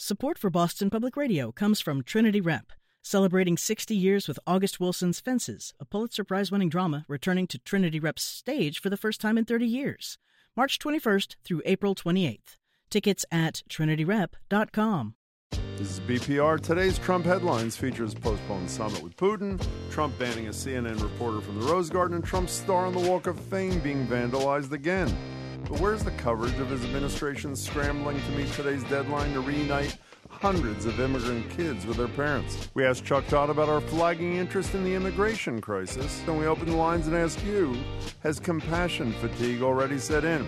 Support for Boston Public Radio comes from Trinity Rep, celebrating 60 years with August Wilson's Fences, a Pulitzer Prize winning drama returning to Trinity Rep's stage for the first time in 30 years. March 21st through April 28th. Tickets at trinityrep.com. This is BPR. Today's Trump headlines features postponed summit with Putin, Trump banning a CNN reporter from the Rose Garden, and Trump's star on the Walk of Fame being vandalized again. But where's the coverage of his administration scrambling to meet today's deadline to reunite hundreds of immigrant kids with their parents? We asked Chuck Todd about our flagging interest in the immigration crisis, and we opened the lines and asked you has compassion fatigue already set in?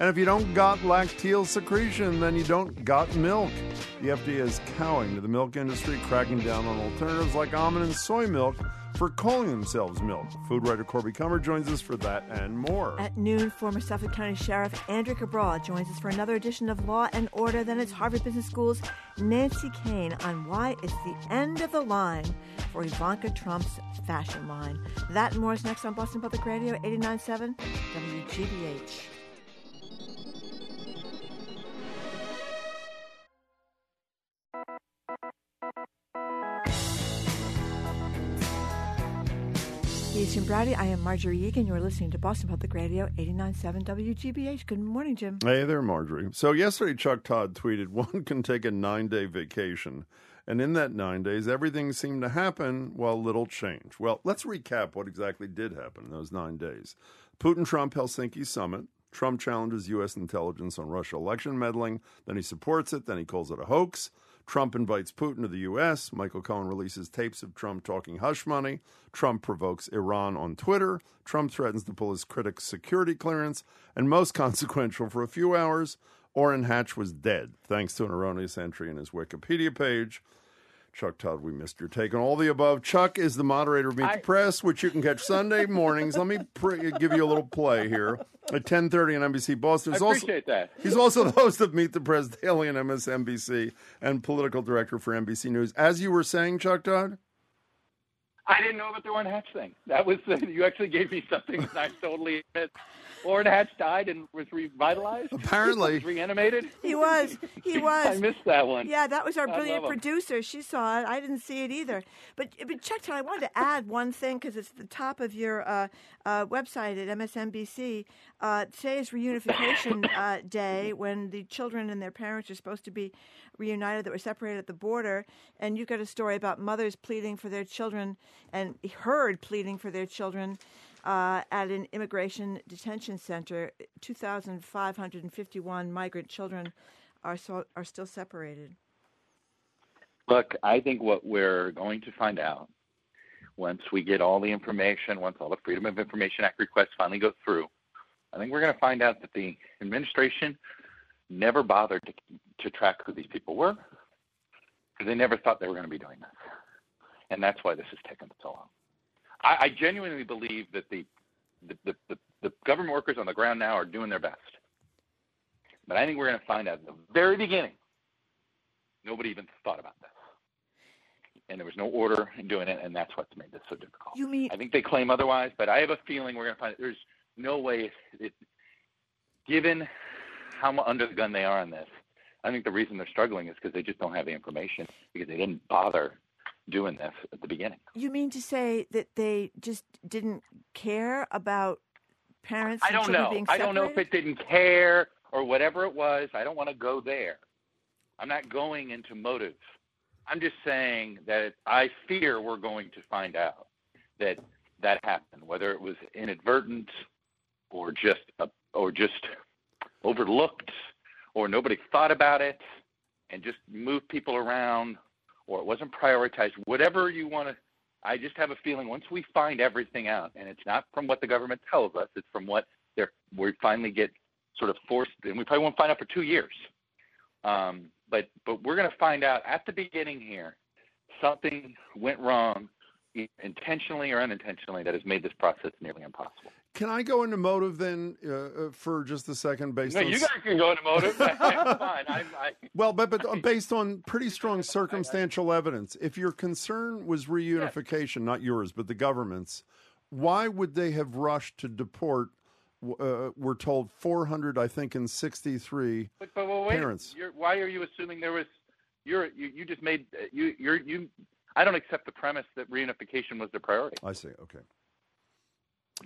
And if you don't got lacteal secretion, then you don't got milk. The FDA is cowing to the milk industry, cracking down on alternatives like almond and soy milk for calling themselves milk. Food writer Corby Kummer joins us for that and more. At noon, former Suffolk County Sheriff Andrea Cabral joins us for another edition of Law and Order. Then it's Harvard Business School's Nancy Koehn on why it's the end of the line for Ivanka Trump's fashion line. That and more is next on Boston Public Radio 89.7 WGBH. Jim Braude. I am Margery Eagan. You're listening to Boston Public Radio 89.7 WGBH. Good morning, Jim. Hey there, Margery. So yesterday, Chuck Todd tweeted, one can take a nine-day vacation. And in that nine days, everything seemed to happen while little changed. Well, let's recap what exactly did happen in those nine days. Putin Trump Helsinki summit. Trump challenges U.S. intelligence on Russia election meddling. Then he supports it. Then he calls it a hoax. Trump invites Putin to the U.S. Michael Cohen releases tapes of Trump talking hush money. Trump provokes Iran on Twitter. Trump threatens to pull his critics' security clearance. And most consequential, for a few hours, Orrin Hatch was dead, thanks to an erroneous entry in his Wikipedia page. Chuck Todd, we missed your take on all the above. Chuck is the moderator of Meet I- the Press, which you can catch Sunday mornings. Let me pre- give you a little play here at 10:30 on NBC Boston. I He's also- appreciate that. He's also the host of Meet the Press Daily on MSNBC and political director for NBC News. As you were saying, Chuck Todd, I didn't know about the Orrin Hatch thing. That was you actually gave me something that I totally admit. Orrin Hatch died and was revitalized. Apparently. was reanimated. He was. He was. I missed that one. Yeah, that was our brilliant love him. producer. She saw it. I didn't see it either. But but Chuck, I wanted to add one thing because it's the top of your uh, uh, website at MSNBC. Uh, today is reunification uh, day when the children and their parents are supposed to be reunited that were separated at the border. And you got a story about mothers pleading for their children and heard pleading for their children. Uh, at an immigration detention center, 2,551 migrant children are so, are still separated. Look, I think what we're going to find out once we get all the information, once all the Freedom of Information Act requests finally go through, I think we're going to find out that the administration never bothered to, to track who these people were because they never thought they were going to be doing this. And that's why this has taken so long. I, I genuinely believe that the, the, the, the, the government workers on the ground now are doing their best. But I think we're going to find out at the very beginning nobody even thought about this. And there was no order in doing it, and that's what's made this so difficult. You mean I think they claim otherwise, but I have a feeling we're going to find there's no way, it, given how under the gun they are on this, I think the reason they're struggling is because they just don't have the information because they didn't bother doing this at the beginning. you mean to say that they just didn't care about parents? I don't know. I don't know if it didn't care or whatever it was. I don't want to go there. I'm not going into motives. I'm just saying that I fear we're going to find out that that happened, whether it was inadvertent or just a, or just overlooked or nobody thought about it and just moved people around or it wasn't prioritized. Whatever you want to I just have a feeling once we find everything out, and it's not from what the government tells us, it's from what they're we finally get sort of forced, and we probably won't find out for two years. Um, but but we're going to find out at the beginning here something went wrong, intentionally or unintentionally, that has made this process nearly impossible. Can I go into motive then uh, uh, for just a second? Based No, on you guys can go into motive. Fine. I, I, Well, but but uh, based on pretty strong circumstantial evidence, if your concern was reunification, not yours, but the government's, why would they have rushed to deport? Uh, we're told 400, I think, in 63 but, but, well, wait, parents. You're, why are you assuming there was you're you, you just made you you're you. I don't accept the premise that reunification was the priority. I see. Okay.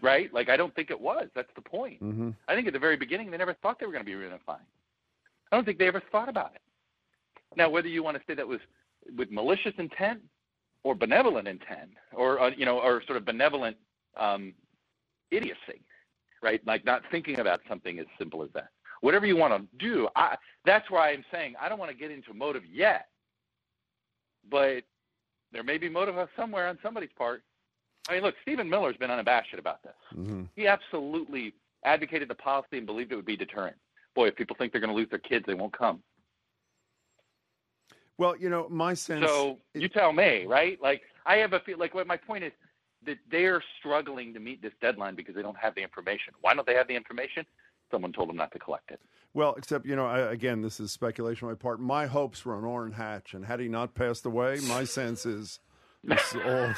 Right? Like I don't think it was. That's the point. Mm-hmm. I think at the very beginning they never thought they were going to be reunifying. I don't think they ever thought about it. Now, whether you want to say that was with malicious intent or benevolent intent, or uh, you know, or sort of benevolent um, idiocy, right? Like not thinking about something as simple as that. Whatever you want to do, I, that's why I'm saying I don't want to get into motive yet, but there may be motive somewhere on somebody's part. I mean, look, Stephen Miller's been unabashed about this. Mm-hmm. He absolutely advocated the policy and believed it would be deterrent. Boy, if people think they're going to lose their kids, they won't come. Well, you know, my sense. So you tell me, right? Like I have a feel. Like what my point is that they're struggling to meet this deadline because they don't have the information. Why don't they have the information? Someone told them not to collect it. Well, except you know, I, again, this is speculation on my part. My hopes were on Orrin Hatch, and had he not passed away, my sense is this all,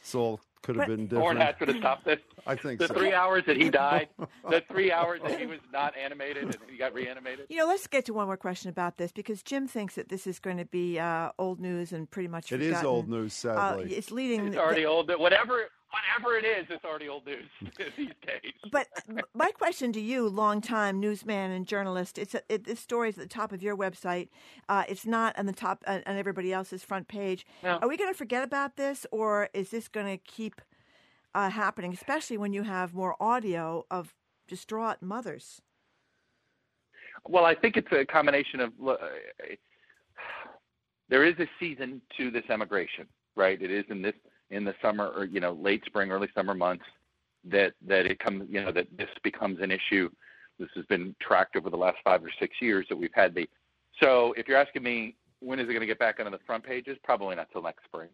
this all could have But- been different. Orrin Hatch would have stopped this. I think The so. three hours that he died, the three hours that he was not animated and he got reanimated. You know, let's get to one more question about this because Jim thinks that this is going to be uh, old news and pretty much It is forgotten. old news, Uh, sadly. it's leading. It's already old. Whatever, whatever it is, it's already old news these days. But my question to you, longtime newsman and journalist, it's a, it, this story is at the top of your website. Uh, it's not on the top uh, on everybody else's front page. No. Are we going to forget about this, or is this going to keep uh, happening? Especially when you have more audio of distraught mothers. Well, I think it's a combination of. uh, There is a season to this emigration, right? It is in this in the summer or you know late spring, early summer months that that it comes you know that this becomes an issue. This has been tracked over the last five or six years that we've had the. So if you're asking me when is it going to get back onto the front pages, probably not till next spring.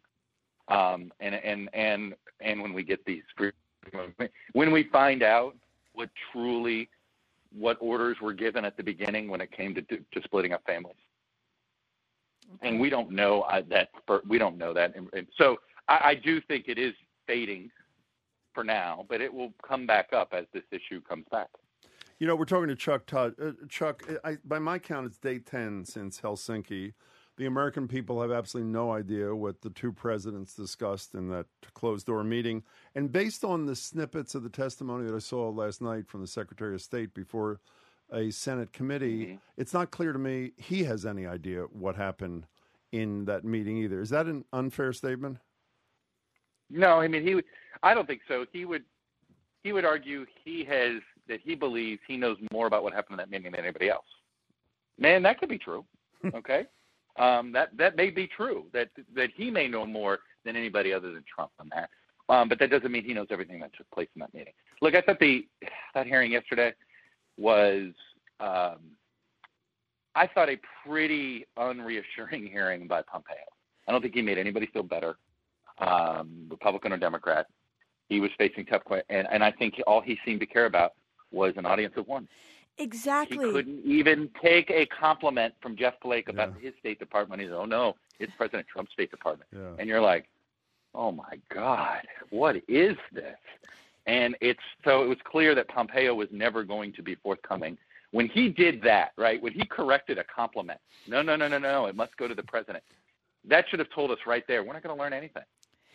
Um, and and and and when we get these when we find out what truly what orders were given at the beginning when it came to, to splitting up families. And we don't know uh, that. We don't know that. And, and so I, I do think it is fading for now, but it will come back up as this issue comes back. You know, we're talking to Chuck Todd. Uh, Chuck, I, by my count, it's day 10 since Helsinki. The American people have absolutely no idea what the two presidents discussed in that closed door meeting. And based on the snippets of the testimony that I saw last night from the Secretary of State before a Senate committee, Mhm. it's not clear to me he has any idea what happened in that meeting either. Is that an unfair statement? No, I mean he. I don't think so. He would. He would argue he has that he believes he knows more about what happened in that meeting than anybody else. Man, that could be true. Okay, um, that that may be true. That that he may know more than anybody other than Trump on that. Um, but that doesn't mean he knows everything that took place in that meeting. Look, I thought the that hearing yesterday was. Um, I thought a pretty unreassuring hearing by Pompeo. I don't think he made anybody feel better, um, Republican or Democrat. He was facing tough questions, and, and I think all he seemed to care about was an audience of one. Exactly. He couldn't even take a compliment from Jeff Flake about Yeah. his State Department. He's, said, "Oh no, it's President Trump's State Department," Yeah. and you're like, "Oh my God, what is this?" And it's so it was clear that Pompeo was never going to be forthcoming. When he did that, right? When he corrected a compliment, no, no, no, no, no, it must go to the president. That should have told us right there. We're not going to learn anything.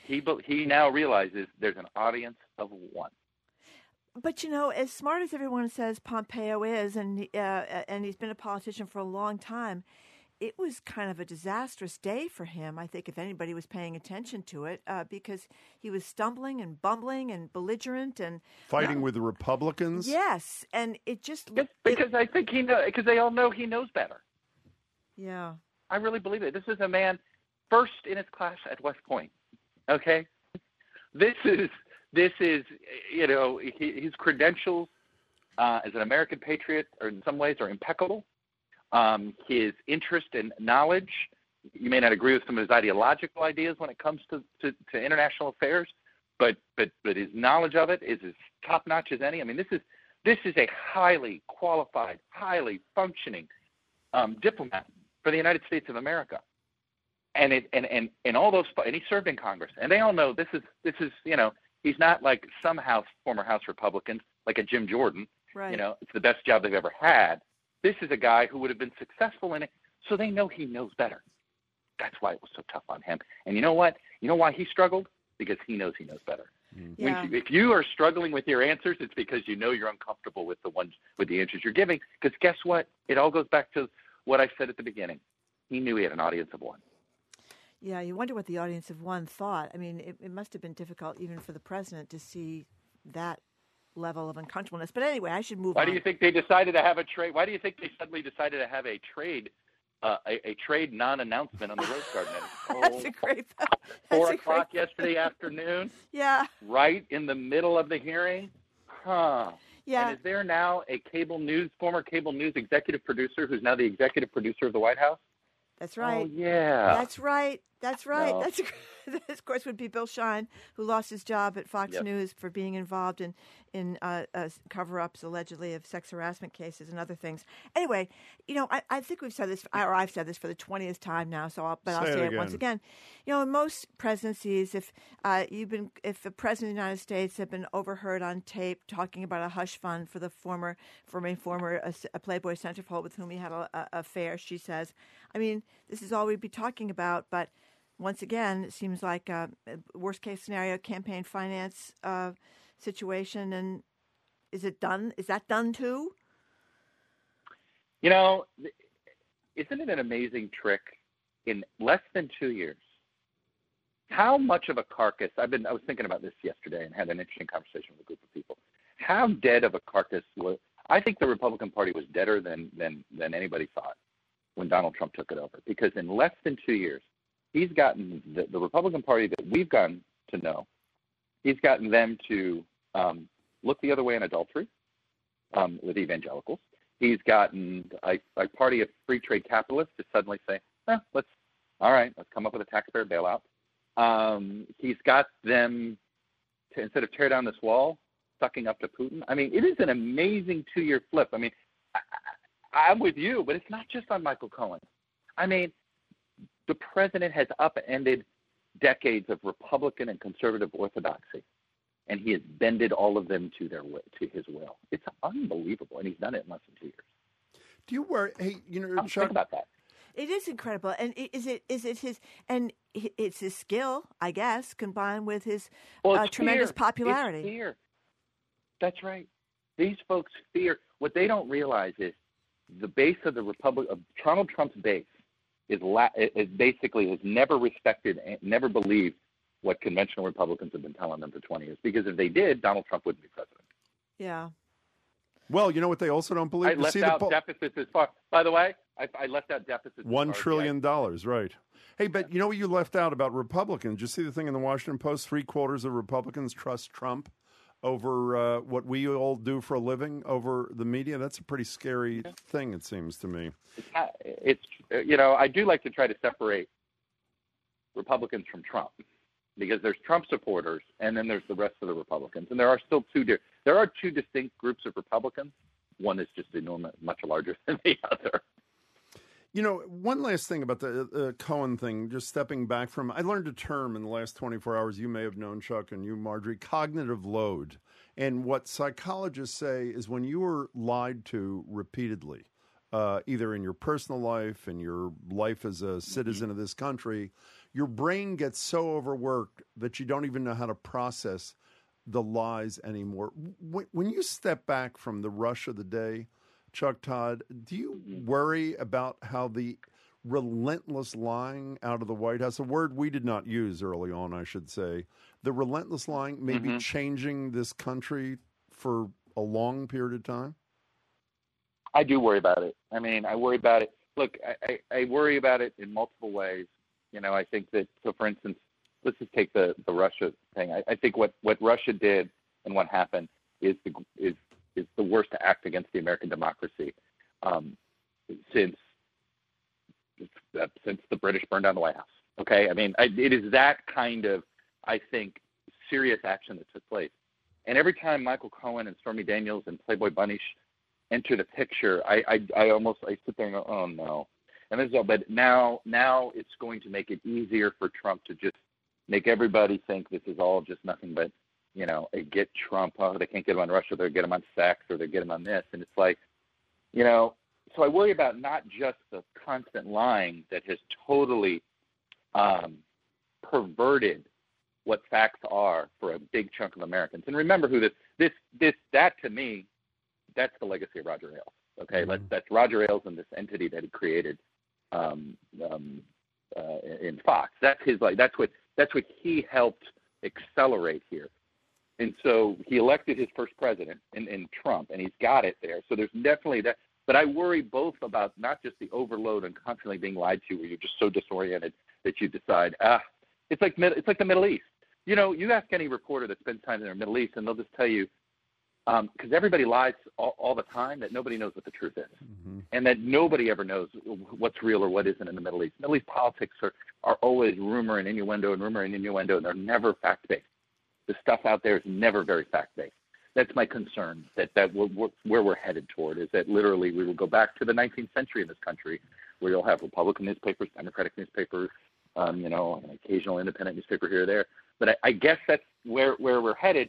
He he now realizes there's an audience of one. But you know, as smart as everyone says Pompeo is, and uh, and he's been a politician for a long time, it was kind of a disastrous day for him. I think if anybody was paying attention to it, uh, because he was stumbling and bumbling and belligerent, and Fighting with the Republicans? yes, and it just Because, it- I think he know because they all know he knows better. yeah, I really believe it. This is a man first in his class at West Point. Okay, this is this is you know his credentials uh, as an American patriot, or in some ways, are impeccable. Um, his interest and knowledge. You may not agree with some of his ideological ideas when it comes to, to, to international affairs, but but but his knowledge of it is as top notch as any. I mean, this is this is a highly qualified, highly functioning um, diplomat for the United States of America. And it and, and and all those and he served in Congress, and they all know this is this is you know he's not like some House former House Republicans like a Jim Jordan. right. You know, it's the best job they've ever had. This is a guy who would have been successful in it, so they know he knows better. That's why it was so tough on him. And you know what? You know why he struggled? Because he knows he knows better. Mm-hmm. Yeah. When you, if you are struggling with your answers, it's because you know you're uncomfortable with the ones with the answers you're giving. Because guess what? It all goes back to what I said at the beginning. He knew he had an audience of one. Yeah, you wonder what the audience of one thought. I mean, it, it must have been difficult even for the president to see that level of uncomfortableness. But anyway, I should move on. Why on. do you think they decided to have a trade? Why do you think they suddenly decided to have a trade, uh, a, a trade non-announcement on the Rose Garden? That's Oh, a great. That's four a great- o'clock yesterday afternoon, Yeah, right in the middle of the hearing. Huh. yeah. And is there now a cable news, former cable news executive producer who's now the executive producer of the White House? That's right. Oh yeah. That's right. That's right. No. That's that, of course would be Bill Shine, who lost his job at Fox Yep. News for being involved in in uh, uh, cover-ups allegedly of sex harassment cases and other things. Anyway, you know, I, I think we've said this, or I've said this for the twentieth time now. So, I'll, but I'll Say it say it once again. You know, in most presidencies, if uh, you've been, if the president of the United States had been overheard on tape talking about a hush fund for the former, from a former a, a Playboy centerfold with whom he had a, a affair, she says. I mean, this is all we'd be talking about, but once again, it seems like a worst case scenario campaign finance uh, situation. And is it done? Is that done too? You know, isn't it an amazing trick? In less than two years, how much of a carcass? I've been. I was thinking about this yesterday and had an interesting conversation with a group of people. How dead of a carcass was? I think the Republican Party was deader than than than anybody thought when Donald Trump took it over. Because in less than two years, he's gotten the, the Republican Party that we've gotten to know. He's gotten them to um, look the other way in adultery um, with evangelicals. He's gotten a, a party of free trade capitalists to suddenly say, eh, let's, all right, let's come up with a taxpayer bailout. Um, he's got them to, instead of tear down this wall, sucking up to Putin. I mean, it is an amazing two year flip. I mean, I, I'm with you, but it's not just on Michael Cohen. I mean, the president has upended decades of Republican and conservative orthodoxy, and he has bended all of them to their wi- to his will. It's unbelievable, and he's done it in less than two years. Do you worry? Hey, you know, Chuck. think about that. It is incredible, and is it is it his and it's his skill, I guess, combined with his Well, uh, tremendous fear. popularity. It's fear. That's right. These folks fear. What they don't realize is the base of the Republic of Donald Trump's base is, la- is basically has never respected and never believed what conventional Republicans have been telling them for 20 years. Because if they did, Donald Trump wouldn't be president. Yeah, Well, you know what they also don't believe? I You left see the out poll- deficits as far. By the way, I, I left out deficits. One as the trillion dollars, right? Hey, but you know what you left out about Republicans? Did you see the thing in the Washington Post? Three quarters of Republicans trust Trump over uh, what we all do for a living over the media. That's a pretty scary thing, it seems to me. it's, it's you know I do like to try to separate Republicans from Trump because there's Trump supporters and then there's the rest of the Republicans, and there are still two di- there are two distinct groups of Republicans. One is just enormous, much larger than the other. You know, one last thing about the uh, Cohen thing, just stepping back from, I learned a term in the last 24 hours you may have known, Chuck, and you, Margery, cognitive load. And what psychologists say is when you are lied to repeatedly, uh, either in your personal life and your life as a citizen of this country, your brain gets so overworked that you don't even know how to process the lies anymore. When you step back from the rush of the day, Chuck Todd, do you mm-hmm. worry about how the relentless lying out of the White House, a word we did not use early on, I should say, the relentless lying may be mm-hmm. changing this country for a long period of time? I do worry about it. I mean, I worry about it. Look, I, I, I worry about it in multiple ways. You know, I think that so. For instance, let's just take the the Russia thing. I, I think what what Russia did and what happened is the is is the worst act against the American democracy um, since since the British burned down the White House. Okay, I mean, I, it is that kind of I think serious action that took place. And every time Michael Cohen and Stormy Daniels and Playboy Bunny enter the picture, I, I I almost I sit there and go, oh no. And this is all, but now now it's going to make it easier for Trump to just make everybody think this is all just nothing but you know a get Trump. Oh, they can't get him on Russia, they'll get him on sex, or they get him on this, and it's like, you know. So I worry about not just the constant lying that has totally um, perverted what facts are for a big chunk of Americans. And remember who this this this that to me, that's the legacy of Roger Ailes. Okay, mm-hmm. that's Roger Ailes and this entity that he created um, um, uh, in Fox. That's his like that's what that's what he helped accelerate here. And so he elected his first president in, in Trump, and he's got it there. So there's definitely that. But I worry both about not just the overload and constantly being lied to, where you're just so disoriented that you decide, ah, it's like it's like the Middle East. You know, you ask any reporter that spends time in the Middle East, and they'll just tell you, because um, everybody lies all, all, the time, that nobody knows what the truth is, mm-hmm. and that nobody ever knows what's real or what isn't in the Middle East. Middle East politics are, are always rumor and innuendo and rumor and innuendo, and they're never fact based. The stuff out there is never very fact based. That's my concern. That that we're, we're, where we're headed toward is that literally we will go back to the 19th century in this country, where you'll have Republican newspapers, Democratic newspapers, um, you know, an occasional independent newspaper here or there. But I, I guess that's where where we're headed.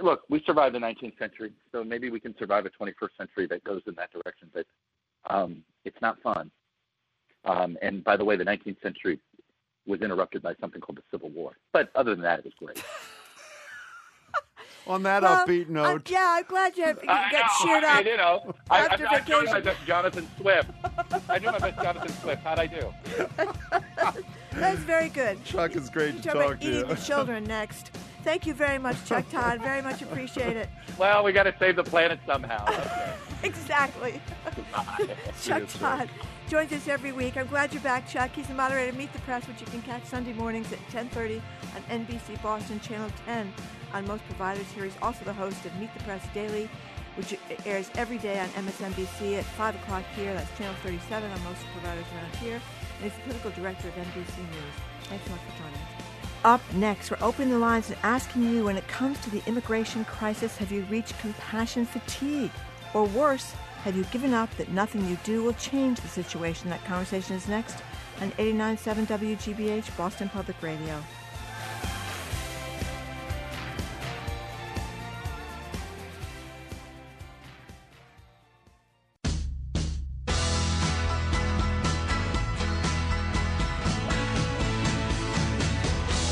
Look, we survived the 19th century, so maybe we can survive a 21st century that goes in that direction. But um, it's not fun. Um, and by the way, the 19th century was interrupted by something called the Civil War. But other than that, it was great. On that well, upbeat note. I'm, yeah, I'm glad you, you got cheered up. you know, I, am not doing my best Jonathan Swift. I do my best Jonathan Swift. How'd I do? That's very good. Chuck, it's great to talk, talk to you. Eating the children next. Thank you very much, Chuck Todd. Very much appreciate it. Well, we got to save the planet somehow. Okay. exactly. Chuck Todd joins us every week. I'm glad you're back, Chuck. He's the moderator of Meet the Press, which you can catch Sunday mornings at 10:30 on NBC Boston Channel 10 on most providers here. He's also the host of Meet the Press Daily, which airs every day on MSNBC at 5 o'clock here. That's Channel 37 on most providers around here. And he's the political director of NBC News. Thanks so much for joining us. Up next, we're opening the lines and asking you when it comes to the immigration crisis, have you reached compassion fatigue? Or worse, have you given up that nothing you do will change the situation? That conversation is next on 89.7 WGBH, Boston Public Radio.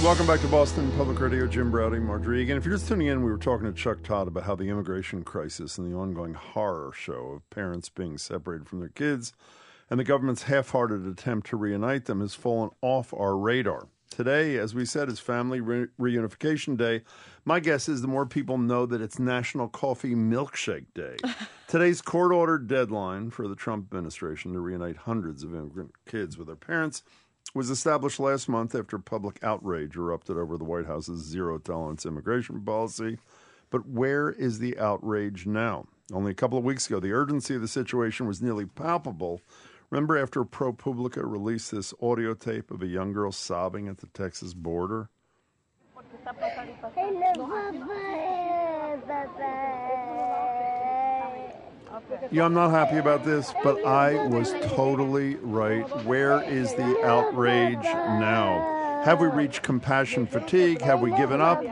Welcome back to Boston Public Radio. Jim Braude, Margery. Again, if you're just tuning in, we were talking to Chuck Todd about how the immigration crisis and the ongoing horror show of parents being separated from their kids and the government's half hearted attempt to reunite them has fallen off our radar. Today, as we said, is Family Re- Reunification Day. My guess is the more people know that it's National Coffee Milkshake Day. Today's court ordered deadline for the Trump administration to reunite hundreds of immigrant kids with their parents was established last month after public outrage erupted over the White House's zero tolerance immigration policy. But where is the outrage now? Only a couple of weeks ago, the urgency of the situation was nearly palpable. Remember after ProPublica released this audio tape of a young girl sobbing at the Texas border? Yeah, I'm not happy about this, but I was totally right. Where is the outrage now? Have we reached compassion fatigue? Have we given up?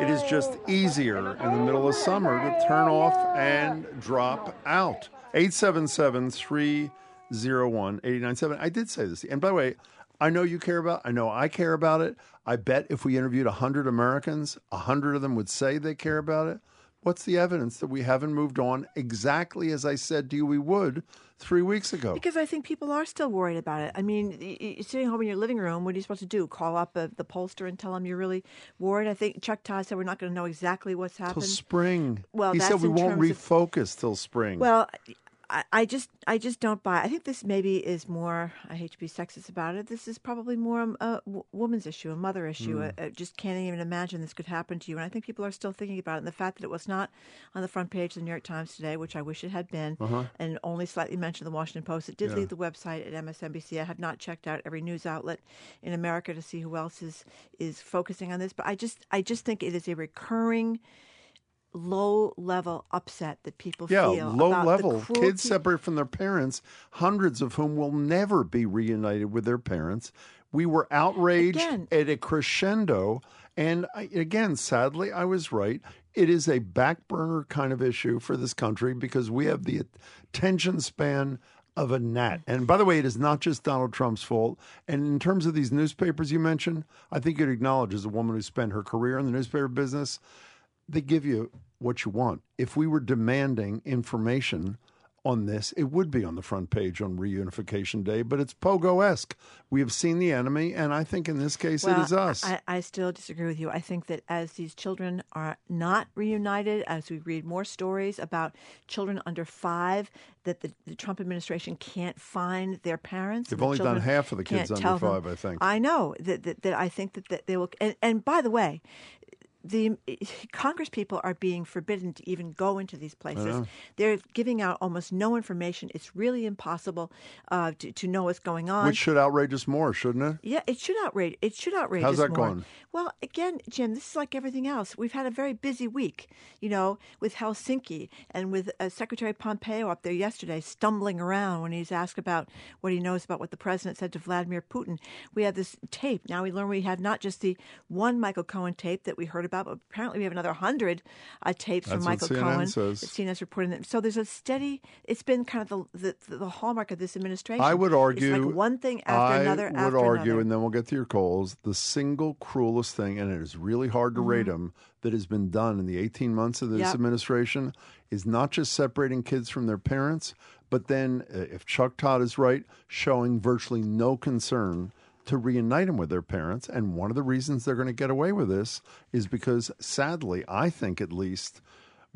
It is just easier in the middle of summer to turn off and drop out. 877 301 897. I did say this. And by the way, I know you care about I know I care about it. I bet if we interviewed 100 Americans, 100 of them would say they care about it. What's the evidence that we haven't moved on exactly as I said to you we would three weeks ago? Because I think people are still worried about it. I mean, sitting home in your living room, what are you supposed to do? Call up a, the pollster and tell them you're really worried? I think Chuck Todd said we're not going to know exactly what's happened. Till spring. Well, he said we won't refocus of, till spring. Well, I, I just I just don't buy. I think this maybe is more. I hate to be sexist about it. This is probably more a, woman's issue, a mother issue. Mm. I, I just can't even imagine this could happen to you. And I think people are still thinking about it. And the fact that it was not on the front page of the New York Times today, which I wish it had been, uh-huh. and only slightly mentioned the Washington Post. It did yeah. leave the website at MSNBC. I have not checked out every news outlet in America to see who else is is focusing on this. But I just I just think it is a recurring low level upset that people yeah, feel. low level. Kids separate from their parents, hundreds of whom will never be reunited with their parents. We were outraged again. at a crescendo. And I, again, sadly, I was right. It is a back burner kind of issue for this country because we have the attention span of a gnat. And by the way, it is not just Donald Trump's fault. And in terms of these newspapers you mentioned, I think you'd acknowledge as a woman who spent her career in the newspaper business, they give you what you want. If we were demanding information on this, it would be on the front page on Reunification Day, but it's Pogo esque. We have seen the enemy, and I think in this case well, it is us. I, I still disagree with you. I think that as these children are not reunited, as we read more stories about children under five, that the, the Trump administration can't find their parents. They've the only done half of the kids under tell them- five, I think. I know that, that, that I think that, that they will. And, and by the way, the Congress people are being forbidden to even go into these places. They're giving out almost no information. It's really impossible uh, to, to know what's going on. Which should outrage us more, shouldn't it? Yeah, it should outrage. It should outrage How's that more. going? Well, again, Jim, this is like everything else. We've had a very busy week, you know, with Helsinki and with uh, Secretary Pompeo up there yesterday, stumbling around when he's asked about what he knows about what the president said to Vladimir Putin. We have this tape. Now we learn we have not just the one Michael Cohen tape that we heard about, but apparently we have another hundred uh, tapes That's from what Michael CNN Cohen. says. CNN's reporting that. So there's a steady. It's been kind of the the, the hallmark of this administration. I would argue like one thing after I another would after argue, another. and then we'll get to your calls. The single cruelest thing, and it is really hard to rate Mm-hmm. them, that has been done in the 18 months of this Yep. administration is not just separating kids from their parents, but then, uh, if Chuck Todd is right, showing virtually no concern to reunite them with their parents. And one of the reasons they're going to get away with this is because, sadly, I think at least.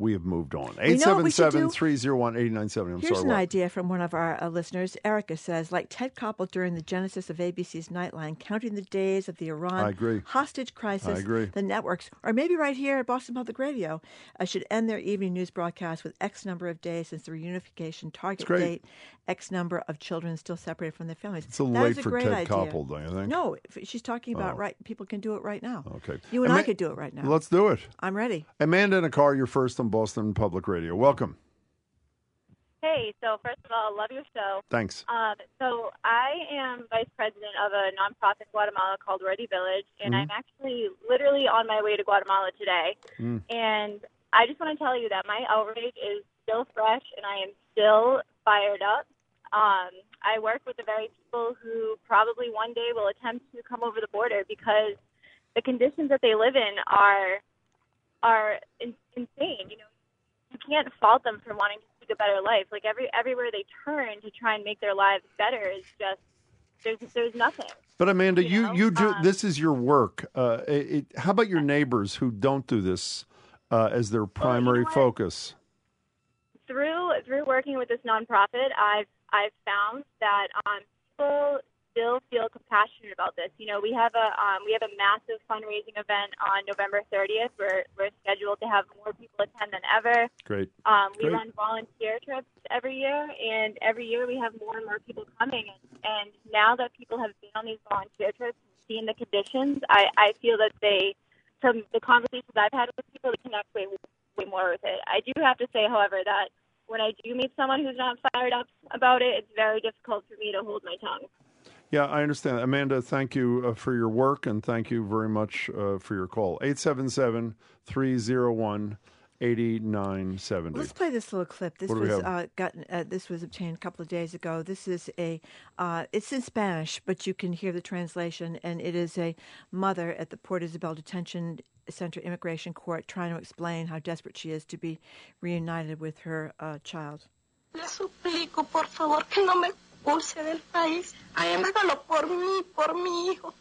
We have moved on. You know what we should 877 do? 301 8097. I'm Here's sorry. an what? idea from one of our uh, listeners. Erica says, like Ted Koppel during the genesis of ABC's Nightline, counting the days of the Iran hostage crisis, I agree. the networks, or maybe right here at Boston Public Radio, uh, should end their evening news broadcast with X number of days since the reunification target date, X number of children still separated from their families. It's a That late a for great Ted idea. Koppel, don't you think? No, she's talking about Oh. right. People can do it right now. Okay. You and Ama- I could do it right now. Let's do it. I'm ready. Amanda in a car, you're first on Boston Public Radio. Welcome. Hey, so first of all, love your show. Thanks. Um, so I am vice president of a nonprofit in Guatemala called Ready Village, and I'm actually literally on my way to Guatemala today. And I just want to tell you that my outrage is still fresh, and I am still fired up. Um, I work with the very people who probably one day will attempt to come over the border because the conditions that they live in are are in, insane. You know, you can't fault them for wanting to seek a better life. Like every everywhere they turn to try and make their lives better is just there's there's nothing. But Amanda, you you know, you do um, this is your work. Uh, it, it- how about your neighbors who don't do this uh, as their primary what? focus? through through working with this nonprofit, I've I've found that um, people still feel compassionate about this. You know, we have a um, we have a massive fundraising event on November 30th. We're we're scheduled to have more people attend than ever. Great. Um, we Great. run volunteer trips every year, and every year we have more and more people coming. And, and now that people have been on these volunteer trips and seen the conditions, I, I feel that they, from the conversations I've had with people, they connect way, way more with it. I do have to say, however, that when I do meet someone who's not fired up about it, it's very difficult for me to hold my tongue. Yeah, I understand. Amanda, thank you uh, for your work and thank you very much uh, for your call. 877 301 8970. Let's play this little clip. This What was uh, gotten. Uh, this was obtained a couple of days ago. This is a. Uh, it's in Spanish, but you can hear the translation, and it is a mother at the Port Isabel Detention Center Immigration Court trying to explain how desperate she is to be reunited with her uh, child. Le suplico, por favor, que no me expulse del país. I am- Hágalo por mí, por mi hijo.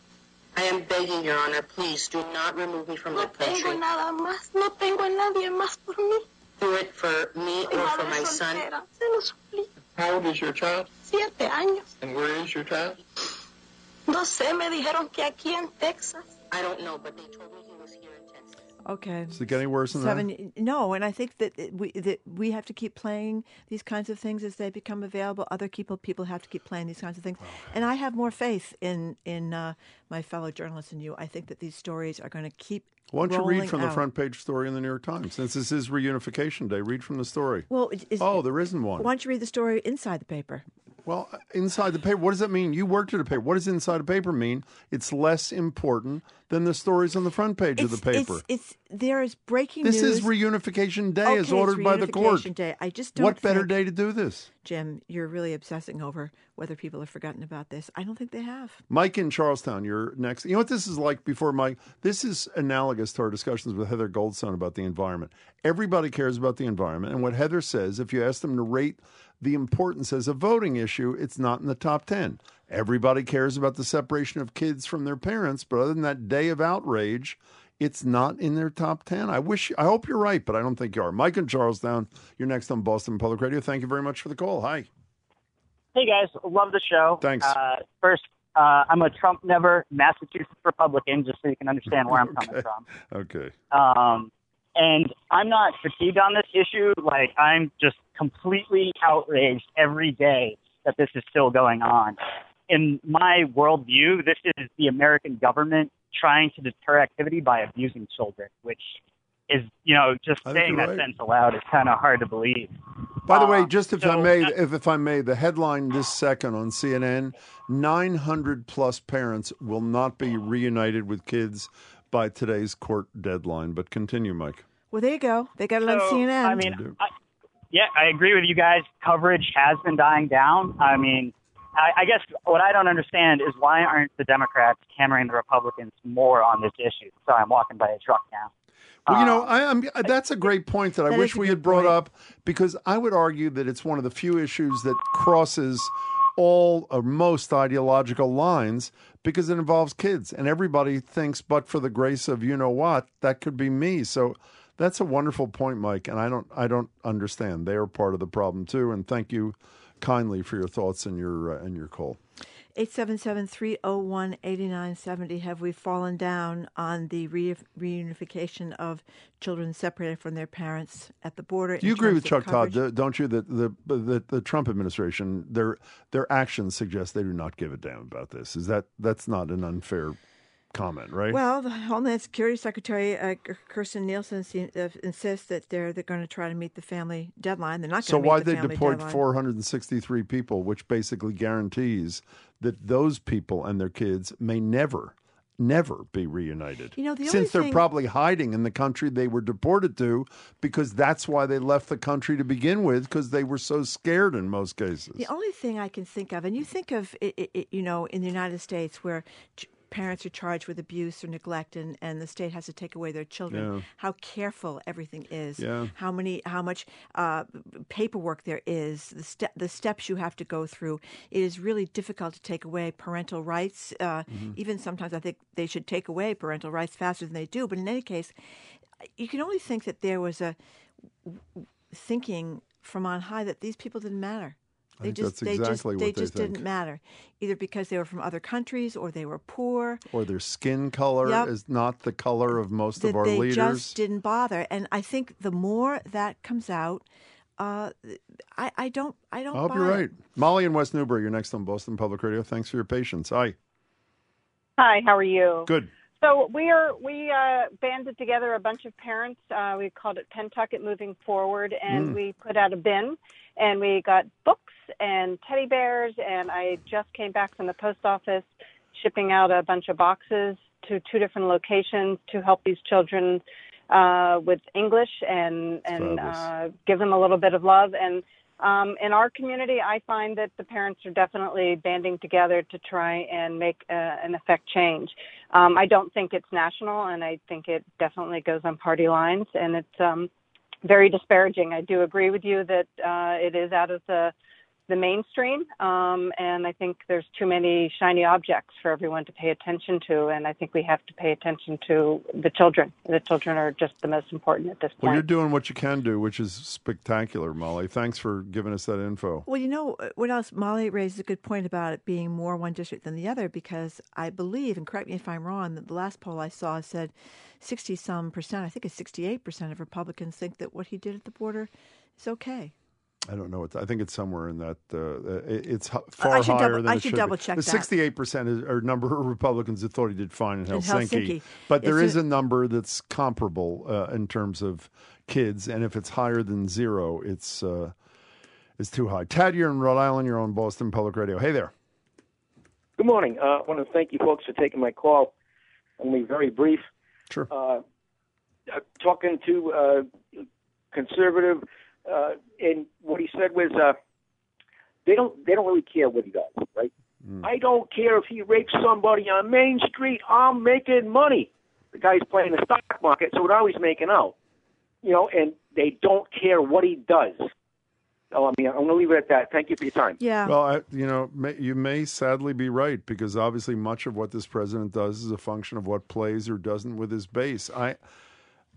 I am begging, Your Honor, please do not remove me from No the tengo country. nada más. No tengo a nadie más por mí. Do it for me or for my son. soltera. Se lo suplico. How old is your child? Siete años. And where is your child? No sé, me dijeron que aquí en Texas. I don't know, but they told me Okay. Is it getting worse than that? Seven. No, and I think that we that we have to keep playing these kinds of things as they become available. Other people people have to keep playing these kinds of things, and I have more faith in in uh, my fellow journalists and you. I think that these stories are going to keep. Why don't you read from the front page story in the New York Times? Since this is reunification day, read from the story. Well, is, Oh, there isn't one. why don't you read the story inside the paper? Well, inside the paper, what does that mean? You worked at a paper. What does inside a paper mean? It's less important than the stories on the front page of the paper. It's, it's there is breaking this news. is reunification day, okay, as ordered it's by the court. Day. I just don't. What better day to do this? Jim, you're really obsessing over whether people have forgotten about this. I don't think they have. Mike in Charlestown, you're next. You know what this is like before Mike? This is analogous to our discussions with Heather Goldstone about the environment. Everybody cares about the environment. And what Heather says, if you ask them to rate the importance as a voting issue, it's not in the top 10. Everybody cares about the separation of kids from their parents, but other than that day of outrage, it's not in their top 10. I wish, I hope you're right, but I don't think you are. Mike in Charlestown, you're next on Boston Public Radio. Thank you very much for the call. Hi. Hey guys, love the show. Thanks. Uh, first, uh, I'm a Trump never Massachusetts Republican, just so you can understand where I'm coming from. Okay. Um, and I'm not fatigued on this issue. Like I'm just completely outraged every day that this is still going on. In my worldview, this is the American government trying to deter activity by abusing children, which is, you know, just saying that right. sentence aloud is kind of hard to believe. By the way, Uh, just if I may, if, if I may, the headline this second on CNN: 900 plus parents will not be reunited with kids by today's court deadline. But continue, Mike. Well, there you go. They got it on So, CNN. I mean, I, yeah, I agree with you guys. Coverage has been dying down. I mean, I, I guess what I don't understand is why aren't the Democrats hammering the Republicans more on this issue? Sorry, I'm walking by a truck now. Well, you know, Um, I, I'm, that's a great point that I That wish we had brought point. up because I would argue that it's one of the few issues that crosses all or most ideological lines because it involves kids and everybody thinks but for the grace of you know what that could be me. So that's a wonderful point mike and i don't i don't understand. They are part of the problem too and thank you kindly for your thoughts and your uh, and your call 877-301-8970 have we fallen down on the re- reunification of children separated from their parents at the border Do you agree with Chuck Todd, coverage? do- don't you, that the, the the Trump administration their their actions suggest they do not give a damn about this? Is that that's not an unfair comment, right? Well, the Homeland Security Secretary uh, Kirstjen Nielsen se- uh, insists that they're they're going to try to meet the family deadline. They're not so going to why the they deployed deadline. 463 people, which basically guarantees that those people and their kids may never, never be reunited. You know, the since they're thing- probably hiding in the country they were deported to, because that's why they left the country to begin with, because they were so scared in most cases. The only thing I can think of, and you think of, it, it, you know, in the United States where parents are charged with abuse or neglect, and, and the state has to take away their children. Yeah. How careful everything is. Yeah. How many, how much uh, paperwork there is. The ste- the steps you have to go through. It is really difficult to take away parental rights. Uh, Mm-hmm. Even sometimes I think they should take away parental rights faster than they do. But in any case, you can only think that there was a thinking from on high that these people didn't matter. I They think just that's they exactly just what they they just think. didn't matter, either because they were from other countries or they were poor. or their skin color Yep. is not the color of most that of our they leaders. just didn't bother. And I think the more that comes out, uh, I, I don't I don't. I hope buy you're it. right. Molly in West Newbury, you're next on Boston Public Radio. Thanks for your patience. Hi. Hi, how are you? Good. So we are we uh, banded together a bunch of parents. Uh, we called it Pentucket Moving Forward, and Mm. we put out a bin, and we got books and teddy bears. And I just came back from the post office, shipping out a bunch of boxes to two different locations to help these children uh, with English and and uh, give them a little bit of love. And um, in our community, I find that the parents are definitely banding together to try and make uh, an effect change. Um, I don't think it's national, and I think it definitely goes on party lines, and it's um, very disparaging. I do agree with you that uh, it is out of the the mainstream, um, and I think there's too many shiny objects for everyone to pay attention to, and I think we have to pay attention to the children. The children are just the most important at this point. Well, you're doing what you can do, which is spectacular, Molly. Thanks for giving us that info. Well, you know uh, what else? Molly raises a good point about it being more one district than the other because I believe, and correct me if I'm wrong, that the last poll I saw said 60 some percent, I think it's 68 percent of Republicans think that what he did at the border is okay. I don't know. I think it's somewhere in that. Uh, it's far higher double- than I it should should double be. check The. Sixty-eight percent is or number of Republicans that thought he did fine in In Helsinki, Helsinki. but there is is a- a number that's comparable uh, in terms of kids, and if it's higher than zero, it's. Uh, is too high. Tad, you're in Rhode Island. You're on Boston Public Radio. Hey there. Good morning. Uh, I want to thank you folks for taking my call. I'm going to be very brief. Sure. Uh, uh, talking to uh, conservative, uh, and what he said was uh, they don't they don't really care what he does, right? Mm. I don't care if he rapes somebody on Main Street. I'm making money. The guy's playing the stock market, so now he's making out. You know, and they don't care what he does. Oh, I mean, I'm going to leave it at that. Thank you for your time. Yeah. Well, I, you know, may, you may sadly be right because obviously much of what this president does is a function of what plays or doesn't with his base. I,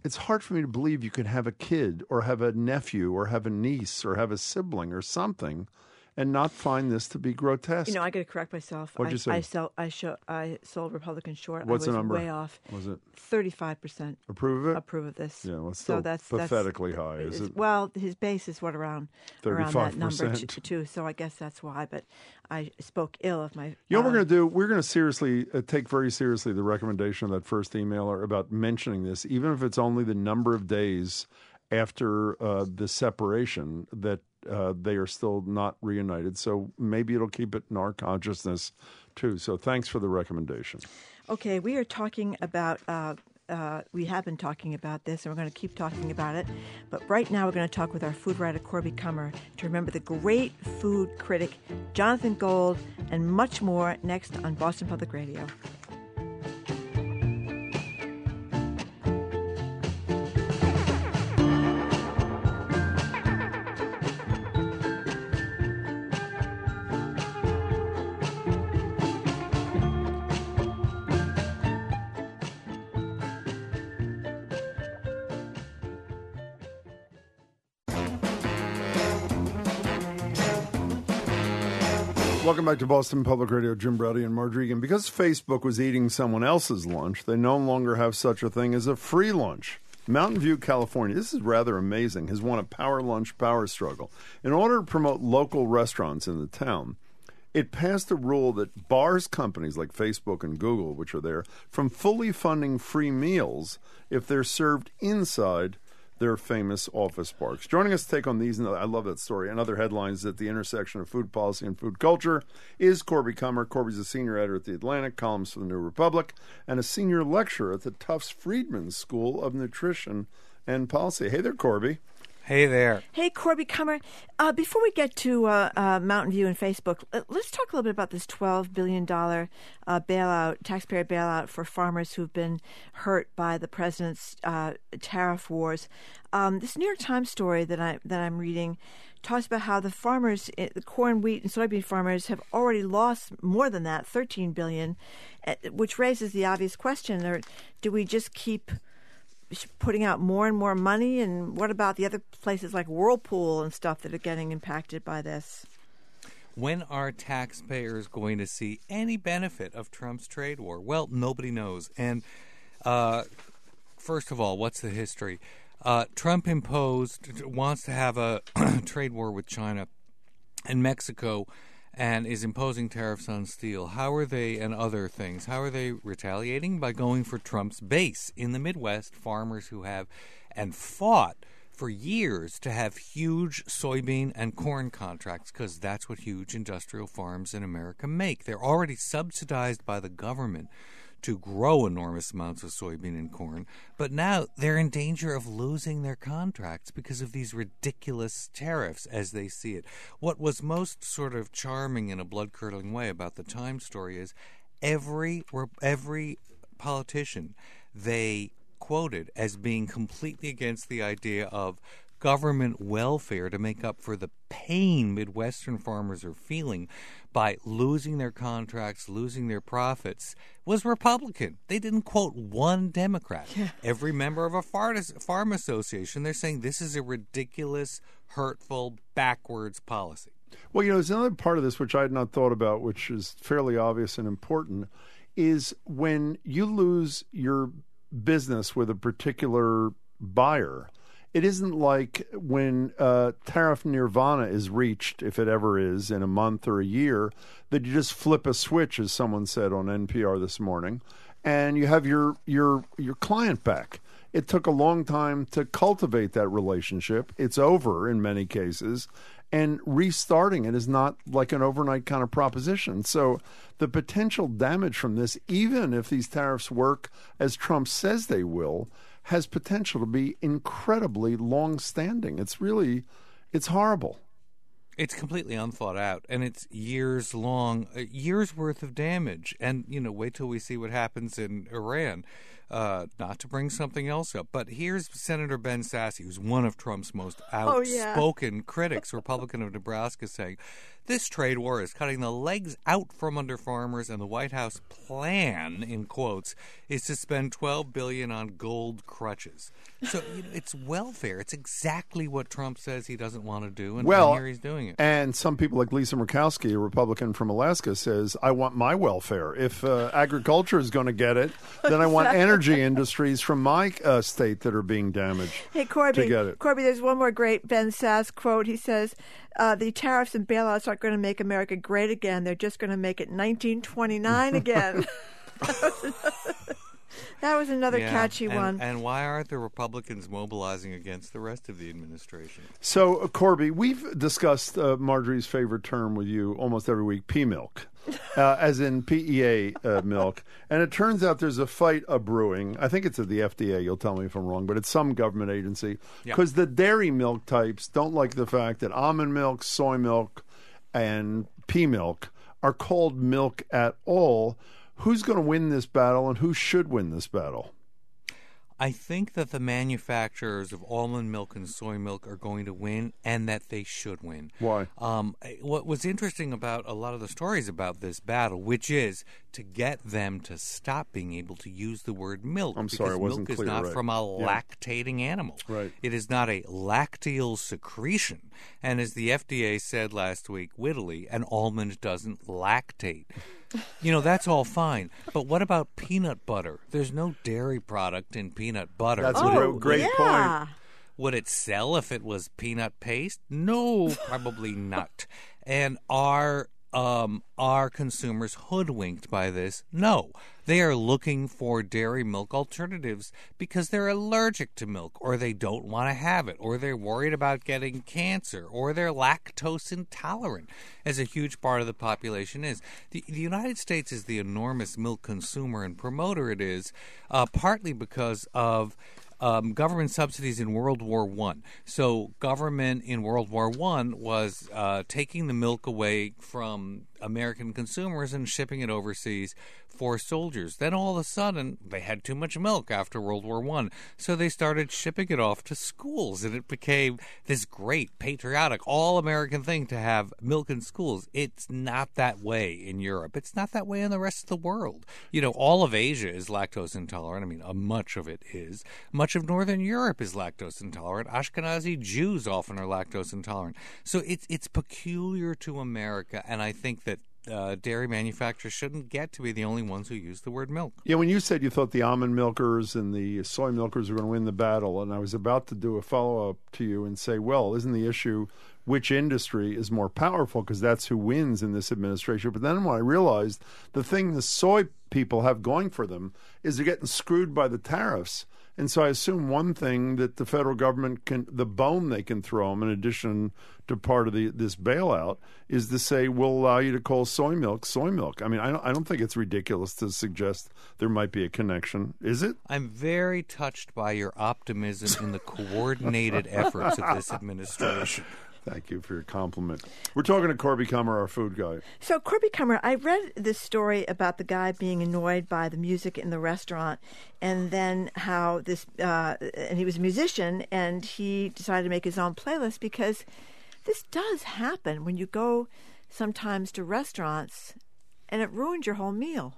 it's hard for me to believe you could have a kid or have a nephew or have a niece or have a sibling or something and not find this to be grotesque. You know, I got to correct myself. What'd I, you say? I sell. I show. I sold Republican short. What's I was the number? Way off. Was it thirty-five percent? approve of it? Approve of this. Yeah, well, so that's pathetically that's, high, is it? Well, his base is what around around that number 35%. too. So I guess that's why. But I spoke ill of my. You know what we're going to do? We're going to seriously uh, take very seriously the recommendation of that first emailer about mentioning this, even if it's only the number of days after uh, the separation that uh, they are still not reunited. So maybe it'll keep it in our consciousness too. So thanks for the recommendation. Okay, we are talking about. Uh, uh, we have been talking about this, and we're going to keep talking about it. But right now, we're going to talk with our food writer Corby Kummer to remember the great food critic Jonathan Gold, and much more next on Boston Public Radio. Welcome back to Boston Public Radio. Jim Braude and Margery. And because Facebook was eating someone else's lunch, they no longer have such a thing as a free lunch. Mountain View, California, this is rather amazing, has won a power lunch power struggle. In order to promote local restaurants in the town, it passed a rule that bars companies like Facebook and Google, which are there, from fully funding free meals if they're served inside their famous office parks. Joining us to take on these, and I love that story, and other headlines at the intersection of food policy and food culture is Corby Kummer. Corby's a senior editor at The Atlantic, columns for The New Republic, and a senior lecturer at the Tufts Friedman School of Nutrition and Policy. Hey there, Corby. Hey there. Hey, Corby Kummer. Uh, before we get to uh, uh, Mountain View and Facebook, let's talk a little bit about this $12 billion uh, bailout, taxpayer bailout for farmers who've been hurt by the president's uh, tariff wars. Um, this New York Times story that, I, that I'm reading talks about how the farmers, eh, the corn, wheat, and soybean farmers have already lost more than that, 13 billion, eh, which raises the obvious question, do we just keep putting out more and more money? And what about the other places like Whirlpool and stuff that are getting impacted by this? When are taxpayers going to see any benefit of Trump's trade war? Well, nobody knows. And uh, first of all, what's the history? Uh, Trump imposed, wants to have a trade war with China and Mexico and is imposing tariffs on steel. How are they and other things? How are they retaliating? By going for Trump's base in the Midwest, farmers who have and fought for years to have huge soybean and corn contracts because that's what huge industrial farms in America make. They're already subsidized by the government to grow enormous amounts of soybean and corn, but now they're in danger of losing their contracts because of these ridiculous tariffs as they see it. What was most sort of charming in a blood curdling way about the Time story is every every politician they quoted as being completely against the idea of government welfare to make up for the pain Midwestern farmers are feeling by losing their contracts, losing their profits, was Republican. They didn't quote one Democrat. Yeah. Every member of a farm association, they're saying this is a ridiculous, hurtful, backwards policy. Well, you know, there's another part of this which I had not thought about, which is fairly obvious and important, is when you lose your business with a particular buyer. It isn't like when uh, tariff nirvana is reached, if it ever is, in a month or a year, that you just flip a switch, as someone said on NPR this morning, and you have your your your client back. It took a long time to cultivate that relationship. It's over in many cases, and restarting it is not like an overnight kind of proposition. So the potential damage from this, even if these tariffs work as Trump says they will, has potential to be incredibly long standing. It's really it's horrible. It's completely unthought out, and it's years long, uh, years worth of damage. And you know, wait till we see what happens in Iran. Uh, not to bring something else up, but here's Senator Ben Sasse, who's one of Trump's most outspoken Oh, yeah. critics, Republican of Nebraska, saying this trade war is cutting the legs out from under farmers, and the White House plan, in quotes, is to spend 12 billion on gold crutches. So you know, it's welfare. It's exactly what Trump says he doesn't want to do, and, well, here he's doing it. And some people like Lisa Murkowski, a Republican from Alaska, says, "I want my welfare. If uh, agriculture is going to get it, then I want energy industries from my uh, state that are being damaged Hey, Corby. to get it." Corby, there's one more great Ben Sasse quote. He says, uh, "The tariffs and bailouts aren't going to make America great again. They're just going to make it 1929 again." that was another Yeah, catchy and, one. And why aren't the Republicans mobilizing against the rest of the administration? So, uh, Corby, we've discussed uh, Margery's favorite term with you almost every week, pea milk, uh, as in PEA uh, milk. And it turns out there's a fight a brewing. I think it's at the FDA, you'll tell me if I'm wrong, but it's some government agency. Yeah. Because the dairy milk types don't like the fact that almond milk, soy milk, and pea milk are called milk at all. Who's going to win this battle and who should win this battle? I think that the manufacturers of almond milk and soy milk are going to win, and that they should win. Why? Um, what was interesting about a lot of the stories about this battle, which is to get them to stop being able to use the word milk. I'm sorry, because I wasn't milk clear, is not right. from a Yeah. lactating animal. Right. It is not a lacteal secretion. And as the FDA said last week, wittily, an almond doesn't lactate. You know, that's all fine. But what about peanut butter? There's no dairy product in peanut butter. That's a Would real it- great yeah. point. would it sell if it was peanut paste? No, probably not. And are um, are consumers hoodwinked by this? No. They are looking for dairy milk alternatives because they're allergic to milk, or they don't want to have it, or they're worried about getting cancer, or they're lactose intolerant, as a huge part of the population is. The, the United States is the enormous milk consumer and promoter it is, uh, partly because of um, government subsidies in World War One. So government in World War One was uh, taking the milk away from American consumers and shipping it overseas for soldiers. Then all of a sudden they had too much milk after World War One, so they started shipping it off to schools, and it became this great patriotic all American thing to have milk in schools. It's not that way in Europe. It's not that way in the rest of the world. You know, all of Asia is lactose intolerant. I mean, uh, much of it is. Much of Northern Europe is lactose intolerant. Ashkenazi Jews often are lactose intolerant. So it's it's peculiar to America, and I think that. Uh, dairy manufacturers shouldn't get to be the only ones who use the word milk. Yeah, when you said you thought the almond milkers and the soy milkers were going to win the battle, and I was about to do a follow up to you and say, well, isn't the issue which industry is more powerful because that's who wins in this administration? But then when I realized the thing the soy people have going for them is they're getting screwed by the tariffs. And so I assume one thing that the federal government can, the bone they can throw them, in addition to part of the this bailout, is to say we'll allow you to call soy milk soy milk. I mean, I don't, I don't think it's ridiculous to suggest there might be a connection. Is it? I'm very touched by your optimism in the coordinated efforts of this administration. Thank you for your compliment. We're talking to Corby Kummer, our food guy. So, Corby Kummer, I read this story about the guy being annoyed by the music in the restaurant, and then how this, uh, and he was a musician, and he decided to make his own playlist because this does happen when you go sometimes to restaurants and it ruins your whole meal.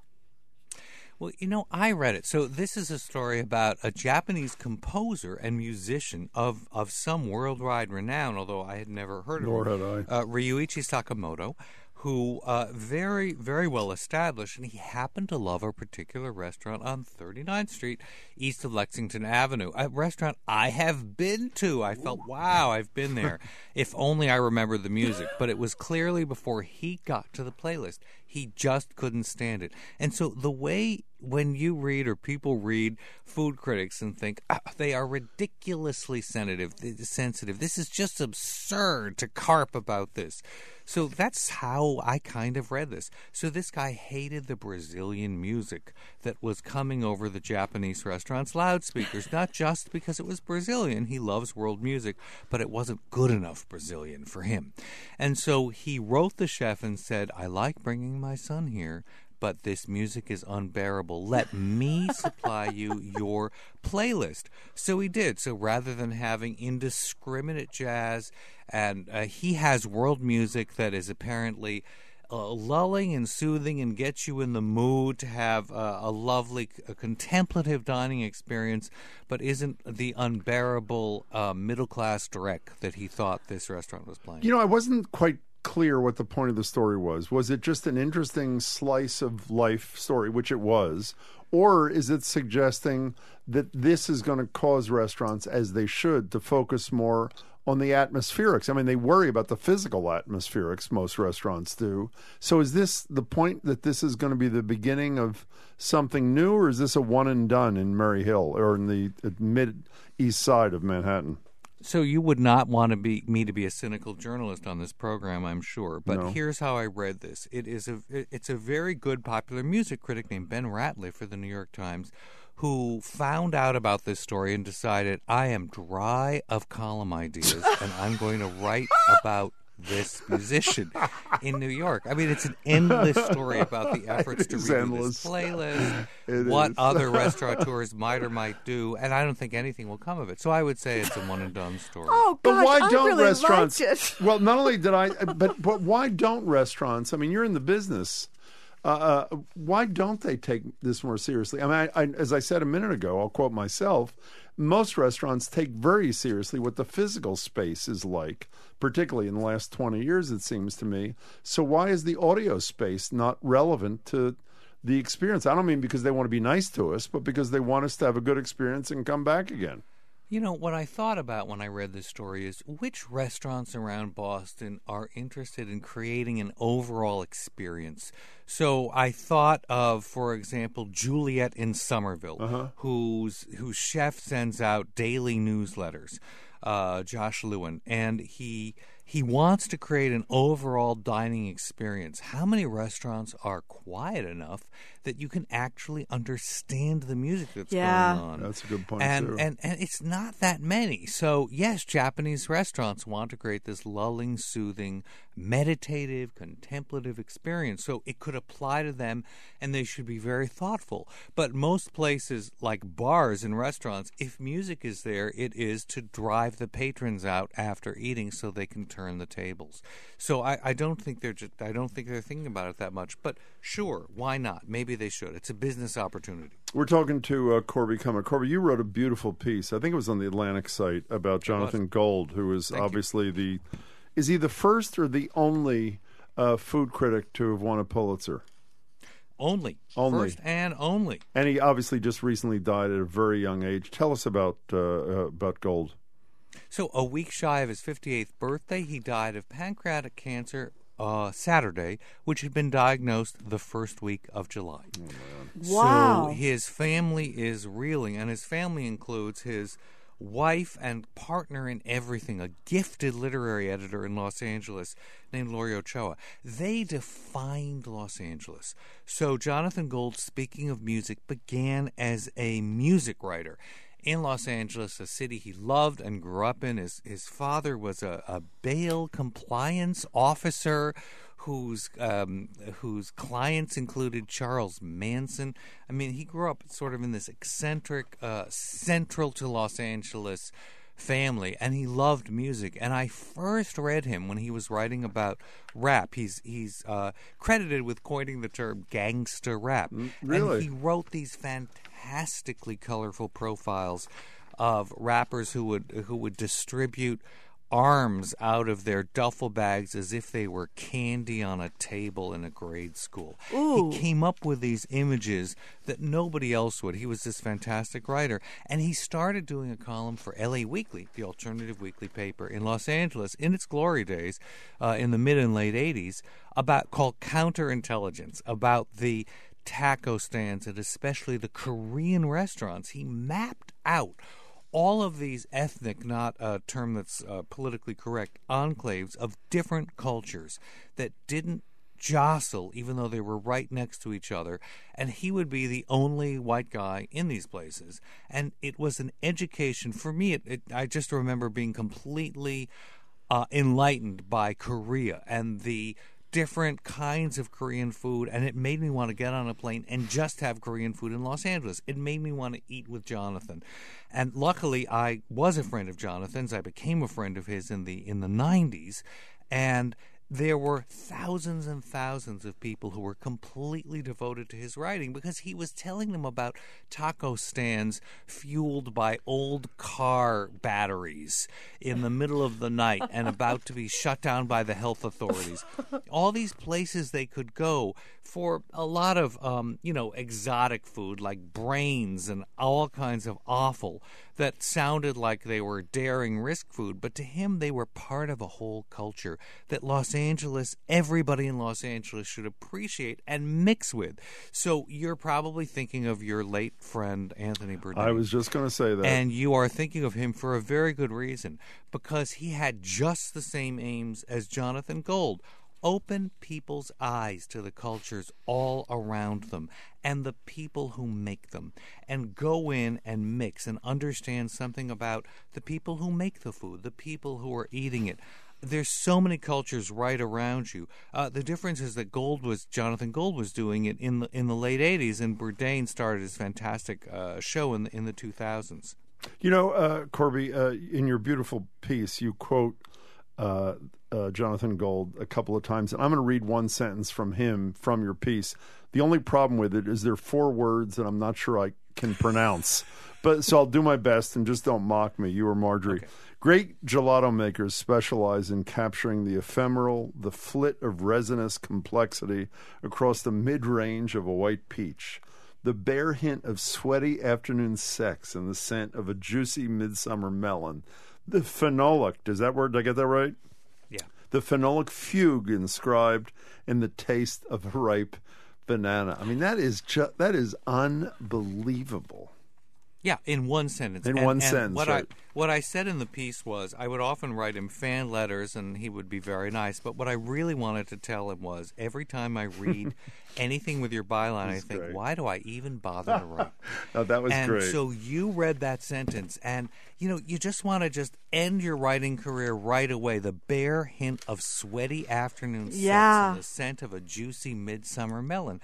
Well, you know, I read it. So this is a story about a Japanese composer and musician of, of some worldwide renown, although I had never heard of Nor him. had I. Uh, Ryuichi Sakamoto, who uh, very, very well established, and he happened to love a particular restaurant on 39th Street, east of Lexington Avenue. A restaurant I have been to. I felt, wow, I've been there. if only I remembered the music. But it was clearly before he got to the playlist. He just couldn't stand it. And so the way when you read or people read food critics and think ah, they are ridiculously sensitive, sensitive. This is just absurd to carp about this. So that's how I kind of read this. So this guy hated the Brazilian music that was coming over the Japanese restaurant's loudspeakers, not just because it was Brazilian. He loves world music, but it wasn't good enough Brazilian for him. And so he wrote the chef and said, I like bringing my son here but this music is unbearable. Let me supply you your playlist. So he did. So rather than having indiscriminate jazz, and uh, he has world music that is apparently. Uh, lulling and soothing and gets you in the mood to have uh, a lovely a contemplative dining experience, but isn't the unbearable uh, middle class direct that he thought this restaurant was playing. You know, I wasn't quite clear what the point of the story was. Was it just an interesting slice of life story, which it was, or is it suggesting that this is going to cause restaurants, as they should, to focus more on the atmospherics? I mean, they worry about the physical atmospherics, most restaurants do. So is this the point that this is going to be the beginning of something new, or is this a one and done in Murray Hill or in the mid east side of Manhattan? So you would not want to be me to be a cynical journalist on this program, I'm sure. But No. here's how I read this: it is a it's a very good popular music critic named Ben Ratliff for the New York Times, who found out about this story and decided I am dry of column ideas and I'm going to write about this musician in New York. I mean, it's an endless story about the efforts to It's redo endless. this playlist, It what is. other restaurateurs might or might do, and I don't think anything will come of it. So I would say it's a one and done story. Oh But why I don't really restaurants? liked it. well, not only did I, but but why don't restaurants? I mean, you're in the business. Uh, uh, why don't they take this more seriously? I mean, I, I, as I said a minute ago, I'll quote myself. Most restaurants take very seriously what the physical space is like, particularly in the last 20 years, it seems to me. So, why is the audio space not relevant to the experience? I don't mean because they want to be nice to us, but because they want us to have a good experience and come back again. You know, what I thought about when I read this story is which restaurants around Boston are interested in creating an overall experience. So I thought of, for example, Juliet in Somerville, Uh-huh. whose whose chef sends out daily newsletters, uh, Josh Lewin, and he he wants to create an overall dining experience. How many restaurants are quiet enough that you can actually understand the music that's Yeah. going on? That's a good point. point, and, too. And and it's not that many. So yes, Japanese restaurants want to create this lulling, soothing, meditative, contemplative experience. So it could apply to them, and they should be very thoughtful. But most places, like bars and restaurants, if music is there, it is to drive the patrons out after eating, so they can turn the tables. So I, I don't think they're just, I don't think they're thinking about it that much. But sure, why not? Maybe they should. It's a business opportunity. We're talking to uh, Corby Kummer. Corby, you wrote a beautiful piece. I think it was on the Atlantic site about Jonathan Gold, who is obviously the. Is he the first or the only uh, food critic to have won a Pulitzer? Only, Only. first and only. And he obviously just recently died at a very young age. Tell us about uh, uh, about Gold. So, a week shy of his 58th birthday, he died of pancreatic cancer uh, Saturday, which had been diagnosed the first week of July. Wow. So, his family is reeling, and his family includes his wife and partner in everything, a gifted literary editor in Los Angeles named Laurie Ochoa. They defined Los Angeles. So, Jonathan Gold, speaking of music, began as a music writer in Los Angeles, a city he loved and grew up in. His his father was a, a bail compliance officer whose um, whose clients included Charles Manson. I mean, he grew up sort of in this eccentric, uh, central to Los Angeles family, and he loved music. And I first read him when he was writing about rap. He's he's uh, credited with coining the term gangster rap. really? And he wrote these fantastically colorful profiles of rappers who would who would distribute arms out of their duffel bags as if they were candy on a table in a grade school. Ooh. He came up with these images that nobody else would. He was this fantastic writer. And he started doing a column for LA Weekly, the alternative weekly paper in Los Angeles in its glory days uh, in the mid and late 80s about called Counterintelligence, about the taco stands and especially the Korean restaurants. He mapped out all of these ethnic, not a term that's uh, politically correct, enclaves of different cultures that didn't jostle, even though they were right next to each other. And he would be the only white guy in these places. And it was an education for me. It, it, I just remember being completely uh, enlightened by Korea and the different kinds of Korean food, and it made me want to get on a plane and just have Korean food in Los Angeles. It made me want to eat with Jonathan, and luckily, I was a friend of Jonathan's. I became a friend of his in the in the '90s, and there were thousands and thousands of people who were completely devoted to his writing because he was telling them about taco stands fueled by old car batteries in the middle of the night and about to be shut down by the health authorities. All these places they could go for a lot of, um, you know, exotic food like brains and all kinds of offal that sounded like they were daring risk food, but to him they were part of a whole culture that Los Angeles, everybody in Los Angeles should appreciate and mix with. So you're probably thinking of your late friend Anthony Bourdain. I was just going to say that. And you are thinking of him for a very good reason because he had just the same aims as Jonathan Gold open people's eyes to the cultures all around them and the people who make them and go in and mix and understand something about the people who make the food, the people who are eating it. There's so many cultures right around you. Uh, the difference is that Gold was Jonathan Gold was doing it in the in the late '80s, and Bourdain started his fantastic uh, show in the, in the 2000s. You know, uh, Corby, uh, in your beautiful piece, you quote uh, uh, Jonathan Gold a couple of times, and I'm going to read one sentence from him from your piece. The only problem with it is there are four words that I'm not sure I can pronounce, but so I'll do my best and just don't mock me. You or Margery. Okay. Great gelato makers specialize in capturing the ephemeral, the flit of resinous complexity across the mid range of a white peach the bare hint of sweaty afternoon sex and the scent of a juicy midsummer melon. The phenolic, does that word, did I get that right? Yeah. The phenolic fugue inscribed in the taste of a ripe banana. I mean, that is ju- that is unbelievable. Yeah, in one sentence. In And- one and sentence, What right. I what I said in the piece was I would often write him fan letters, and he would be very nice. But what I really wanted to tell him was every time I read anything with your byline, I think, great. why do I even bother to write? Oh, that was and great. so you read that sentence, and you know you just want to just end your writing career right away. The bare hint of sweaty afternoon sex Yeah. and the scent of a juicy midsummer melon.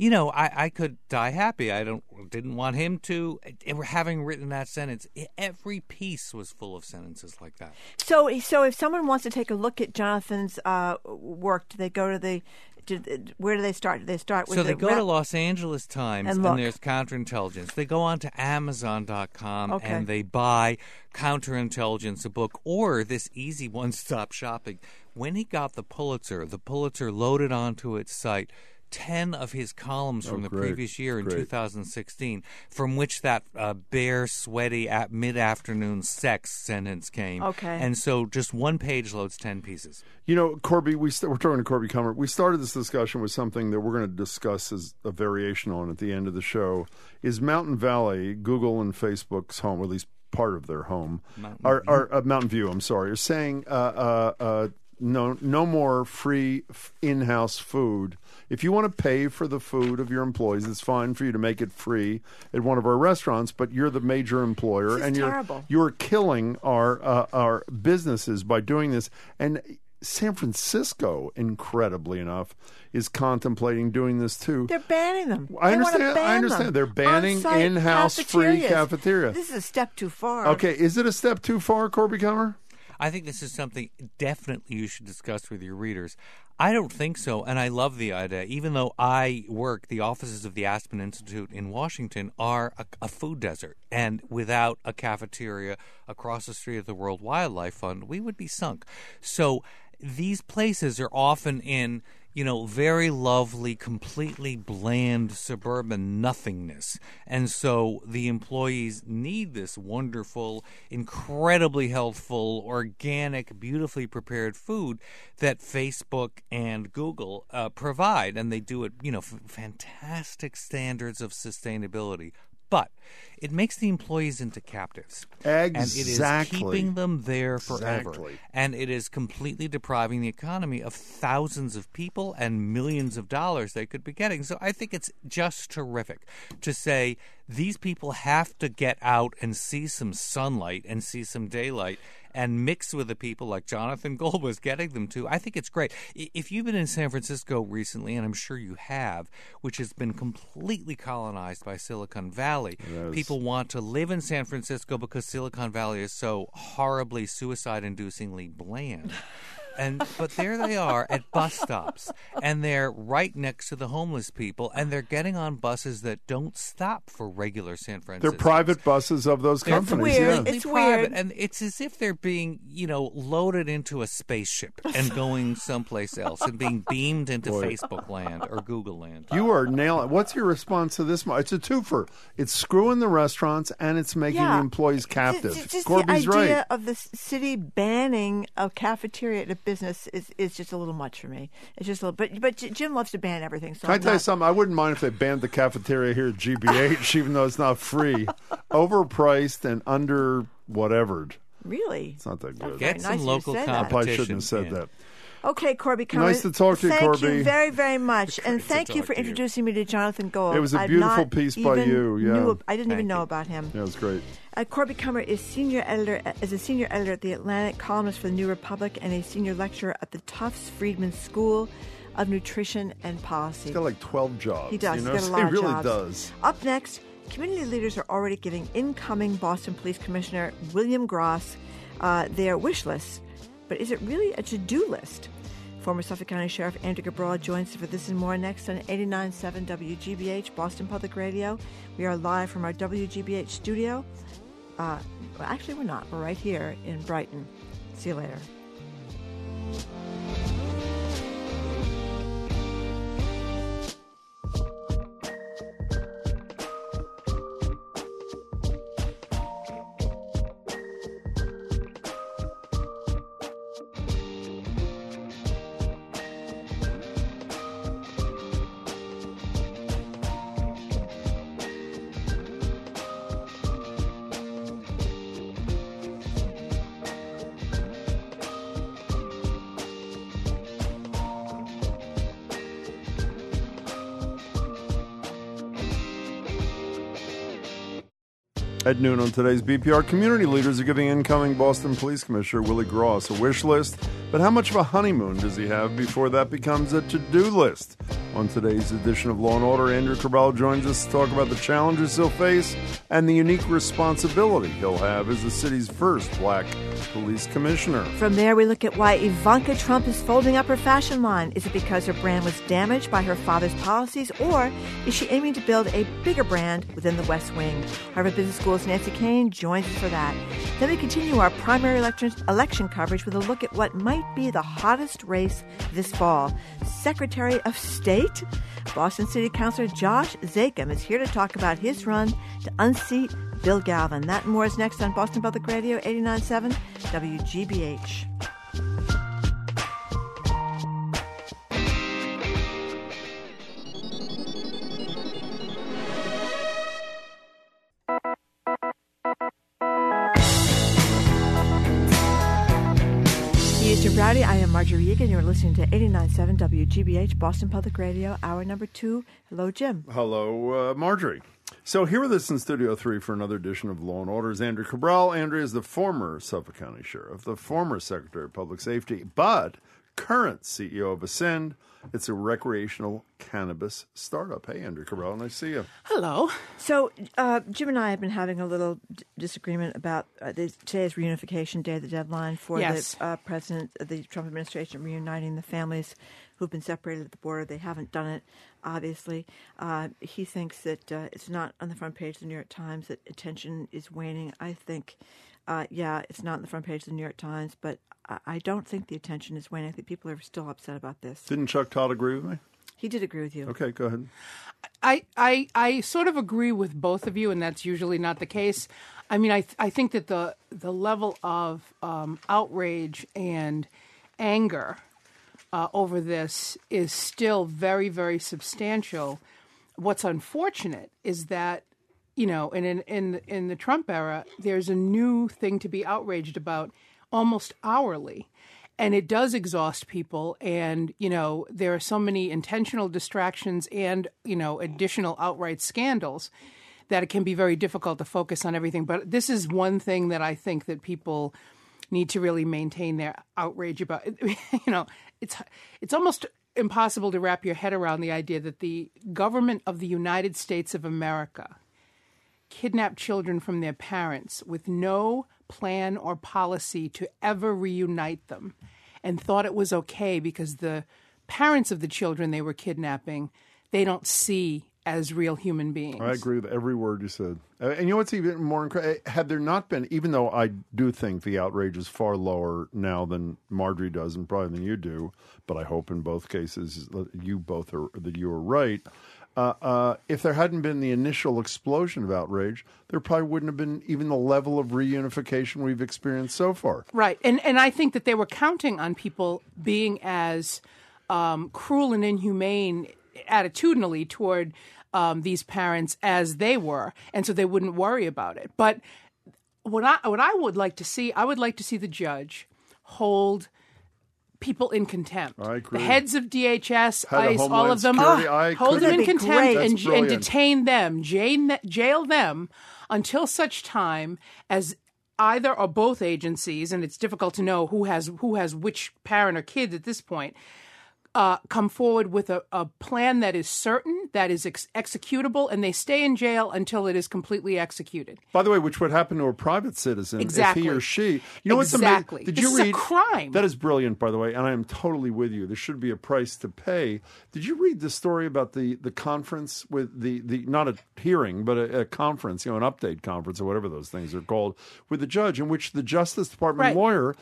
You know, I, I could die happy. I don't didn't want him to. And Having written that sentence, e, every piece was full of sentences like that. So, so if someone wants to take a look at Jonathan's uh, work, do they go to the? Do, where do they start? Do they start with So the they go rep- to Los Angeles Times And and, there's counterintelligence. They go on to Amazon.com Okay. and they buy counterintelligence, a book, or this easy one stop shopping. When he got the Pulitzer, the Pulitzer loaded onto its site 10 of his columns Oh, from the great. previous year in Great. 2016, from which that uh, bare, sweaty at mid afternoon sex sentence came. Okay. And so just one page loads 10 pieces. You know, Corby, we st- we're talking to Corby Kummer. We started this discussion with something that we're going to discuss as a variation on at the end of the show. Is Mountain Valley, Google and Facebook's home, or at least part of their home, Mountain are, View. are uh, Mountain View? I'm sorry, are saying uh, uh, uh, no, no more free f- in-house food. If you want to pay for the food of your employees, it's fine for you to make it free at one of our restaurants. But you're the major employer, This is and you're terrible. you're killing our uh, our businesses by doing this. And San Francisco, incredibly enough, is contemplating doing this too. They're banning them. I They wanna understand- I understand. them. They're banning On-site in-house free cafeterias. cafeteria. This is a step too far. Okay, is it a step too far, Corby Kummer? I think this is something definitely you should discuss with your readers. I don't think so, and I love the idea. Even though I work, the offices of the Aspen Institute in Washington are a, a food desert, and without a cafeteria across the street of the World Wildlife Fund, we would be sunk. So these places are often in you know, very lovely, completely bland suburban nothingness. And so the employees need this wonderful, incredibly healthful, organic, beautifully prepared food that Facebook and Google uh, provide. And they do it, you know, f- fantastic standards of sustainability. But it makes the employees into captives. Exactly. And it is keeping them there forever. Exactly. And it is completely depriving the economy of thousands of people and millions of dollars they could be getting. So I think it's just terrific to say these people have to get out and see some sunlight and see some daylight and mix with the people like Jonathan Gold was getting them to. I think it's great. If you've been in San Francisco recently, and I'm sure you have, which has been completely colonized by Silicon Valley, Yes. people want to live in San Francisco because Silicon Valley is so horribly suicide inducingly bland. And but there they are at bus stops, and they're right next to the homeless people, and they're getting on buses that don't stop for regular San Francisco. They're private buses of those They're companies. completely yeah. It's private, weird. and it's as if they're being, you know, loaded into a spaceship and going someplace else and being beamed into Boy. Facebook land or Google land. You are nailing. What's your response to this? It's a twofer. It's screwing the restaurants and it's making Yeah. the employees captive. Just, just Corby's the idea right. of the city banning a cafeteria at a business is, is just a little much for me. It's just a little, but but Jim loves to ban everything. So Can I I'm tell you something? I wouldn't mind if they banned the cafeteria here at GBH, even though it's not free. Overpriced and under whatevered. Really? It's not that good. Get Very some nice of you to local say that. I probably shouldn't competition. have said yeah. that. Okay, Corby Kummer. Nice to talk to you, thank Corby. you very, very much, and thank you for to you. introducing me to Jonathan Gold. It was a I've beautiful piece by even you, yeah. knew- I didn't even Thank know you. about him. Yeah, it was great. Uh, Corby Kummer is senior editor is a senior editor at the Atlantic, columnist for the New Republic, and a senior lecturer at the Tufts Friedman School of Nutrition and Policy. He's got like 12 jobs. He does. You know? He's got a lot he really jobs. does. Up next, community leaders are already giving incoming Boston Police Commissioner William Gross uh, their wish list. But is it really a to-do list? Former Suffolk County Sheriff Andrea Cabral joins us for this and more next on 89.7 WGBH, Boston Public Radio. We are live from our WGBH studio. Uh, well, actually, we're not. We're right here in Brighton. See you later. At noon on today's BPR, community leaders are giving incoming Boston Police Commissioner Willie Gross a wish list. But how much of a honeymoon does he have before that becomes a to do list? On today's edition of Law and Order, Andrea Cabral joins us to talk about the challenges he'll face and the unique responsibility he'll have as the city's first black police commissioner. From there, we look at why Ivanka Trump is folding up her fashion line. Is it because her brand was damaged by her father's policies, or is she aiming to build a bigger brand within the West Wing? Harvard Business School's Nancy Koehn joins us for that. Then we continue our primary election, election coverage with a look at what might be the hottest race this fall Secretary of State? Boston City Councilor Josh Zakim is here to talk about his run to unseat Bill Galvin. That and more is next on Boston Public Radio 89.7 WGBH. I am Margery Eagan. You're listening to 89.7 WGBH, Boston Public Radio, hour number two. Hello, Jim. Hello, uh, Margery. So here with us in Studio 3 for another edition of Law and Order is Andrea Cabral. Andrea is the former Suffolk County Sheriff, the former Secretary of Public Safety, but current CEO of Ascend. It's a recreational cannabis startup. Hey, Andrea Cabral, nice to see you. Hello. So, uh, Jim and I have been having a little d- disagreement about uh, this, today's reunification day, the deadline for Yes. the uh, president of the Trump administration reuniting the families who've been separated at the border. They haven't done it, obviously. Uh, he thinks that uh, it's not on the front page of the New York Times, that attention is waning. I think, uh, yeah, it's not on the front page of the New York Times, but I, I don't think the attention is waning. I think people are still upset about this. Didn't Chuck Todd agree with me? He did agree with you. Okay, go ahead. I, I I sort of agree with both of you, and that's usually not the case. I mean, I I think that the the level of um, outrage and anger uh, over this is still very very substantial. What's unfortunate is that you know, in in in the Trump era, there's a new thing to be outraged about almost hourly. And it does exhaust people. And you know there are so many intentional distractions and you know additional outright scandals that it can be very difficult to focus on everything. But this is one thing that i think that people need to really maintain their outrage about. You know it's it's almost impossible to wrap your head around the idea that the government of the United States of America kidnapped children from their parents with no plan or policy to ever reunite them and thought it was okay because the parents of the children they were kidnapping they don't see as real human beings. I agree with every word you said. Uh, and you know what's even more incredible? Had there not been, even though I do think the outrage is far lower now than Margery does, and probably than you do, but I hope in both cases you both are that you are right. Uh, uh, if there hadn't been the initial explosion of outrage, there probably wouldn't have been even the level of reunification we've experienced so far. Right, and and I think that they were counting on people being as um, cruel and inhumane attitudinally toward um, these parents as they were, and so they wouldn't worry about it. But what I what I would like to see, I would like to see the judge hold people in contempt. I agree. The heads of DHS, Head of ICE, all of them, Security, I hold them in contempt and, and detain them, jail, jail them until such time as either or both agencies, and it's difficult to know who has who has which parent or kid at this point. Uh, come forward with a, a plan that is certain, that is ex- executable, and they stay in jail until it is completely executed. By the way, which would happen to a private citizen Exactly. if he or she. You know what's Exactly. amazing? Did This you read crime. That is brilliant, by the way, and I am totally with you. There should be a price to pay. Did you read the story about the the conference with the the not a hearing but a, a conference, you know, an update conference or whatever those things are called, with the judge, in which the Justice Department Right. lawyer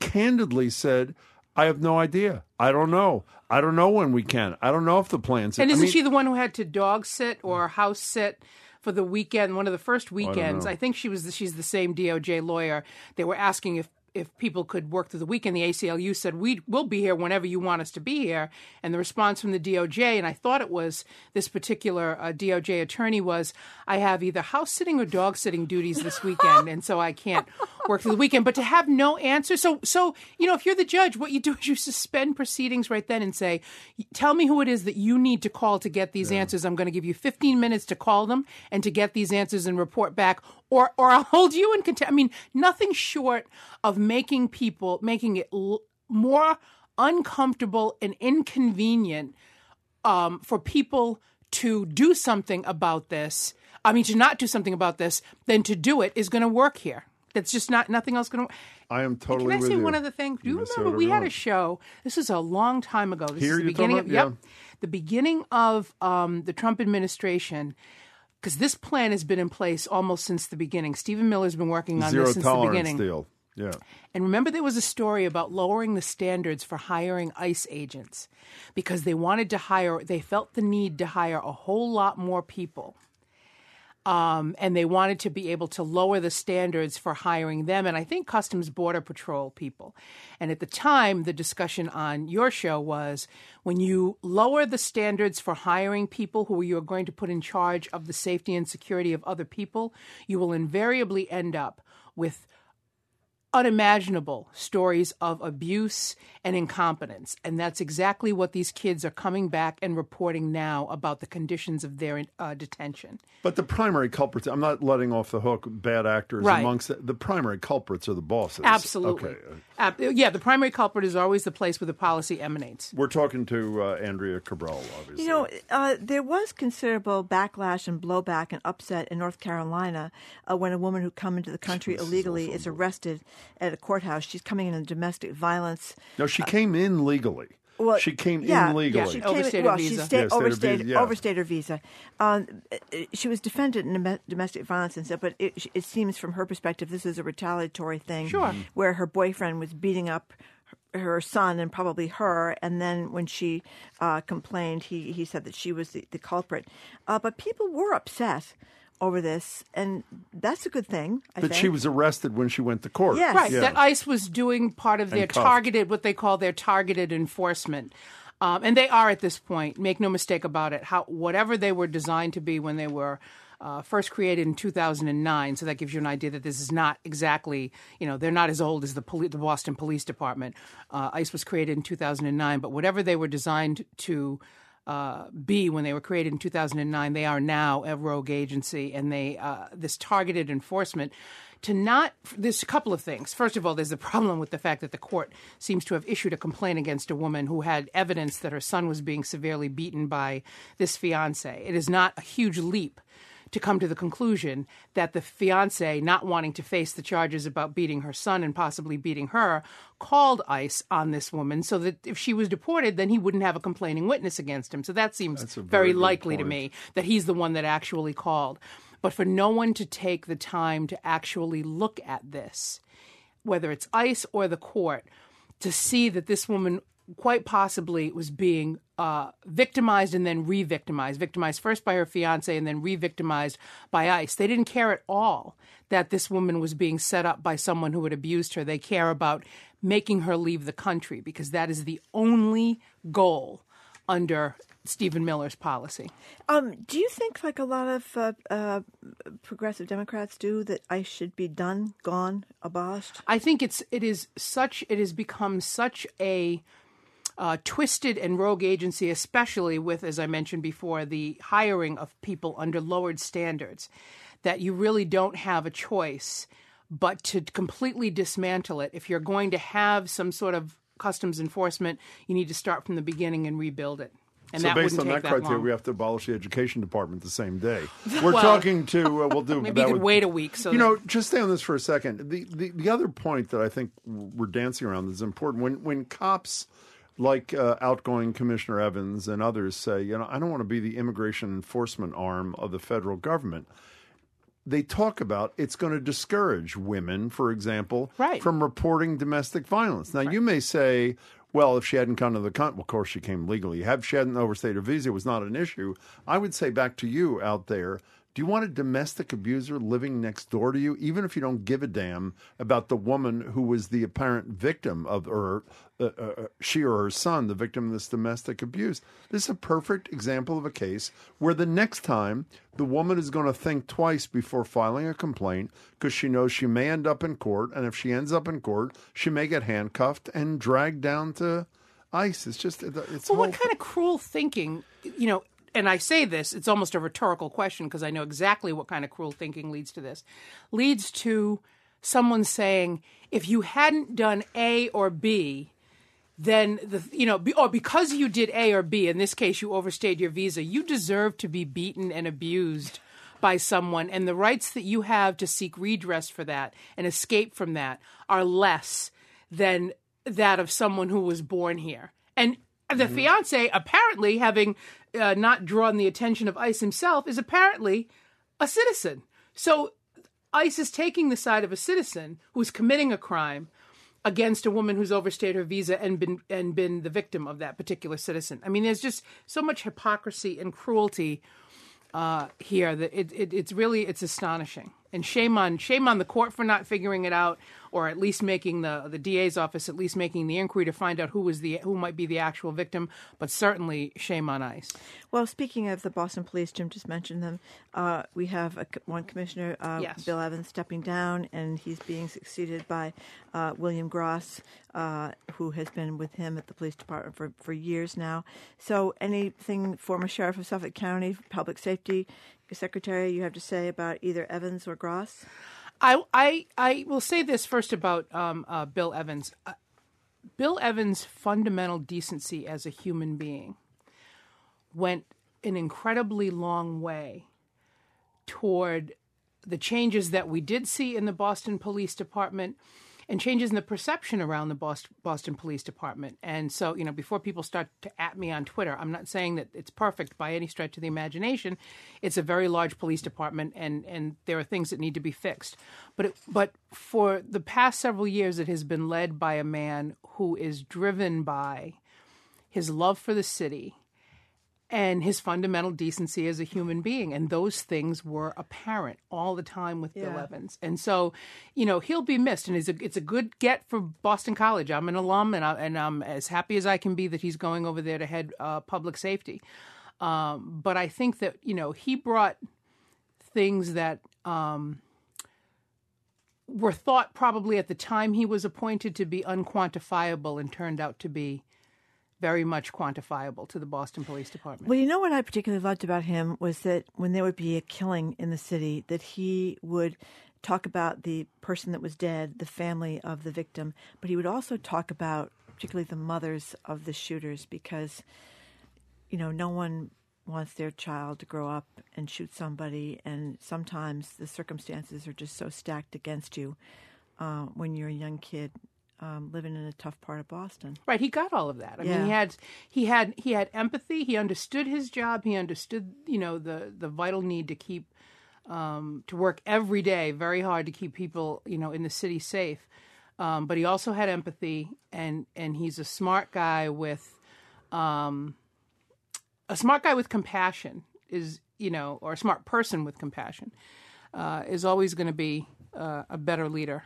candidly said. I have no idea. I don't know. I don't know when we can. I don't know if the plans. And isn't mean- she the one who had to dog sit or house sit for the weekend? One of the first weekends, know. I, think she was. The, she's the same DOJ lawyer. They were asking if if people could work through the weekend. The ACLU said we will be here whenever you want us to be here. And the response from the DOJ, and I thought it was this particular uh, DOJ attorney was, I have either house sitting or dog sitting duties this weekend, and so I can't work through the weekend. But to have no answer, so so you know, if you're the judge, what you do is you suspend proceedings right then and say, tell me who it is that you need to call to get these answers. I'm going to give you 15 minutes to call them and to get these answers and report back, or or I'll hold you in contempt. I mean, nothing short of making people making it l- more uncomfortable and inconvenient um, for people to do something about this. I mean, to not do something about this than to do it is going to work here. That's just not nothing else going to. I am totally Can I say you. one other thing? Do you say remember we had a show? This is a long time ago. This Here is the beginning of about? yep, the beginning of um, the Trump administration. Because this plan has been in place almost since the beginning. Stephen Miller's been working on Zero this since the beginning. deal. Yeah. And remember, there was a story about lowering the standards for hiring ICE agents because they wanted to hire, they felt the need to hire a whole lot more people. Um, and they wanted to be able to lower the standards for hiring them, and I think Customs Border Patrol people. And at the time, the discussion on your show was when you lower the standards for hiring people who you are going to put in charge of the safety and security of other people, you will invariably end up with unimaginable stories of abuse and incompetence. And that's exactly what these kids are coming back and reporting now about the conditions of their uh, detention. But the primary culprits, I'm not letting off the hook bad actors Right. amongst the, the primary culprits are the bosses. Absolutely. Okay. Ab- yeah, the primary culprit is always the place where the policy emanates. We're talking to uh, Andrea Cabral, obviously. You know, uh, there was considerable backlash and blowback and upset in North Carolina uh, when a woman who come into the country illegally is arrested at a courthouse. She's coming in on domestic violence. no, she came in legally. Well, she came yeah, in legally. Yeah, she came in, well, she stayed, Yeah, overstayed, visa, yeah. overstayed her visa. Um, uh, she was defended in domestic violence and stuff, but it, it seems from her perspective this is a retaliatory thing. Sure. Mm-hmm. Mhm. Where her boyfriend was beating up her- her son and probably her, and then when she uh, complained, he, he said that she was the, the culprit. Uh, but people were upset over this, and that's a good thing. I But think. she was arrested when she went to court. Right, that ICE was doing part of their targeted, what they call their targeted enforcement. Um, and they are at this point. Make no mistake about it. How whatever they were designed to be when they were uh, first created in 2009. So that gives you an idea that this is not exactly, you know, they're not as old as the, poli- the Boston Police Department. Uh, ICE was created in 2009, but whatever they were designed to uh, be when they were created in 2009, they are now a rogue agency, and they uh, this targeted enforcement to not a couple of things. First of all, there's the problem with the fact that the court seems to have issued a complaint against a woman who had evidence that her son was being severely beaten by this fiance. It is not a huge leap to come to the conclusion that the fiance, not wanting to face the charges about beating her son and possibly beating her, called ICE on this woman so that if she was deported, then he wouldn't have a complaining witness against him. So that seems very, very likely to me that he's the one that actually called. But for no one to take the time to actually look at this, whether it's ICE or the court, to see that this woman quite possibly was being uh, victimized and then re-victimized, victimized first by her fiance and then re-victimized by ICE. They didn't care at all that this woman was being set up by someone who had abused her. They care about making her leave the country because that is the only goal under Stephen Miller's policy. Um, do you think, like a lot of uh, uh, progressive Democrats do, that ICE should be done, gone, abolished? I think it's it is such it has become such a uh, twisted and rogue agency, especially with, as I mentioned before, the hiring of people under lowered standards, that you really don't have a choice but to completely dismantle it. If you're going to have some sort of customs enforcement, you need to start from the beginning and rebuild it. And so based on that that criteria, long. we have to abolish the education department the same day. We're Well, talking to. Uh, we'll do. maybe you could wait a week so you that- know, just stay on this for a second. The, the the other point that I think we're dancing around is important. When when cops like uh, outgoing Commissioner Evans and others say, you know, I don't want to be the immigration enforcement arm of the federal government. They talk about it's going to discourage women, for example, Right. from reporting domestic violence. Now, you may say, well, if she hadn't come to the country, well, of course she came legally. Have she hadn't overstayed her visa, it was not an issue. I would say back to you out there, do you want a domestic abuser living next door to you, even if you don't give a damn about the woman who was the apparent victim of, or uh, uh, she or her son, the victim of this domestic abuse? This is a perfect example of a case where the next time the woman is going to think twice before filing a complaint because she knows she may end up in court. And if she ends up in court, she may get handcuffed and dragged down to ICE. It's just, it's Well, what kind of cruel thinking, you know, and I say this, it's almost a rhetorical question because I know exactly what kind of cruel thinking leads to this. Leads to someone saying, if you hadn't done A or B, then the you know be, or because you did A or B in this case you overstayed your visa you deserve to be beaten and abused by someone. And the rights that you have to seek redress for that and escape from that are less than that of someone who was born here. And the fiance apparently having uh, not drawn the attention of ICE himself is apparently a citizen. So ICE is taking the side of a citizen who's committing a crime against a woman who's overstayed her visa and been and been the victim of that particular citizen. I mean, there's just so much hypocrisy and cruelty uh, here that it, it, it's really it's astonishing. and shame on shame on the court for not figuring it out, or at least making the the DA's office at least making the inquiry to find out who was the who might be the actual victim. But certainly shame on ICE. Well, speaking of the Boston Police, Jim just mentioned them. Uh, we have a, one commissioner, uh, Yes. Bill Evans, stepping down, and he's being succeeded by uh, William Gross, uh, who has been with him at the police department for, for years now. So, anything former sheriff of Suffolk County, public safety secretary, you have to say about either Evans or Gross? I, I, I will say this first about um, uh, Bill Evans. Uh, Bill Evans' fundamental decency as a human being went an incredibly long way toward the changes that we did see in the Boston Police Department and changes in the perception around the Boston, Police Department. And so, you know, before people start to at me on Twitter, I'm not saying that it's perfect by any stretch of the imagination. It's a very large police department, and and there are things that need to be fixed. But it, but for the past several years, it has been led by a man who is driven by his love for the city and his fundamental decency as a human being. And those things were apparent all the time with Bill Evans. And so, you know, he'll be missed. And it's a, it's a good get for Boston College. I'm an alum, and, I, and I'm as happy as I can be that he's going over there to head uh, public safety. Um, but I think that, you know, he brought things that um, were thought probably at the time he was appointed to be unquantifiable and turned out to be very much quantifiable to the Boston Police Department. Well, you know what I particularly loved about him was that when there would be a killing in the city, that he would talk about the person that was dead, the family of the victim, but he would also talk about particularly the mothers of the shooters because you know, no one wants their child to grow up and shoot somebody, and sometimes the circumstances are just so stacked against you uh, when you're a young kid um, living in a tough part of Boston. Right, he got all of that. I mean, he had he had he had empathy. He understood his job. He understood, you know, the the vital need to keep um, to work every day very hard to keep people, you know, in the city safe. Um, but he also had empathy, and and he's a smart guy with um, a smart guy with compassion is you know, or a smart person with compassion uh, is always going to be uh, a better leader.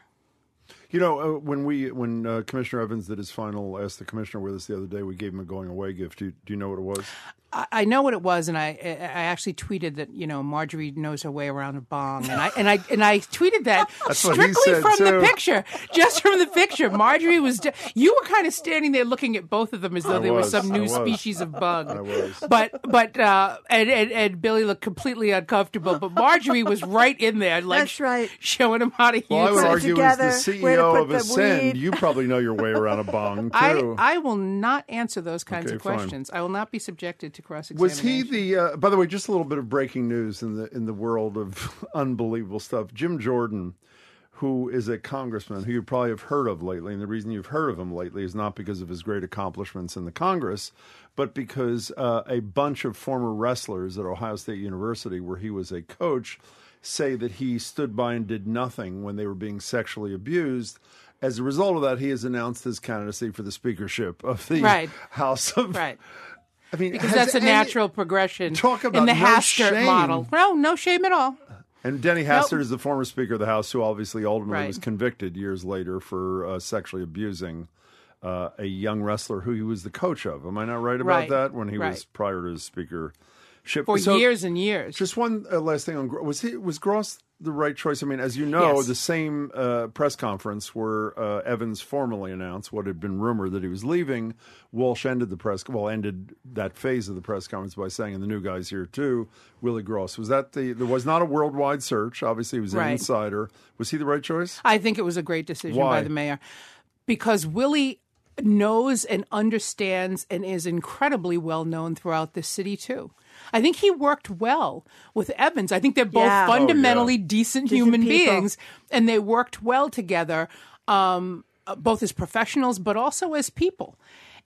You know, uh, when we when uh, Commissioner Evans did his final asked the Commissioner with us the other day, we gave him a going away gift. Do you, do you know what it was? I, I know what it was, and I I I actually tweeted that you know Margery knows her way around a bong, and I and I and I tweeted that That's what he strictly said, from the picture, just from the picture. Margery was de- you were kind of standing there looking at both of them as though I they were some I new was. species of bug. I was. But but uh, and, and and Billy looked completely uncomfortable, but Margery was right in there, like That's right. showing him how to use Well, I would it. argue together, as the way to CEO put of the Ascend, weed. you probably know your way around a bong too. I will not answer those kinds Okay, of fine. questions. I will not be subjected to cross Was he the? Uh, by the way, just a little bit of breaking news in the in the world of unbelievable stuff. Jim Jordan, who is a congressman who you probably have heard of lately, and the reason you've heard of him lately is not because of his great accomplishments in the Congress, but because uh, a bunch of former wrestlers at Ohio State University, where he was a coach, say that he stood by and did nothing when they were being sexually abused. As a result of that, he has announced his candidacy for the speakership of the Right. House of right? I mean, because that's a any- natural progression Talk about in the no Hastert shame. model. No, no shame at all. And Denny Hastert is the former Speaker of the House, who obviously ultimately Right. was convicted years later for uh, sexually abusing uh, a young wrestler who he was the coach of. Am I not right about Right. that? When he was prior to his speakership For So, years and years. Just one uh, last thing on was he was Gross the right choice? I mean, as you know, Yes. the same uh, press conference where uh, Evans formally announced what had been rumored that he was leaving. Walsh ended the press well ended that phase of the press conference by saying, "And the new guy's here too." Willie Gross was that the there was not a worldwide search. Obviously, he was an Right. insider. Was he the right choice? I think it was a great decision Why? by the mayor because Willie knows and understands and is incredibly well known throughout the city too. I think he worked well with Evans. I think they're both Yeah. Oh, yeah. fundamentally decent, Decent human people. beings, and they worked well together, um, uh, both as professionals but also as people.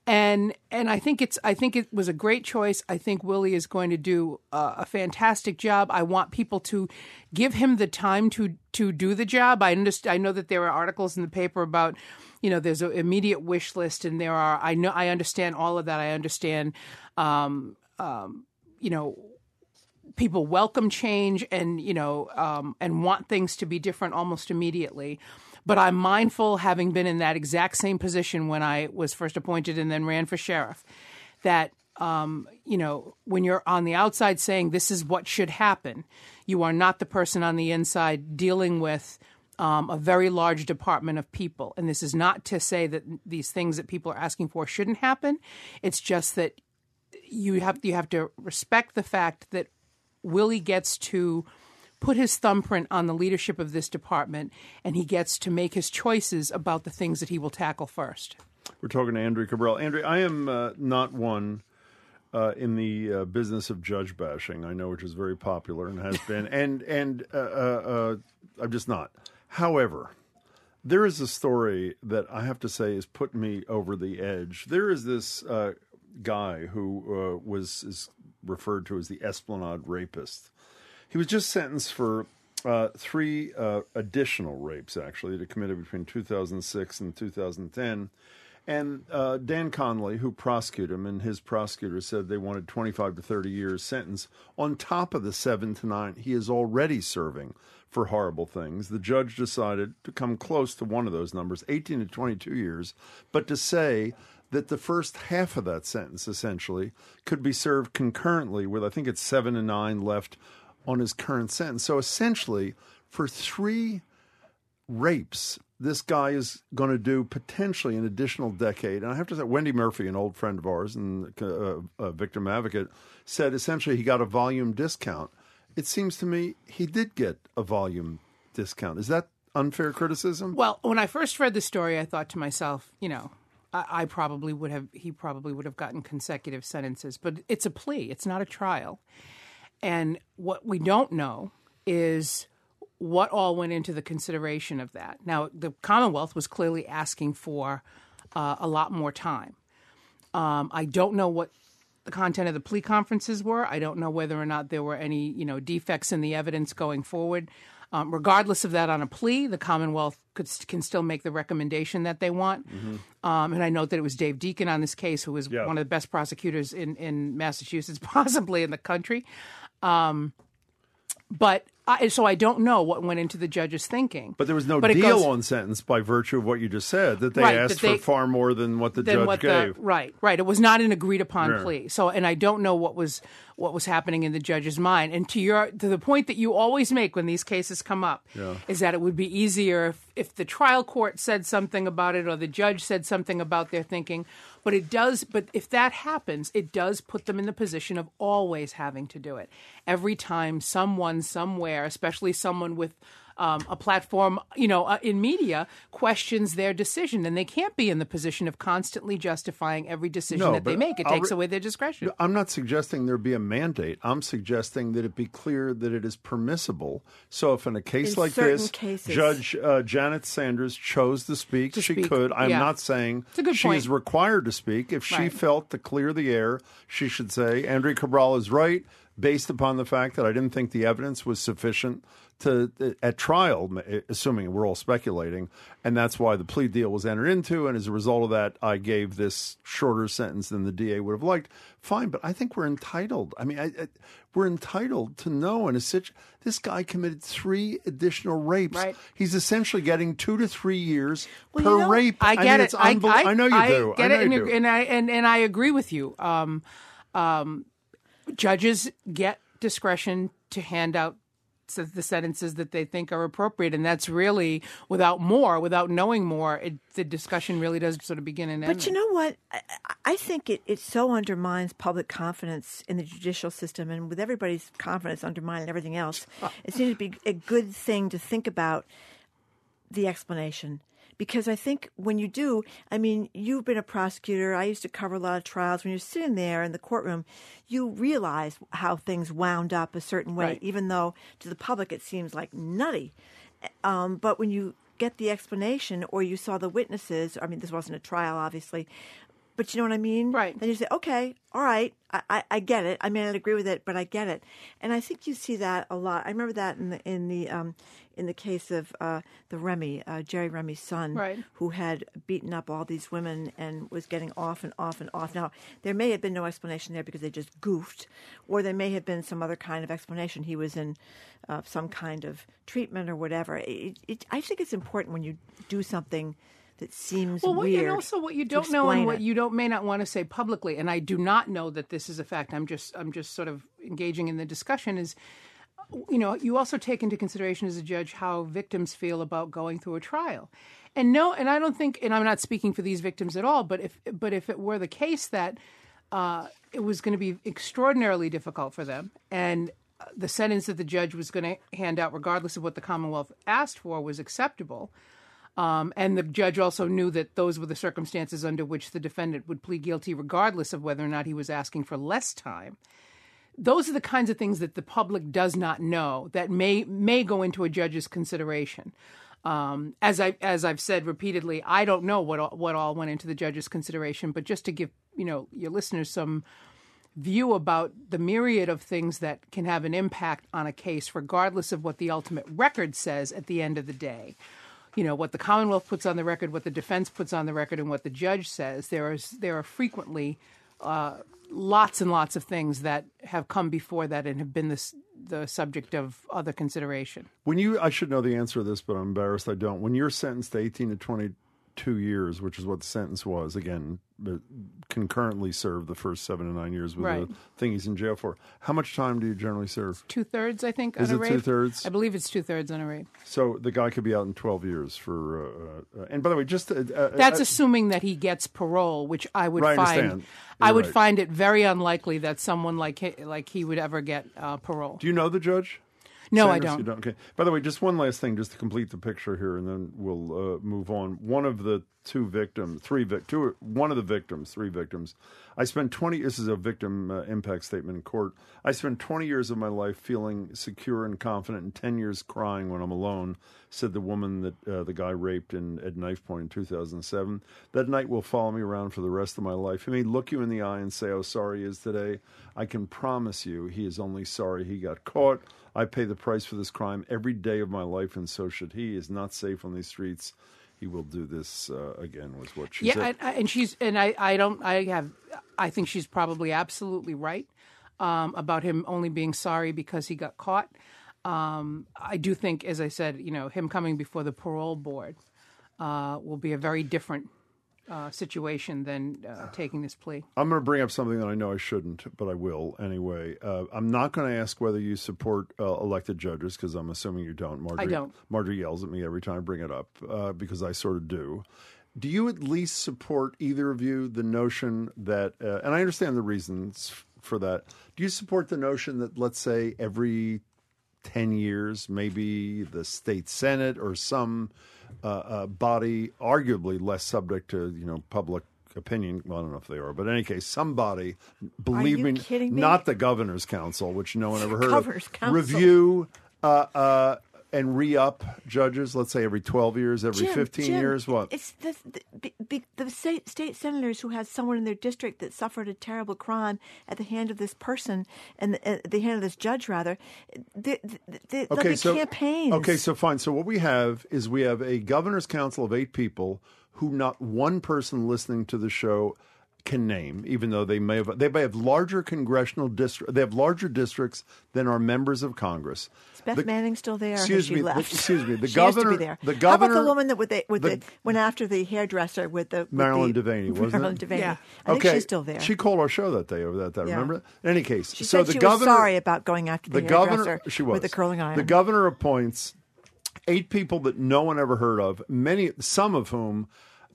And and I think it's I think it was a great choice. I think Willie is going to do uh, a fantastic job. I want people to give him the time to to do the job. I understand. I know that there are articles in the paper about you know there's an immediate wish list, and there are I know I understand all of that. I understand. Um, um, you know people welcome change and you know um, and want things to be different almost immediately. But I'm mindful, having been in that exact same position when I was first appointed and then ran for sheriff, that um, you know when you're on the outside saying this is what should happen, you are not the person on the inside dealing with. Um, a very large department of people. And this is not to say that these things that people are asking for shouldn't happen. It's just that you have you have to respect the fact that Willie gets to put his thumbprint on the leadership of this department, and he gets to make his choices about the things that he will tackle first. We're talking to Andrea Cabral. Andrea, I am uh, not one uh, in the uh, business of judge bashing. I know, which is very popular and has been, and and uh, uh, uh, I'm just not. However, there is a story that I have to say has put me over the edge. There is this guy who was is referred to as the Esplanade rapist. He was just sentenced for uh, three uh, additional rapes, actually, that committed between 2006 and 2010. And uh, Dan Conley, who prosecuted him, and his prosecutor said they wanted 25 to 30 years sentence on top of the seven to nine he is already serving for horrible things. The judge decided to come close to one of those numbers, 18 to 22 years, but to say that the first half of that sentence essentially could be served concurrently with I think it's seven and nine left on his current sentence. So essentially, for three rapes, this guy is going to do potentially an additional decade. And I have to say, Wendy Murphy, an old friend of ours and uh, a victim advocate, said essentially he got a volume discount. It seems to me he did get a volume discount. Is that unfair criticism? Well, when I first read the story, I thought to myself, you know, I, I probably would have, he probably would have gotten consecutive sentences, but it's a plea, it's not a trial. And what we don't know is what all went into the consideration of that. Now, the Commonwealth was clearly asking for uh, a lot more time. Um, I don't know what the content of the plea conferences were. I don't know whether or not there were any, you know, defects in the evidence going forward. Um, regardless of that, on a plea, the Commonwealth could, can still make the recommendation that they want. Mm-hmm. Um, and I note that it was Dave Deakin on this case, who was yeah. one of the best prosecutors in, in Massachusetts, possibly in the country. Um, but I, so I don't know what went into the judge's thinking. But there was no but deal goes, on sentence by virtue of what you just said that they right, asked that they, for far more than what the judge what gave. The, right, right. It was not an agreed upon yeah. plea. So, and I don't know what was what was happening in the judge's mind. And to your to the point that you always make when these cases come up yeah. is that it would be easier if, if the trial court said something about it or the judge said something about their thinking. But it does. But if that happens, it does put them in the position of always having to do it every time someone somewhere, especially someone with um, a platform, you know, uh, in media questions their decision, and they can't be in the position of constantly justifying every decision no, that they make. It I'll takes re- away their discretion. I'm not suggesting there be a mandate. I'm suggesting that it be clear that it is permissible. So if in a case in like this, cases. Judge uh, Janet Sanders chose to speak, to she speak. could. I'm yeah. not saying she is required to speak. If she right. felt to clear the air, she should say, Andrea Cabral is right based upon the fact that I didn't think the evidence was sufficient to at trial, assuming we're all speculating, and that's why the plea deal was entered into. And as a result of that, I gave this shorter sentence than the DA would have liked. Fine, but I think we're entitled. I mean, I, I, we're entitled to know in a situation. This guy committed three additional rapes. Right. He's essentially getting two to three years well, per you know, rape. I get I it. Mean, I, I, know you do. Get I know it, you and, do. and I and, and I agree with you. Um, um, judges get discretion to hand out the sentences that they think are appropriate, and that's really without more, without knowing more, it, the discussion really does sort of begin and end. But you know what? I, I think it, it so undermines public confidence in the judicial system, and with everybody's confidence undermining everything else, it seems to be a good thing to think about the explanation because I think when you do, I mean, you've been a prosecutor. I used to cover a lot of trials. When you're sitting there in the courtroom, you realize how things wound up a certain way, right. even though to the public it seems like nutty. Um, but when you get the explanation or you saw the witnesses, I mean, this wasn't a trial, obviously, but you know what I mean? Right. Then you say, okay, all right, I, I, I get it. I may not agree with it, but I get it. And I think you see that a lot. I remember that in the in the um, in the case of uh, the Remy, uh, Jerry Remy's son, Right. who had beaten up all these women and was getting off and off and off. Now there may have been no explanation there because they just goofed, or there may have been some other kind of explanation. He was in uh, some kind of treatment or whatever. It, it, I think it's important when you do something that seems well, what, weird. and also what you don't know and what it. you don't may not want to say publicly. And I do not know that this is a fact. I'm just I'm just sort of engaging in the discussion. Is you know you also take into consideration as a judge how victims feel about going through a trial. And no, and I don't think, and I'm not speaking for these victims at all. But if but if it were the case that uh, it was going to be extraordinarily difficult for them, and the sentence that the judge was going to hand out, regardless of what the Commonwealth asked for, was acceptable. Um, and the judge also knew that those were the circumstances under which the defendant would plead guilty, regardless of whether or not he was asking for less time. Those are the kinds of things that the public does not know that may may go into a judge's consideration. Um, as I as I've said repeatedly, I don't know what all, what all went into the judge's consideration, but just to give you know your listeners some view about the myriad of things that can have an impact on a case, regardless of what the ultimate record says at the end of the day. You know what the Commonwealth puts on the record, what the defense puts on the record, and what the judge says. There is there are frequently uh, lots and lots of things that have come before that and have been this, the subject of other consideration. When you, I should know the answer to this, but I'm embarrassed I don't. When you're sentenced to 18 to 22 years, which is what the sentence was, again, concurrently serve the first seven to nine years with Right. the thing he's in jail for. How much time do you generally serve? Two thirds, I think. Is it two-thirds? I believe it's two thirds on a rape. So the guy could be out in 12 years for. Uh, uh, and by the way, just uh, uh, That's uh, assuming that he gets parole, which I would Right, find. I would right. find it very unlikely that someone like he, like he would ever get uh, parole. Do you know the judge? No, I Sanders, don't. You Okay. By the way, just one last thing, just to complete the picture here, and then we'll uh, move on. One of the two victims, three vic, two, one of the victims, three victims. I spent twenty. This is a victim uh, impact statement in court. I spent twenty years of my life feeling secure and confident, and ten years crying when I'm alone. Said the woman that uh, the guy raped in at knife point in 2007. That night will follow me around for the rest of my life. He may look you in the eye and say how sorry he is today. I can promise you, he is only sorry he got caught. I pay the price for this crime every day of my life, and so should he. Is not safe on these streets. He will do this uh, again. Was what she yeah, said. I, I, and she's and I, I don't I have I think she's probably absolutely right um, about him only being sorry because he got caught. Um, I do think, as I said, you know, him coming before the parole board uh, will be a very different uh, situation than uh, taking this plea. I'm going to bring up something that I know I shouldn't, but I will anyway. Uh, I'm not going to ask whether you support uh, elected judges because I'm assuming you don't. Margery, don't. Margery yells at me every time I bring it up uh, because I sort of do. Do you at least support either of you the notion that, uh, and I understand the reasons for that. Do you support the notion that, let's say, every 10 years, maybe the state senate or some uh, uh, body, arguably less subject to you know public opinion. Well, I don't know if they are, but in any case, somebody, believe me, me? not the governor's council, which no one ever heard Governor's of, council. review uh, uh, and re-up judges. Let's say every 12 years, every Jim, 15 Jim, years. What? It's the the, the state, state senators who had someone in their district that suffered a terrible crime at the hand of this person and the, at the hand of this judge, rather. They, they, they, there'll so campaigns. Okay, so fine. So what we have is we have a governor's council of eight people who not one person listening to the show can name, even though they may have they may have larger congressional district. They have larger districts than our members of Congress. Is Beth The- Manning still there? Excuse she me. the- excuse me. The She governor. Used to be there. The How about the woman that with the, with the- the, went after the hairdresser with the with Marilyn the, Devaney, wasn't Marilyn it? Devaney. Yeah. I think okay, she's still there. She called our show that day over that. that Yeah. Remember? In any case, She so said the she governor was sorry about going after the, the governor hairdresser she was with the curling iron. The governor appoints eight people that no one ever heard of. Many, some of whom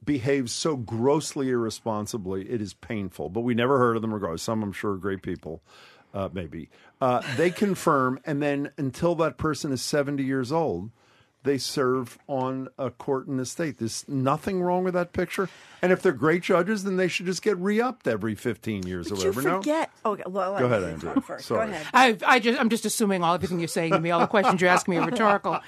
behave so grossly irresponsibly, it is painful. But we never heard of them. Regardless, some I'm sure are great people. Uh, maybe uh, they confirm, and then until that person is 70 years old. They serve on a court in the state. There's nothing wrong with that picture. And if they're great judges, then they should just get re-upped every 15 years But or you whatever. No? forget. Oh, well, Go ahead, let me Andrea. talk first. Sorry. Go ahead. I, I just, I'm just assuming all everything you're saying to me, all the questions you're asking me are rhetorical.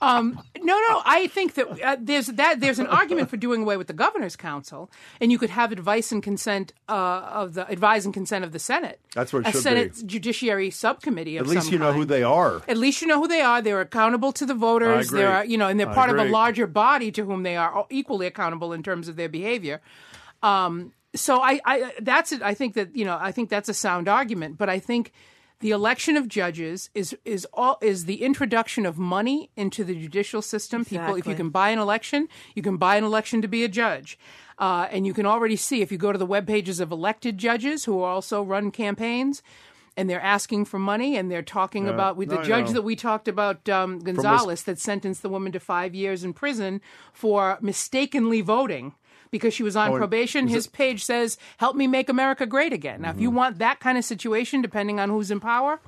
Um, no, no, I think that uh, there's that there's an argument for doing away with the governor's council, and you could have advice and consent uh, of the advise and consent of the Senate. That's what it a should Senate be. Judiciary Subcommittee. Of At least some you know who they are. At least you know who they are. They're accountable to the voters. agree. They're, uh, you know, and they're I part of a larger body to whom they are equally accountable in terms of their behavior. Um, so I, I, that's it. I think that you know, I think that's a sound argument. But I think the election of judges is is all is the introduction of money into the judicial system. People, if you can buy an election, you can buy an election to be a judge. Uh, and you can already see if you go to the web pages of elected judges who also run campaigns, and they're asking for money and they're talking about with No, the judge that we talked about, um, Gonzalez, that sentenced the woman to five years in prison for mistakenly voting. Because she was on Oh, probation, his it- page says, "Help me make America great again." Now, if you want that kind of situation, depending on who's in power,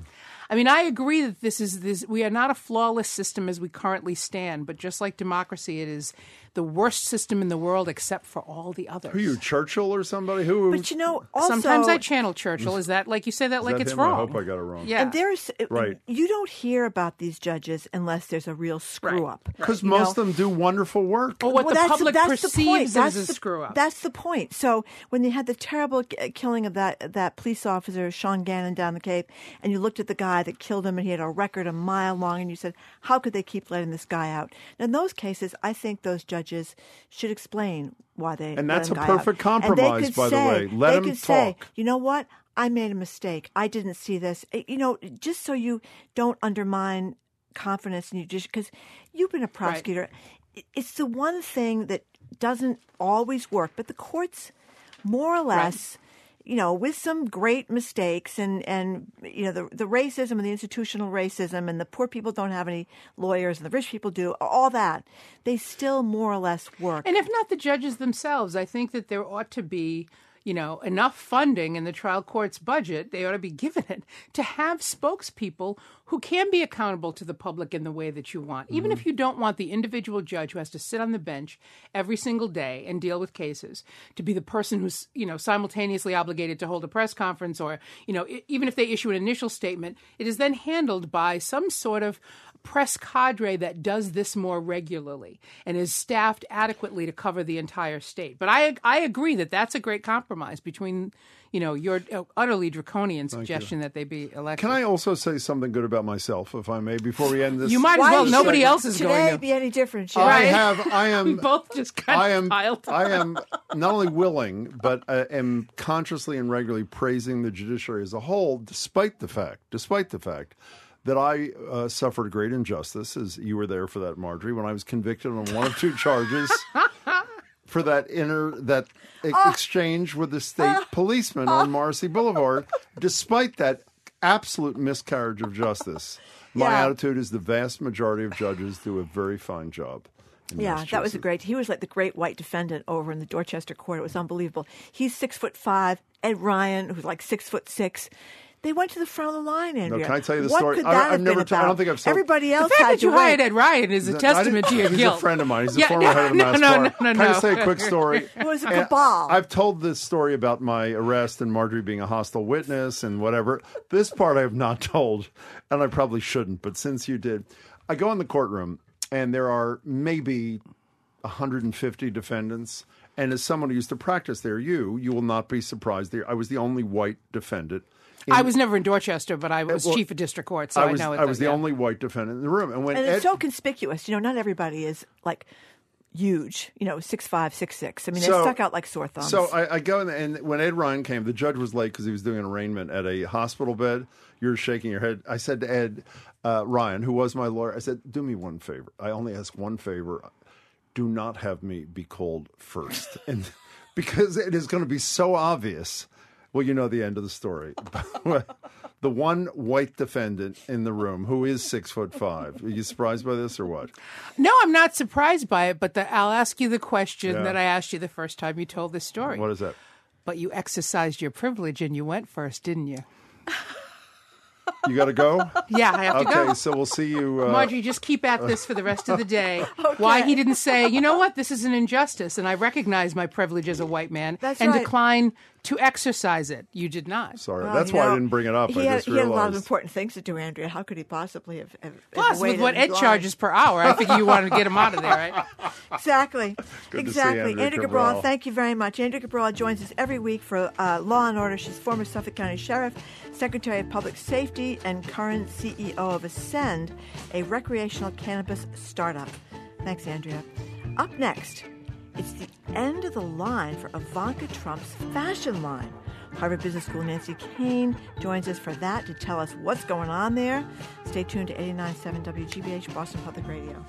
I mean, I agree that this is this. We are not a flawless system as we currently stand, but just like democracy, it is the worst system in the world, except for all the others. Who are you, Churchill or somebody? Who? But you know, also Sometimes I channel Churchill. Is that like you say that Is like that it's him? wrong? I hope I got it wrong. Yeah. And there's uh, Right. You don't hear about these judges unless there's a real screw up. Because You most know? of them do wonderful work. Or what Well, the that's public that's the point. perceives That's as a the- screw up. That's the point. So when they had the terrible killing of that that police officer Sean Gannon down the Cape, and you looked at the guy that killed him, and he had a record a mile long, and you said, "How could they keep letting this guy out?" Now, in those cases, I think those judges should explain why they. And that's him a guy perfect out. Compromise, could by the way. Let they him could say, talk. you know what? I made a mistake. I didn't see this. Eh, You know, just so you don't undermine confidence in you, just because you've been a prosecutor. i- It's the one thing that doesn't always work, but the courts, more or less, you know, with some great mistakes and and you know the the racism and the institutional racism and the poor people don't have any lawyers and the rich people do all that, they still more or less work. And if not the judges themselves, I think that there ought to be, you know, enough funding in the trial court's budget, they ought to be given it to have spokespeople who can be accountable to the public in the way that you want. Even if mm-hmm. you don't want the individual judge who has to sit on the bench every single day and deal with cases to be the person who's, you know, simultaneously obligated to hold a press conference or, you know, even if they issue an initial statement, it is then handled by some sort of press cadre that does this more regularly and is staffed adequately to cover the entire state. But I I agree that that's a great compromise between you know your uh, utterly draconian suggestion that they be elected. Can I also say something good about myself, if I may, before we end this? You might as well. Nobody else is today going to. be any different? Jim? I have. I am. both just kind I of am. piled I am not only willing, but uh, am consciously and regularly praising the judiciary as a whole, despite the fact, despite the fact that I uh, suffered a great injustice, as you were there for that, Margery, when I was convicted on one of two charges for that inner that e- exchange with the state policeman on Morrissey Boulevard. Despite that absolute miscarriage of justice, my Yeah. attitude is the vast majority of judges do a very fine job. Yeah, that was a great. He was like the great white defendant over in the Dorchester court. It was unbelievable. He's six foot five. Ed Ryan, who's like six foot six. They went to the front of the line, Andrea. can I tell you the what story? Could I- that I've have never been t- I don't think I've sold- Everybody The else fact had that you to wait. hired Ed Ryan is a didn't- testament to your he's guilt. a friend of mine. He's a Yeah, former no, head of the no, Mass no, no, no, Can I no. just say a quick story? It was a And cabal. I've told this story about my arrest and Margery being a hostile witness and whatever. This part I have not told, and I probably shouldn't. But since you did, I go in the courtroom, and there are maybe 150 defendants. And as someone who used to practice there, you you will not be surprised. There, I was the only white defendant. In- I was never in Dorchester, but I was well, chief of district court, so I, I know it. I was the yeah. only white defendant in the room. And when and Ed, it's so conspicuous. You know, not everybody is like huge. You know, six five, six six. I mean, So- they stuck out like sore thumbs. So I, I go in, and when Ed Ryan came, the judge was late because he was doing an arraignment at a hospital bed. You're shaking your head. I said to Ed uh, Ryan, who was my lawyer, I said, "Do me one favor. I only ask one favor. Do not have me be called first, and because it is going to be so obvious." Well, you know the end of the story. the one white defendant in the room who is six foot five. Are you surprised by this or what? No, I'm not surprised by it, but the, I'll ask you the question Yeah. that I asked you the first time you told this story. What is that? But you exercised your privilege and you went first, didn't you? You got to go. Yeah, I have to go. okay, so we'll see you. Uh, Margery, just keep at this for the rest of the day. Why he didn't say, you know what, this is an injustice, and I recognize my privilege as a white man, That's and right. decline to exercise it. You did not. Sorry, Well, that's you why I didn't bring it up. He, I had, just he had a lot of important things to do, Andrea. How could he possibly have? have, have Plus, with what Ed line? charges per hour, I think you wanted to get him out of there, right? Exactly. Good to see exactly. Andrea Andrea Cabral. Cabral, thank you very much. Andrea Cabral joins us every week for uh, Law and Order. She's former Suffolk County Sheriff, Secretary of Public Safety, and current CEO of Ascend, a recreational cannabis startup. Thanks, Andrea. Up next, it's the end of the line for Ivanka Trump's fashion line. Harvard Business School Nancy Koehn joins us for that to tell us what's going on there. Stay tuned to 89.7 WGBH Boston Public Radio.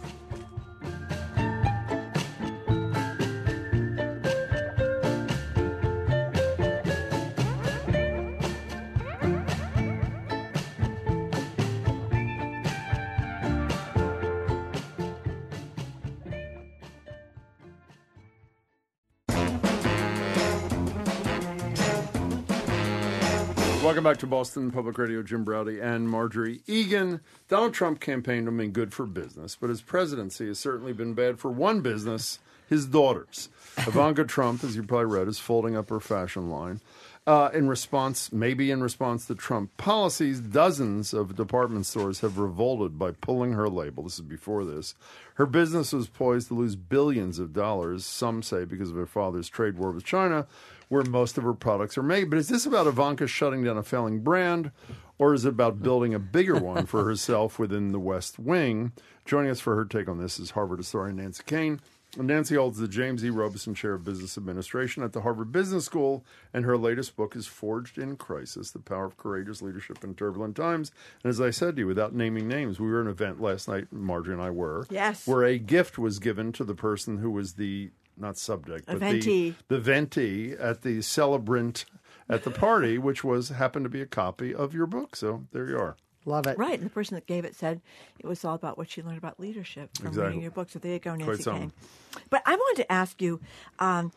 Welcome back to Boston Public Radio. Jim Braude and Margery Eagan. Donald Trump campaigned to been good for business, but his presidency has certainly been bad for one business: his daughters. Ivanka Trump, as you probably read, is folding up her fashion line. Uh, in response, maybe in response to Trump policies, dozens of department stores have revolted by pulling her label. This is before this. Her business was poised to lose billions of dollars, some say because of her father's trade war with China, where most of her products are made. But is this about Ivanka shutting down a failing brand, or is it about building a bigger one for herself within the West Wing? Joining us for her take on this is Harvard historian Nancy Koehn. Nancy holds the James E. Robison Chair of Business Administration at the Harvard Business School, and her latest book is Forged in Crisis The Power of Courageous Leadership in Turbulent Times. And as I said to you, without naming names, we were at an event last night, Margery and I were, Yes. where a gift was given to the person who was the, not subject, but Eventee. the, the ventee at the celebrant at the party, which was happened to be a copy of your book. So there you are. Love it. Right, and the person that gave it said it was all about what she learned about leadership from Exactly. reading your book. So there you go, Nancy something. Koehn. But I wanted to ask you um,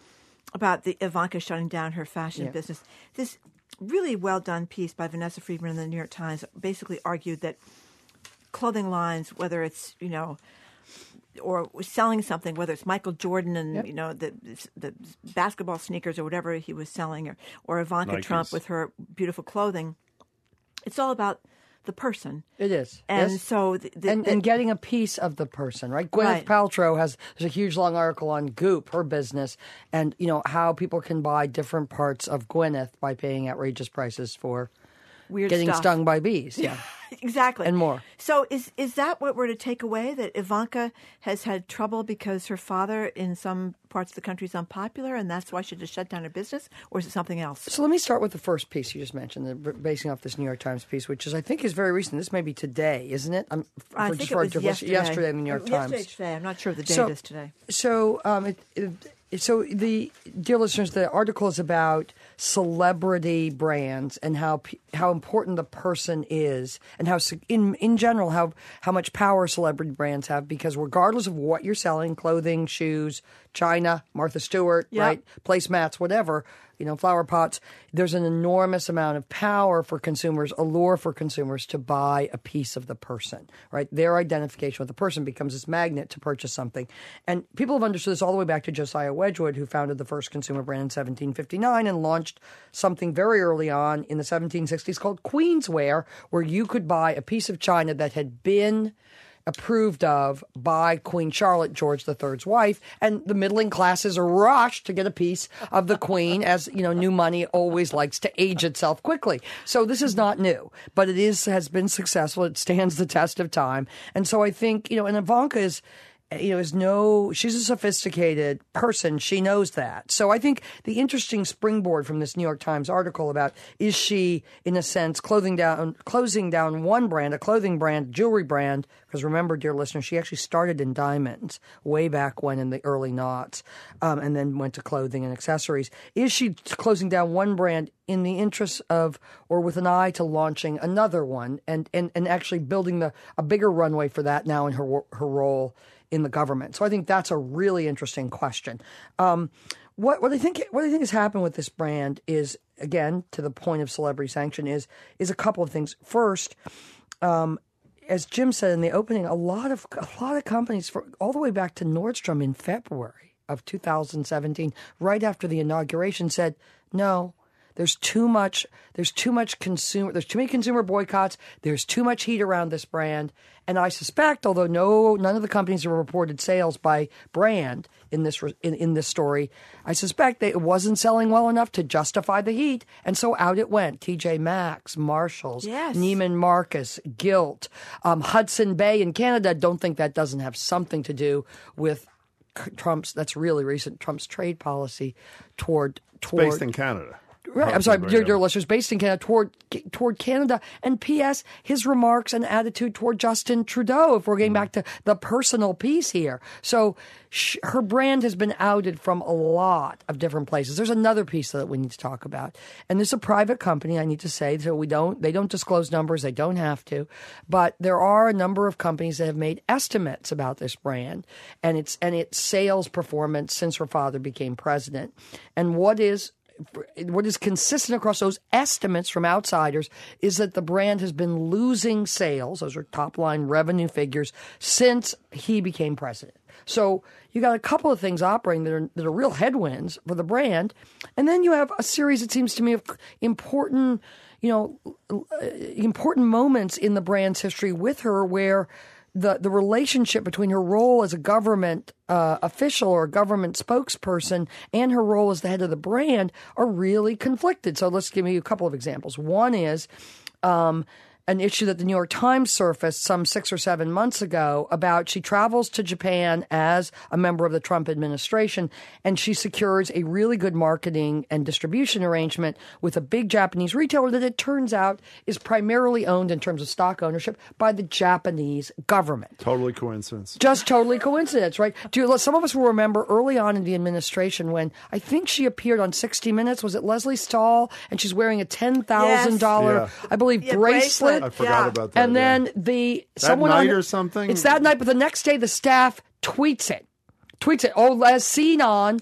about the Ivanka shutting down her fashion Yeah. business. This really well done piece by Vanessa Friedman in the New York Times basically argued that clothing lines, whether it's you know or selling something, whether it's Michael Jordan and Yep. you know the the basketball sneakers or whatever he was selling, or or Ivanka Nikes. Trump with her beautiful clothing, it's all about the person. It is. And yes. so, the, the, and, the- and getting a piece of the person, right? Gwyneth Right. Paltrow has there's a huge long article on Goop, her business, and you know how people can buy different parts of Gwyneth by paying outrageous prices for weird getting stuff. stung by bees. Yeah, exactly, and more. So is is that what we're to take away? That Ivanka has had trouble because her father in some parts of the country is unpopular, and that's why she just shut down her business, or is it something else? So let me start with the first piece you just mentioned, the, basing off this New York Times piece, which is I think is very recent. This may be today, isn't it? I'm, I think it was yesterday. yesterday in the New York Times. Yesterday, today. I'm not sure the date So- is today. So, um, it, it, so the dear listeners, the article is about celebrity brands and how how important the person is, and how in in general how how much power celebrity brands have. Because regardless of what you're selling, clothing, shoes, China, Martha Stewart, Yep. right, placemats, whatever, you know, flower pots. There's an enormous amount of power for consumers, allure for consumers to buy a piece of the person, right? Their identification with the person becomes this magnet to purchase something. And people have understood this all the way back to Josiah Wedgwood, who founded the first consumer brand in 1759 and launched something very early on in the 1760s called Queensware, where you could buy a piece of china that had been approved of by Queen Charlotte, George III's wife, and the middling classes rushed to get a piece of the Queen, as you know, new money always likes to age itself quickly. So this is not new, but it is has been successful. It stands the test of time, and so I think you know, and Ivanka is you know, is no, she's a sophisticated person. She knows that. So I think the interesting springboard from this New York Times article about is she, in a sense, clothing down, closing down one brand, a clothing brand, jewelry brand, because remember, dear listener, she actually started in diamonds way back when in the early noughts, um, and then went to clothing and accessories. Is she closing down one brand in the interest of, or with an eye to launching another one, and and, and actually building the a bigger runway for that now in her her role in the government? So I think that's a really interesting question. Um, what what I think what I think has happened with this brand is again to the point of celebrity sanction is is a couple of things. First, um, as Jim said in the opening, a lot of a lot of companies, for, all the way back to Nordstrom in February of 2017, right after the inauguration, said no. There's too much. There's too much consumer. There's too many consumer boycotts. There's too much heat around this brand, and I suspect, although no, none of the companies have reported sales by brand in this in, in this story, I suspect that it wasn't selling well enough to justify the heat, and so out it went. T.J. Maxx, Marshalls, Yes. Neiman Marcus, Gilt, um, Hudson Bay in Canada. Don't think that doesn't have something to do with Trump's. That's really recent. Trump's trade policy toward toward Based in Canada. Right. I'm sorry, your, dear listeners, based in Canada toward toward Canada, and P.S. His remarks and attitude toward Justin Trudeau. If we're getting hmm. back to the personal piece here, so sh- her brand has been outed from a lot of different places. There's another piece that we need to talk about, and this is a private company. I need to say, so we don't they don't disclose numbers. They don't have to, but there are a number of companies that have made estimates about this brand and its and its sales performance since her father became president, and what is what is consistent across those estimates from outsiders is that the brand has been losing sales, those are top line revenue figures, since he became president. So you got a couple of things operating that are, that are real headwinds for the brand. And then you have a series, it seems to me, of important, you know, important moments in the brand's history with her where the, the relationship between her role as a government uh, official or government spokesperson and her role as the head of the brand are really conflicted. So let's give you a couple of examples. One is um, an issue that the New York Times surfaced some six or seven months ago about she travels to Japan as a member of the Trump administration and she secures a really good marketing and distribution arrangement with a big Japanese retailer that it turns out is primarily owned in terms of stock ownership by the Japanese government. Totally coincidence. Just totally coincidence, right? Do some of us will remember early on in the administration when I think she appeared on 60 Minutes. Was it Lesley Stahl? And she's wearing a ten thousand dollar, Yeah. I believe, Yeah, bracelet. I forgot about that. And yeah. then the That someone night on, or something? It's that night, but the next day the staff tweets it. Tweets it. Oh, as seen on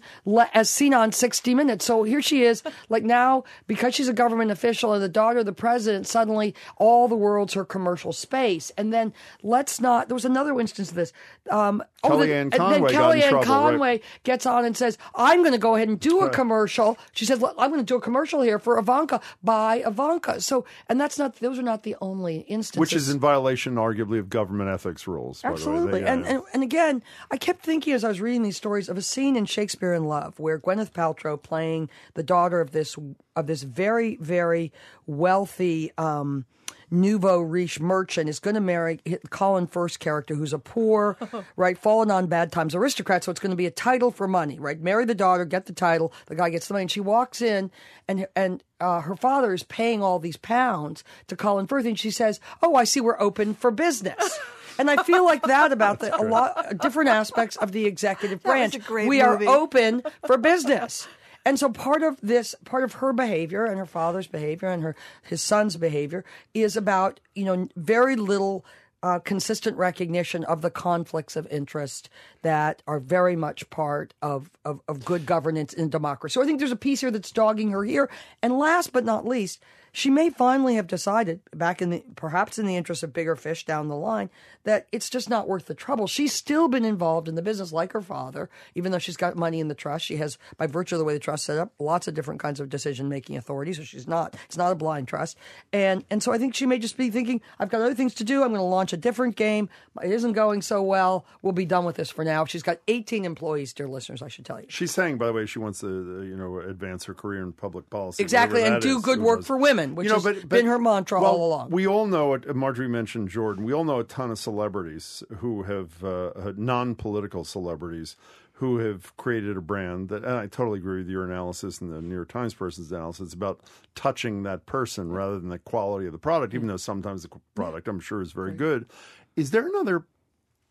as seen on 60 Minutes. So here she is, like now because she's a government official and the daughter of the president. Suddenly, all the world's her commercial space. And then let's not. There was another instance of this. Um, oh, the- Kellyanne and then Conway Kellyanne trouble, right? Conway gets on and says, "I'm going to go ahead and do a commercial." She says, "I'm going to do a commercial here for Ivanka by Ivanka." So, and that's not; those are not the only instances. Which is in violation, arguably, of government ethics rules. by the way. Absolutely. They- and, yeah. and and again, I kept thinking as I was reading these stories of a scene in Shakespeare in Love where Gwyneth Paltrow playing the daughter of this of this very very wealthy um, nouveau riche merchant is going to marry Colin Firth's character, who's a poor, right, fallen on bad times aristocrat. So it's going to be a title for money, right? Marry the daughter, get the title. The guy gets the money, and she walks in, and and uh, her father is paying all these pounds to Colin Firth, and she says, "Oh, I see, we're open for business." And I feel like that about the, a lot different aspects of the executive branch. we movie. are open for business. And so part of this, part of her behavior and her father's behavior and her his son's behavior is about you know very little uh, consistent recognition of the conflicts of interest that are very much part of, of of good governance in democracy. So I think there's a piece here that's dogging her here. And last but not least, she may finally have decided, back in the perhaps in the interest of bigger fish down the line, that it's just not worth the trouble. She's still been involved in the business like her father, even though she's got money in the trust. She has, by virtue of the way the trust set up, lots of different kinds of decision making authority. So she's not it's not a blind trust. And and so I think she may just be thinking, I've got other things to do. I'm going to launch a different game. It isn't going so well. We'll be done with this for now. She's got 18 employees, dear listeners. I should tell you. She's saying, by the way, she wants to, uh, you know, advance her career in public policy. Exactly, and do is. good work knows? for women, which You know, has but- been her mantra well, all along. We all know it. Margery mentioned Jordan. We all know a ton of celebrities who have uh, uh, non-political celebrities who have created a brand that. And I totally agree with your analysis and the New York Times person's analysis It's about touching that person rather than the quality of the product. Even though sometimes the product, I'm sure, is very good. Is there another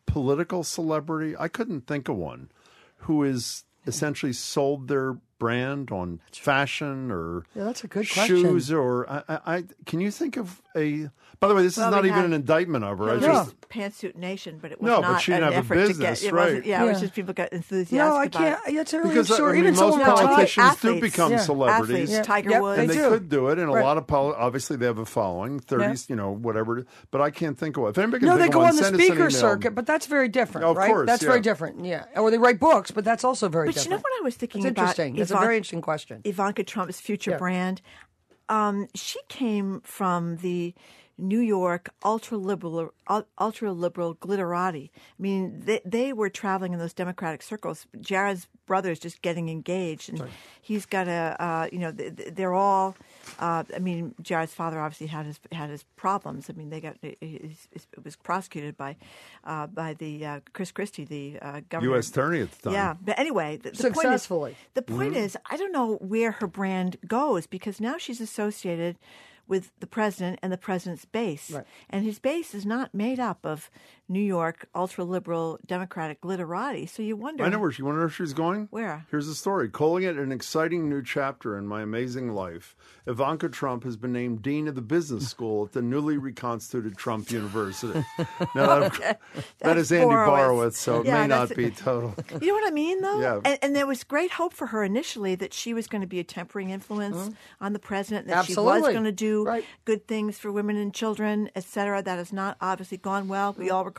political celebrity? I couldn't think of one who is essentially sold their brand on fashion or Yeah, that's a good shoes question. or I, I, I can you think of a by the way this Well, is not even had an indictment of her I just Pantsuit Nation, but it was No, but not she didn't an have a effort business, to get. It right. wasn't. Yeah, it was just people got enthusiastic. No, I can't. It. That's a really because story. I mean, Even most someone retired- politicians do become Yeah. celebrities Athletes, Yeah. Tiger Yep, Woods. and They they could do it, and Right. a lot of poli- obviously they have a following, thirties, you know, whatever. But I can't think of one. If anybody can No, think they of go one, on the send us an speaker circuit, but that's very different, Of right? course, that's very different. Yeah, or they write books, but that's also very But you different. know what I was thinking about? interesting. It's a very interesting question. Ivanka Trump's future brand. Um, she came from the New York ultra liberal, ultra liberal glitterati. I mean, they, they were traveling in those Democratic circles. Jared's brother is just getting engaged, and he's got a, uh, you know, th- th- they're all. Uh, I mean, Jared's father obviously had his had his problems. I mean, they got it, it, it was prosecuted by uh, by the uh, Chris Christie, the uh, governor, U.S. attorney at the time. Yeah, but anyway, the, the Successfully. Point is, the point Mm-hmm. is, I don't know where her brand goes because now she's associated with the president and the president's base, Right. and his base is not made up of New York ultra liberal Democratic literati. So you wonder. I know where she. Wonder if she's going. Where? Here's the story. Calling it an exciting new chapter in my amazing life, Ivanka Trump has been named dean of the business school at the newly reconstituted Trump University. now, that, that That's Andy Borowitz. So it Yeah, may not be total. You know what I mean, though? Yeah. And, and there was great hope for her initially that she was going to be a tempering influence on the president, that she was Mm-hmm. Going to do Right. good things for women and children, et cetera. That has not obviously gone well. We all recall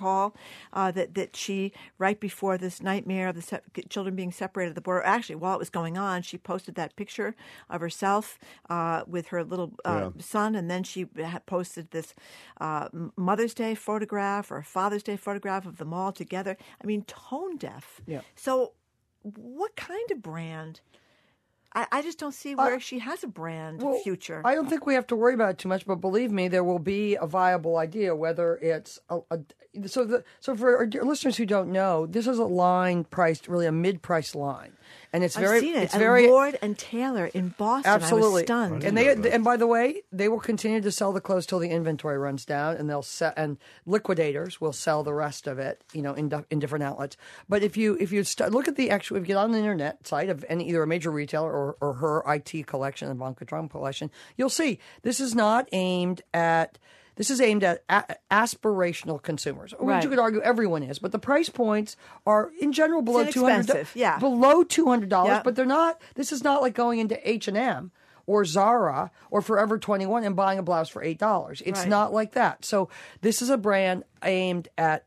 uh, that, that she, right before this nightmare of the se- children being separated at the border, actually, while it was going on, she posted that picture of herself uh, with her little uh, Yeah. son, and then she posted this uh, Mother's Day photograph or Father's Day photograph of them all together. I mean, tone deaf. Yeah. So, what kind of brand? I, I just don't see where she has a brand Well, future. I don't think we have to worry about it too much, but believe me, there will be a viable idea. Whether it's a, a so the so for our listeners who don't know, this is a line priced really a mid price line, and it's I've very seen it. it's at very Lord and Taylor in Boston. I was Absolutely, stunned. and they and by the way, they will continue to sell the clothes till the inventory runs down, and they'll sell and liquidators will sell the rest of it, you know, in in different outlets. But if you if you st- look at the actual, if you get on the internet site of any either a major retailer or, or her IT collection, Ivanka Trump collection, you'll see this is not aimed at. This is aimed at a- aspirational consumers, which Right. you could argue everyone is, but the price points are in general below two hundred. Yeah, below two hundred dollars. Yep. but they're not. This is not like going into H and M or Zara or Forever Twenty One and buying a blouse for eight dollars. It's Right. not like that. So this is a brand aimed at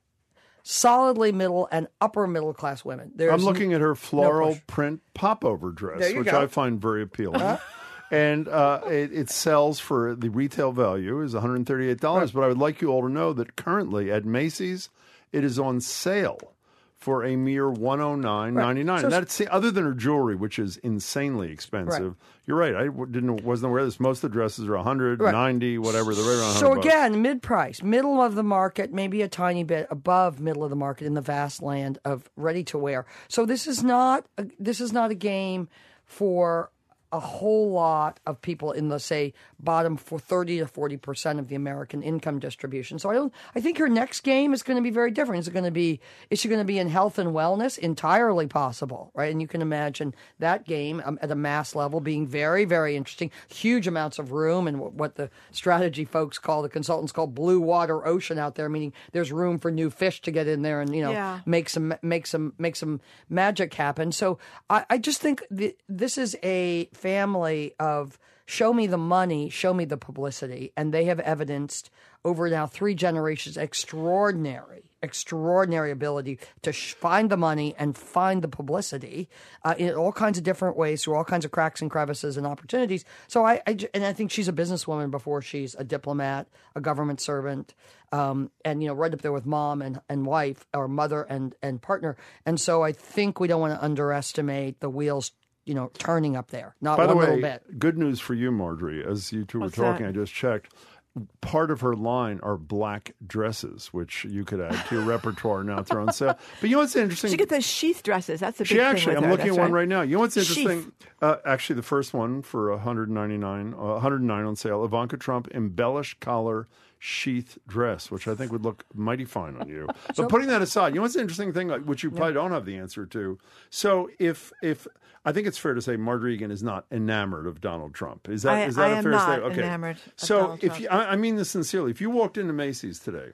solidly middle and upper middle class women. There's I'm looking at her floral question. print popover dress, which go. Uh-huh. I find very appealing. And uh, it, it sells for the retail value is $138. But I would like you all to know that currently at Macy's, it is on sale for a mere $109.99. So- that's other than her jewelry, which is insanely expensive. You're right. I didn't wasn't aware of this. Most of the dresses are 100, Right. 90, whatever. They're right around So again, mid price, middle of the market, maybe a tiny bit above middle of the market in the vast land of ready to wear. So this is not a, this is not a game for a whole lot of people in the say bottom for 30 to 40 percent of the American income distribution. So I don't I think her next game is going to be very different. Is it going to be is she going to be in health and wellness? Entirely possible, right? And you can imagine that game um, at a mass level being very very interesting. Huge amounts of room and what, what the strategy folks call the consultants call blue water ocean out there, meaning there's room for new fish to get in there and you know Yeah. make some make some make some magic happen. So I, I just think th- this is a family of show me the money, show me the publicity, and they have evidenced over now three generations extraordinary extraordinary ability to sh- find the money and find the publicity uh, in all kinds of different ways through all kinds of cracks and crevices and opportunities. So I, I and I think she's a businesswoman before she's a diplomat, a government servant, um, and you know right up there with mom and, and wife or mother and and partner. And so I think we don't want to underestimate the wheels. You know, turning up there, not By one the way, little bit. good news for you, Margery. As you two What's were talking, that? I just checked. Part of her line are black dresses, which you could add to your repertoire now. They're on sale. But you know what's interesting? she gets those sheath dresses. That's the big She thing actually, with I'm her. looking at That's one right now. You know what's interesting? Uh, actually, the first one for 199, uh, 109 on sale. Ivanka Trump embellished collar sheath dress, which I think would look mighty fine on you. but putting that aside, you know what's the interesting thing, like, which you probably don't have the answer to. So if if I think it's fair to say Margery Eagan is not enamored of Donald Trump. Is that I- is that I a fair statement? Okay. enamored so if you, I, I mean this sincerely, if you walked into Macy's today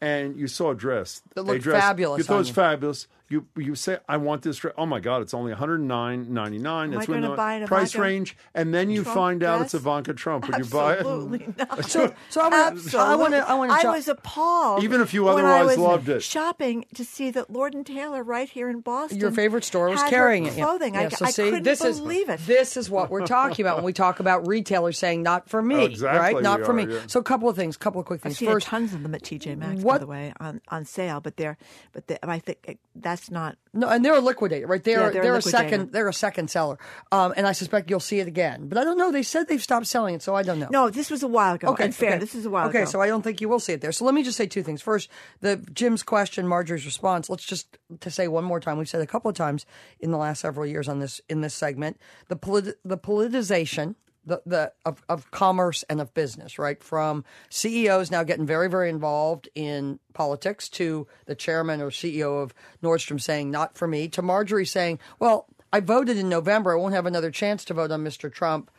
and you saw a dress That a looked dress, fabulous you thought it was you. fabulous. You you say I want this dress. Oh my God, it's only one hundred nine ninety nine. Am I It's within gonna the buy an price Ivanka range, and then you Trump find out it's? Ivanka Trump. Would you buy it? Absolutely not. So, so I want to. I want to. I want I to. was appalled. Even if you when I otherwise was loved it. Shopping to see that Lord and Taylor right here in Boston. Your favorite store was carrying it. Clothing. Yeah, I, so I see, couldn't this believe is, it. This is what we're talking about when we talk about retailers saying "not for me," Exactly right? Not for are, me. yeah. So, a couple of things. A couple of quick I've things. seen First, tons of them at TJ Maxx, by the way, on, on sale. But they're, but they, I think it- that's not. No, and they're a liquidator, right? They're Yeah, they're a they're, a second they're a second seller, um, and I suspect you'll see it again. But I don't know. They said they've stopped selling it, so I don't know. No, this was a while ago. Okay, fair. This is a while okay, ago. Okay, so I don't think you will see it there. So let me just say two things. First, the Jim's question, Margery's response. Let's just to say one more time. We've said a couple of times in the last several years on this in this segment the polit- the politicization. The, the of, of commerce and of business, right? From CEOs now getting very, very involved in politics to the chairman or CEO of Nordstrom saying, not for me, to Margery saying, well, I voted in November. I won't have another chance to vote on Mr. Trump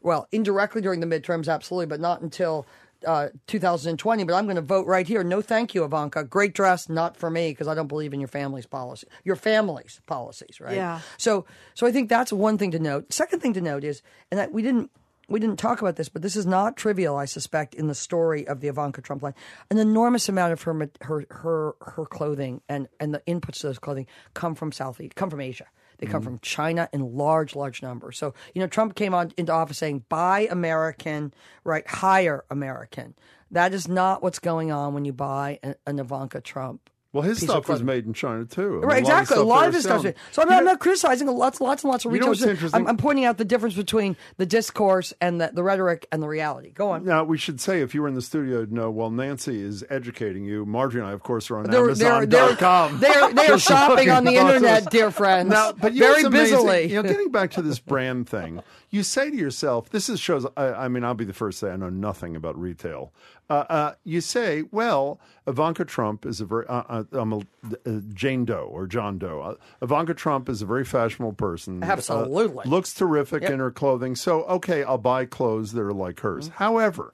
well, indirectly during the midterms, absolutely, but not until uh, 2020. But I'm going to vote right here. No, thank you, Ivanka. Great dress, not for me, because I don't believe in your family's policy, your family's policies, right? Yeah. So, so I think that's one thing to note. Second thing to note is, and that we didn't. We didn't talk about this, but this is not trivial. I suspect in the story of the Ivanka Trump line, an enormous amount of her her her her clothing and and the inputs to those clothing come from South East come from Asia. They come mm-hmm. from China in large, large numbers. So, you know, Trump came on into office saying, buy American, right? Hire American. That is not what's going on when you buy an, an Ivanka Trump. Well, his stuff was made in China too. I mean, Right, exactly. A lot of his stuff. So I'm, not- I'm not criticizing lots, lots and lots of You know retailers. I'm, I'm pointing out the difference between the discourse and the, the rhetoric and the reality. Go on. Now we should say, if you were in the studio, you'd know. Well, Nancy is educating you. Margery and I, of course, are on They're- they're- they're- Amazon.com. they're- they are shopping on the internet, dear friends. Now, but you Very busily. You know, getting back to this brand thing, you say to yourself, "This is shows." I, I mean, I'll be the first to say I know nothing about retail. Uh, uh, you say, "Well, Ivanka Trump is a very uh, uh, I'm a, uh, Jane Doe or John Doe. Uh, Ivanka Trump is a very fashionable person. Absolutely. looks terrific Yep. in her clothing. So, okay, I'll buy clothes that are like hers. Mm-hmm. However."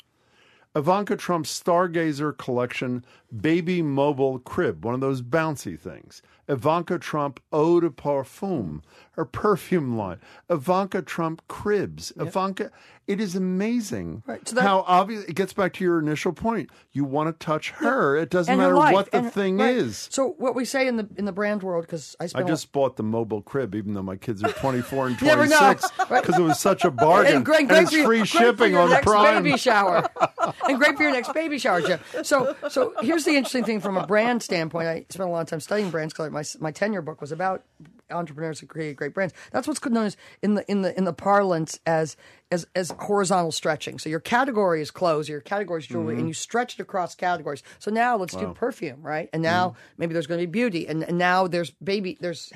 Ivanka Trump's Stargazer collection baby mobile crib, one of those bouncy things. Ivanka Trump eau de parfum, her perfume line. Ivanka Trump cribs. Ivanka, it is amazing so that- how obvious. It gets back to your initial point. You want to touch her. It doesn't matter life, what the thing right. is. So what we say in the in the brand world, because I I just bought the mobile crib, even though my kids are 24 and You never know. 26, Right. because it was such a bargain. And great, and great it's for your, free shipping on next Prime. baby shower, and great for your next baby shower, Jim. So, so here's the interesting thing from a brand standpoint. I spent a lot of time studying brands because my my tenure book was about entrepreneurs who create great brands. That's what's known as in the in the in the parlance as as as horizontal stretching. So your category is clothes, your category is jewelry, Mm-hmm. and you stretch it across categories. So now let's do perfume, right? And now Mm-hmm. maybe there's going to be beauty, and, and now there's baby, there's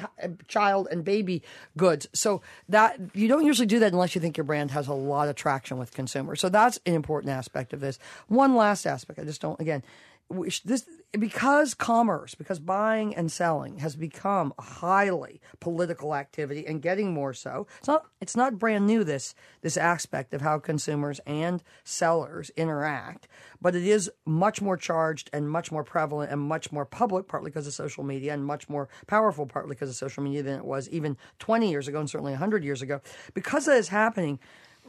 child and baby goods. So that you don't usually do that unless you think your brand has a lot of traction with consumers. So that's an important aspect of this. One last aspect, I just don't again. This because commerce, because buying and selling has become a highly political activity and getting more so. It's not. It's not brand new. This this aspect of how consumers and sellers interact, but it is much more charged and much more prevalent and much more public, partly because of social media, and much more powerful, partly because of social media than it was even 20 years ago and certainly 100 years ago. Because that is happening,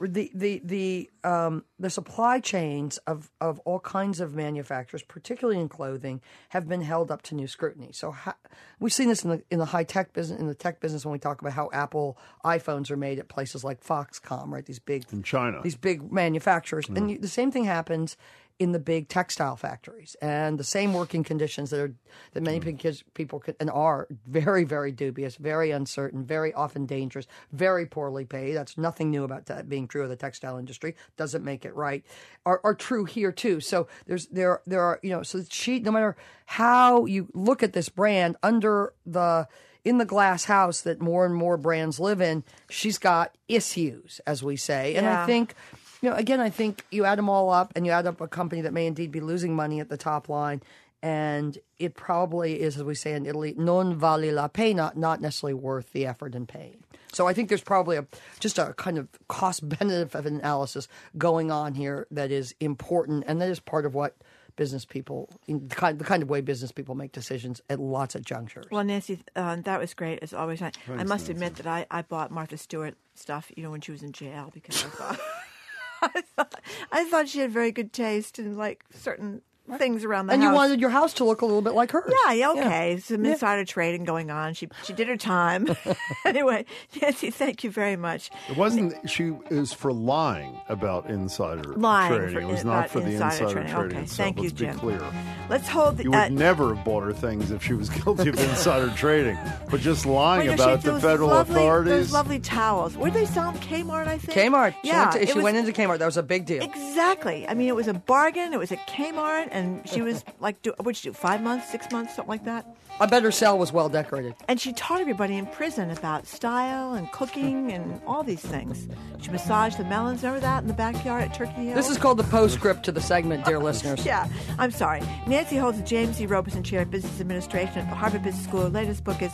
the the the um, the supply chains of, of all kinds of manufacturers, particularly in clothing, have been held up to new scrutiny. So ha- we've seen this in the in the high tech business, in the tech business, when we talk about how Apple iPhones are made at places like Foxconn, right? These big in China, these big manufacturers, and you, the same thing happens in the big textile factories, and the same working conditions that are that many big kids, people can, and are very very dubious, very uncertain, very often dangerous, very poorly paid. That's nothing new about that being true of the textile industry. Doesn't make it right. Are, are true here too. So there's there there are you know so she no matter how you look at this brand under the in the glass house that more and more brands live in, she's got issues, as we say. And I think you know, again, I think you add them all up and you add up a company that may indeed be losing money at the top line. And it probably is, as we say in Italy, non vale la pena, not necessarily worth the effort and pain. So I think there's probably a just a kind of cost benefit of analysis going on here that is important, and that is part of what business people, the kind, the kind of way business people make decisions at lots of junctures. Well, Nancy, uh, that was great as always. I, I must Nancy. admit that I, I bought Martha Stewart stuff, you know, when she was in jail because I thought I thought, I thought she had very good taste in like certain things around the and house. you wanted your house to look a little bit like hers. Yeah, yeah, okay. Yeah. Some Yeah. insider trading going on. She she did her time. anyway, Nancy, thank you very much. It wasn't. She is for lying about insider Lying trading. for it was not for the insider insider trading. trading Okay, itself. thank you, Let's be Jim. clear. Let's hold the. You would uh, never have bought her things if she was guilty of insider trading, but just lying you know, she about the those federal lovely, authorities. Those lovely towels. Where did they sell them? Kmart, I think. Kmart. She, Yeah, went, to, she was- went into Kmart. That was a big deal. Exactly. I mean, it was a bargain. It was at Kmart, and she was like, do, what'd she do? Five months, six months, something like that. I bet her cell was well decorated. And she taught everybody in prison about style and cooking and all these things. She massaged the melons. Remember that in the backyard at Turkey Hill? This is called the postscript to the segment, dear oh, listeners. Yeah, I'm sorry. Nancy holds the James E. Robison Chair of Business Administration at the Harvard Business School. Her latest book is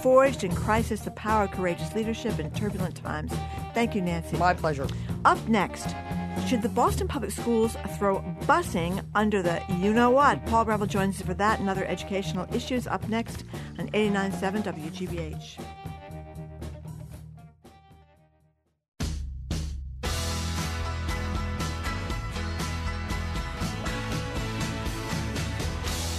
Forged in Crisis The Power of Courageous Leadership in Turbulent Times. Thank you, Nancy. My pleasure. Up next, should the Boston Public Schools throw busing under the you know what? Paul Reville joins us for that and other educational issues up next on 89.7 WGBH.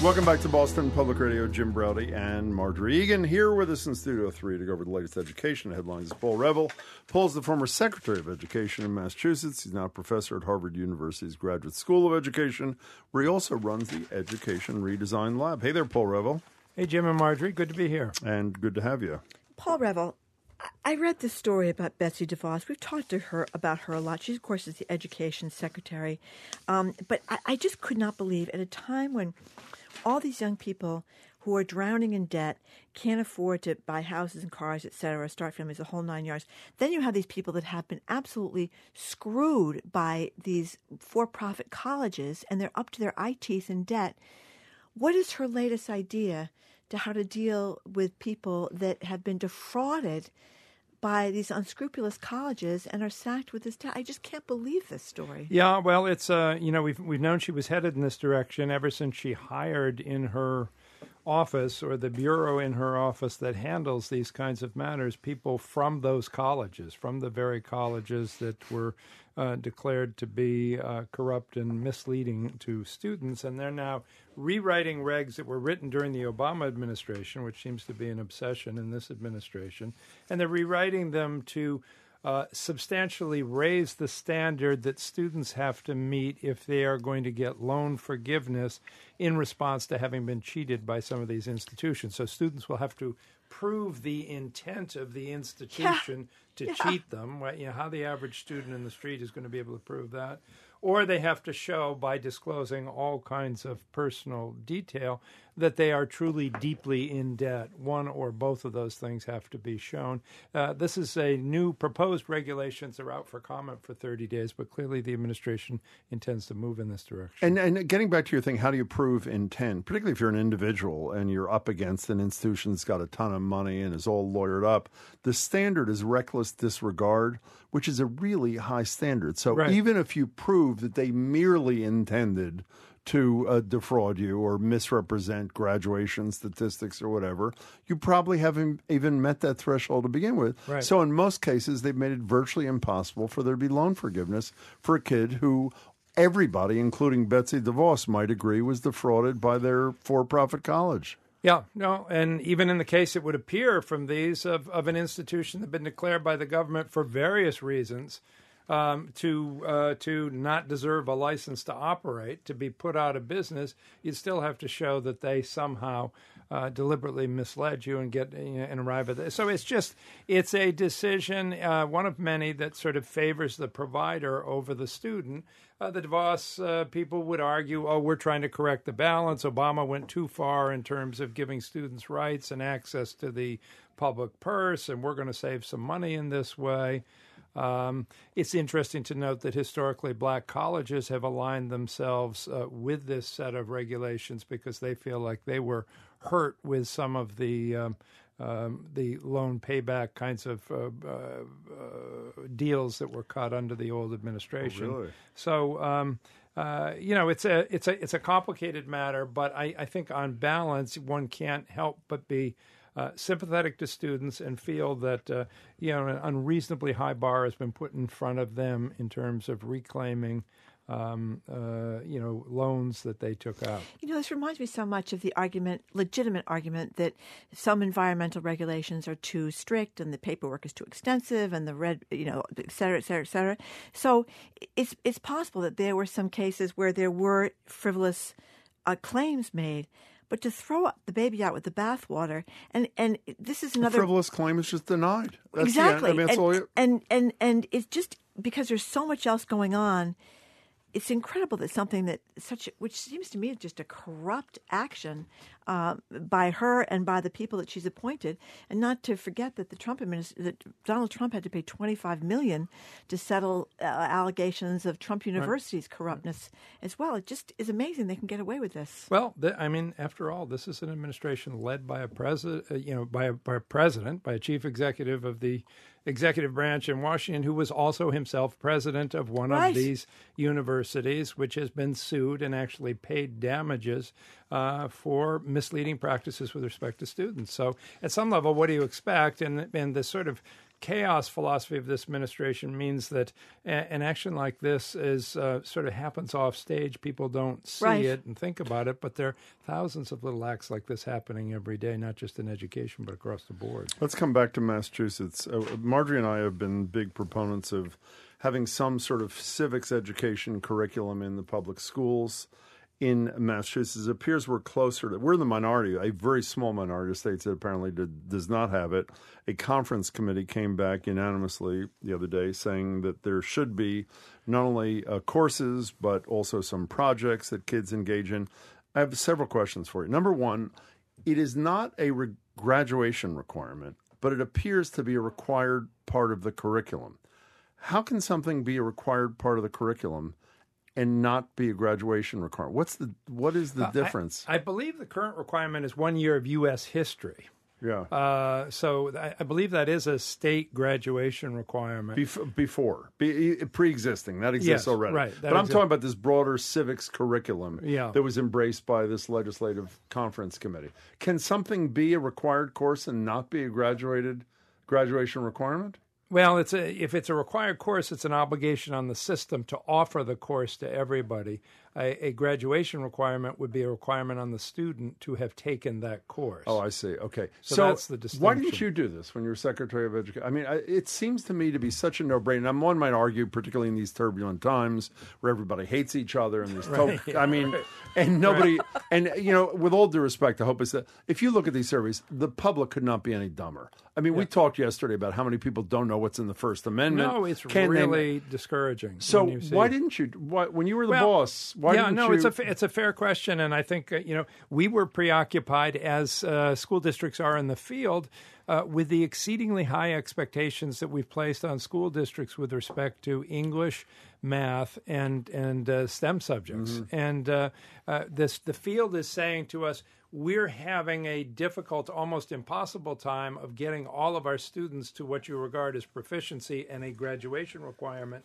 Welcome back to Boston Public Radio. Jim Braude and Margery Eagan here with us in Studio 3 to go over the latest education headlines. Paul Reville. Paul's the former Secretary of Education in Massachusetts. He's now a professor at Harvard University's Graduate School of Education, where he also runs the Education Redesign Lab. Hey there, Paul Reville. Hey, Jim and Margery. Good to be here. And good to have you. Paul Reville, I- I read this story about Betsy DeVos. We've talked to her about her a lot. She, of course, is the education secretary. Um, but I, I just could not believe at a time when all these young people who are drowning in debt can't afford to buy houses and cars, etc., start families, the whole nine yards. Then you have these people that have been absolutely screwed by these for-profit colleges, and they're up to their eye teeth in debt. What is her latest idea to how to deal with people that have been defrauded by these unscrupulous colleges and are sacked with this debt? I just can't believe this story. Yeah, well, it's uh, you know, we've we've known she was headed in this direction ever since she hired in her office or the bureau in her office that handles these kinds of matters people from those colleges, from the very colleges that were uh, declared to be uh, corrupt and misleading to students, and they're now rewriting regs that were written during the Obama administration, which seems to be an obsession in this administration, and they're rewriting them to uh, substantially raise the standard that students have to meet if they are going to get loan forgiveness in response to having been cheated by some of these institutions. So students will have to prove the intent of the institution to Yeah. cheat them. Well, You know how the average student in the street is going to be able to prove that, or they have to show by disclosing all kinds of personal detail that they are truly deeply in debt. One or both of those things have to be shown. Uh, this is a new proposed regulations are out for comment for 30 days, but clearly the administration intends to move in this direction. And and getting back to your thing, how do you prove intent? Particularly if you're an individual and you're up against an institution that's got a ton of money and is all lawyered up. The standard is reckless disregard, which is a really high standard. So Right. even if you prove that they merely intended to uh, defraud you or misrepresent graduation statistics or whatever, you probably haven't even met that threshold to begin with. Right. So in most cases, they've made it virtually impossible for there to be loan forgiveness for a kid who everybody, including Betsy DeVos, might agree was defrauded by their for-profit college. Yeah, no, and even in the case it would appear from these of, of an institution that had been declared by the government for various reasons um, to uh, to not deserve a license to operate, to be put out of business, you'd still have to show that they somehow uh, deliberately misled you and get you know, and arrive at this. So it's just it's a decision, uh, one of many that sort of favors the provider over the student. Uh, the DeVos uh, people would argue, oh, we're trying to correct the balance. Obama went too far in terms of giving students rights and access to the public purse, and we're going to save some money in this way. Um, it's interesting to note that historically black colleges have aligned themselves uh, with this set of regulations because they feel like they were hurt with some of the um, um, the loan payback kinds of uh, uh, uh deals that were cut under the old administration. Oh, really? So. Um, uh, you know, it's a it's a it's a complicated matter, but I, I think on balance, one can't help but be uh, sympathetic to students and feel that uh, you know an unreasonably high bar has been put in front of them in terms of reclaiming um, uh, you know, loans that they took out. You know, this reminds me so much of the argument, legitimate argument, that some environmental regulations are too strict and the paperwork is too extensive and the red, you know, et cetera, et cetera, et cetera. So it's it's possible that there were some cases where there were frivolous uh, claims made. But to throw the baby out with the bathwater, and and this is another a frivolous claim is just denied. That's exactly, I mean, and, you... and and and it's just because there's so much else going on it's incredible that something that such which seems to me just a corrupt action uh, by her and by the people that she's appointed, and not to forget that the Trump administration, that Donald Trump had to pay 25 million to settle uh, allegations of Trump University's right. corruptness as well. It just is amazing they can get away with this. Well, the, I mean, after all, this is an administration led by a president, uh, you know, by a, by a president, by a chief executive of the executive branch in Washington, who was also himself president of one right. of these universities, which has been sued and actually paid damages uh, for misleading practices with respect to students. So, at some level, what do you expect? And and the sort of chaos philosophy of this administration means that a- an action like this is uh, sort of happens off stage. People don't see right. it and think about it, but there are thousands of little acts like this happening every day, not just in education but across the board. Let's come back to Massachusetts. Uh, Margery and I have been big proponents of having some sort of civics education curriculum in the public schools in Massachusetts. It appears we're closer to, we're the minority, a very small minority of states that apparently did, does not have it. A conference committee came back unanimously the other day saying that there should be not only uh, courses, but also some projects that kids engage in. I have several questions for you. Number one, it is not a re- graduation requirement, but it appears to be a required part of the curriculum. How can something be a required part of the curriculum? And not be a graduation requirement? What's the what is the uh, difference? I, I, believe the current requirement is one year of U.S. history. Yeah. Uh, so I, I, believe that is a state graduation requirement. Bef- before, Be- pre-existing, that exists yes, already. Right. But I'm talking about this broader civics curriculum yeah. that was embraced by this legislative conference committee. Can something be a required course and not be a graduated graduation requirement? Well, it's a, if it's a required course, it's an obligation on the system to offer the course to everybody a, a, graduation requirement would be a requirement on the student to have taken that course. Oh, I see. Okay, so, so that's the distinction. Why didn't you do this when you were Secretary of Education? I mean, it seems to me to be such a no-brainer. And one might argue, particularly in these turbulent times where everybody hates each other and there's, right. to- I mean, and nobody, right. and you know, with all due respect, I hope is that if you look at these surveys, the public could not be any dumber. I mean, yeah. we talked yesterday about how many people don't know what's in the First Amendment. No, it's Can really they... discouraging. So why didn't you? Why, when you were the well, boss, why yeah, no, you? it's a it's a fair question, and I think uh, you know we were preoccupied as uh, school districts are in the field uh, with the exceedingly high expectations that we've placed on school districts with respect to English, math, and and uh, STEM subjects. Mm-hmm. And uh, uh, this the field is saying to us, we're having a difficult, almost impossible time of getting all of our students to what you regard as proficiency and a graduation requirement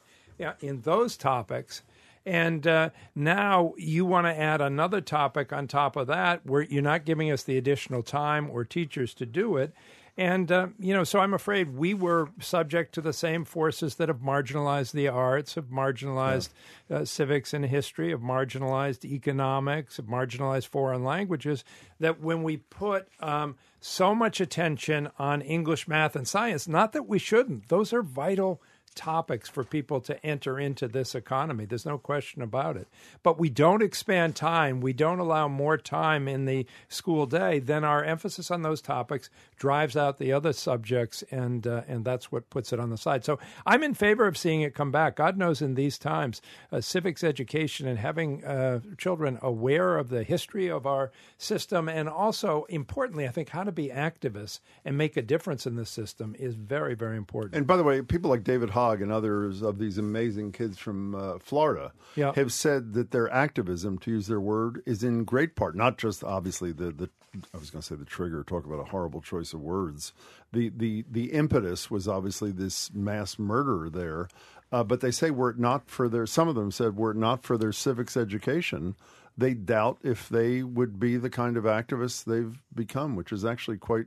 in those topics. And uh, now you want to add another topic on top of that where you're not giving us the additional time or teachers to do it. And, uh, you know, so I'm afraid we were subject to the same forces that have marginalized the arts, have marginalized yeah. uh, civics and history, have marginalized economics, have marginalized foreign languages. That when we put um, so much attention on English, math, and science, not that we shouldn't, those are vital topics for people to enter into this economy. There's no question about it. But we don't expand time, we don't allow more time in the school day, then our emphasis on those topics drives out the other subjects, and uh, and that's what puts it on the side. So I'm in favor of seeing it come back. God knows in these times, uh, civics education and having uh, children aware of the history of our system, and also importantly, I think how to be activists and make a difference in the system is very very important. And by the way, people like David And others of these amazing kids from uh, Florida have said that their activism, to use their word, is in great part not just obviously the the I was going to say the trigger. Talk about a horrible choice of words. The the the impetus was obviously this mass murder there, uh, but they say were it not for their some of them said were it not for their civics education, they doubt if they would be the kind of activists they've become, which is actually quite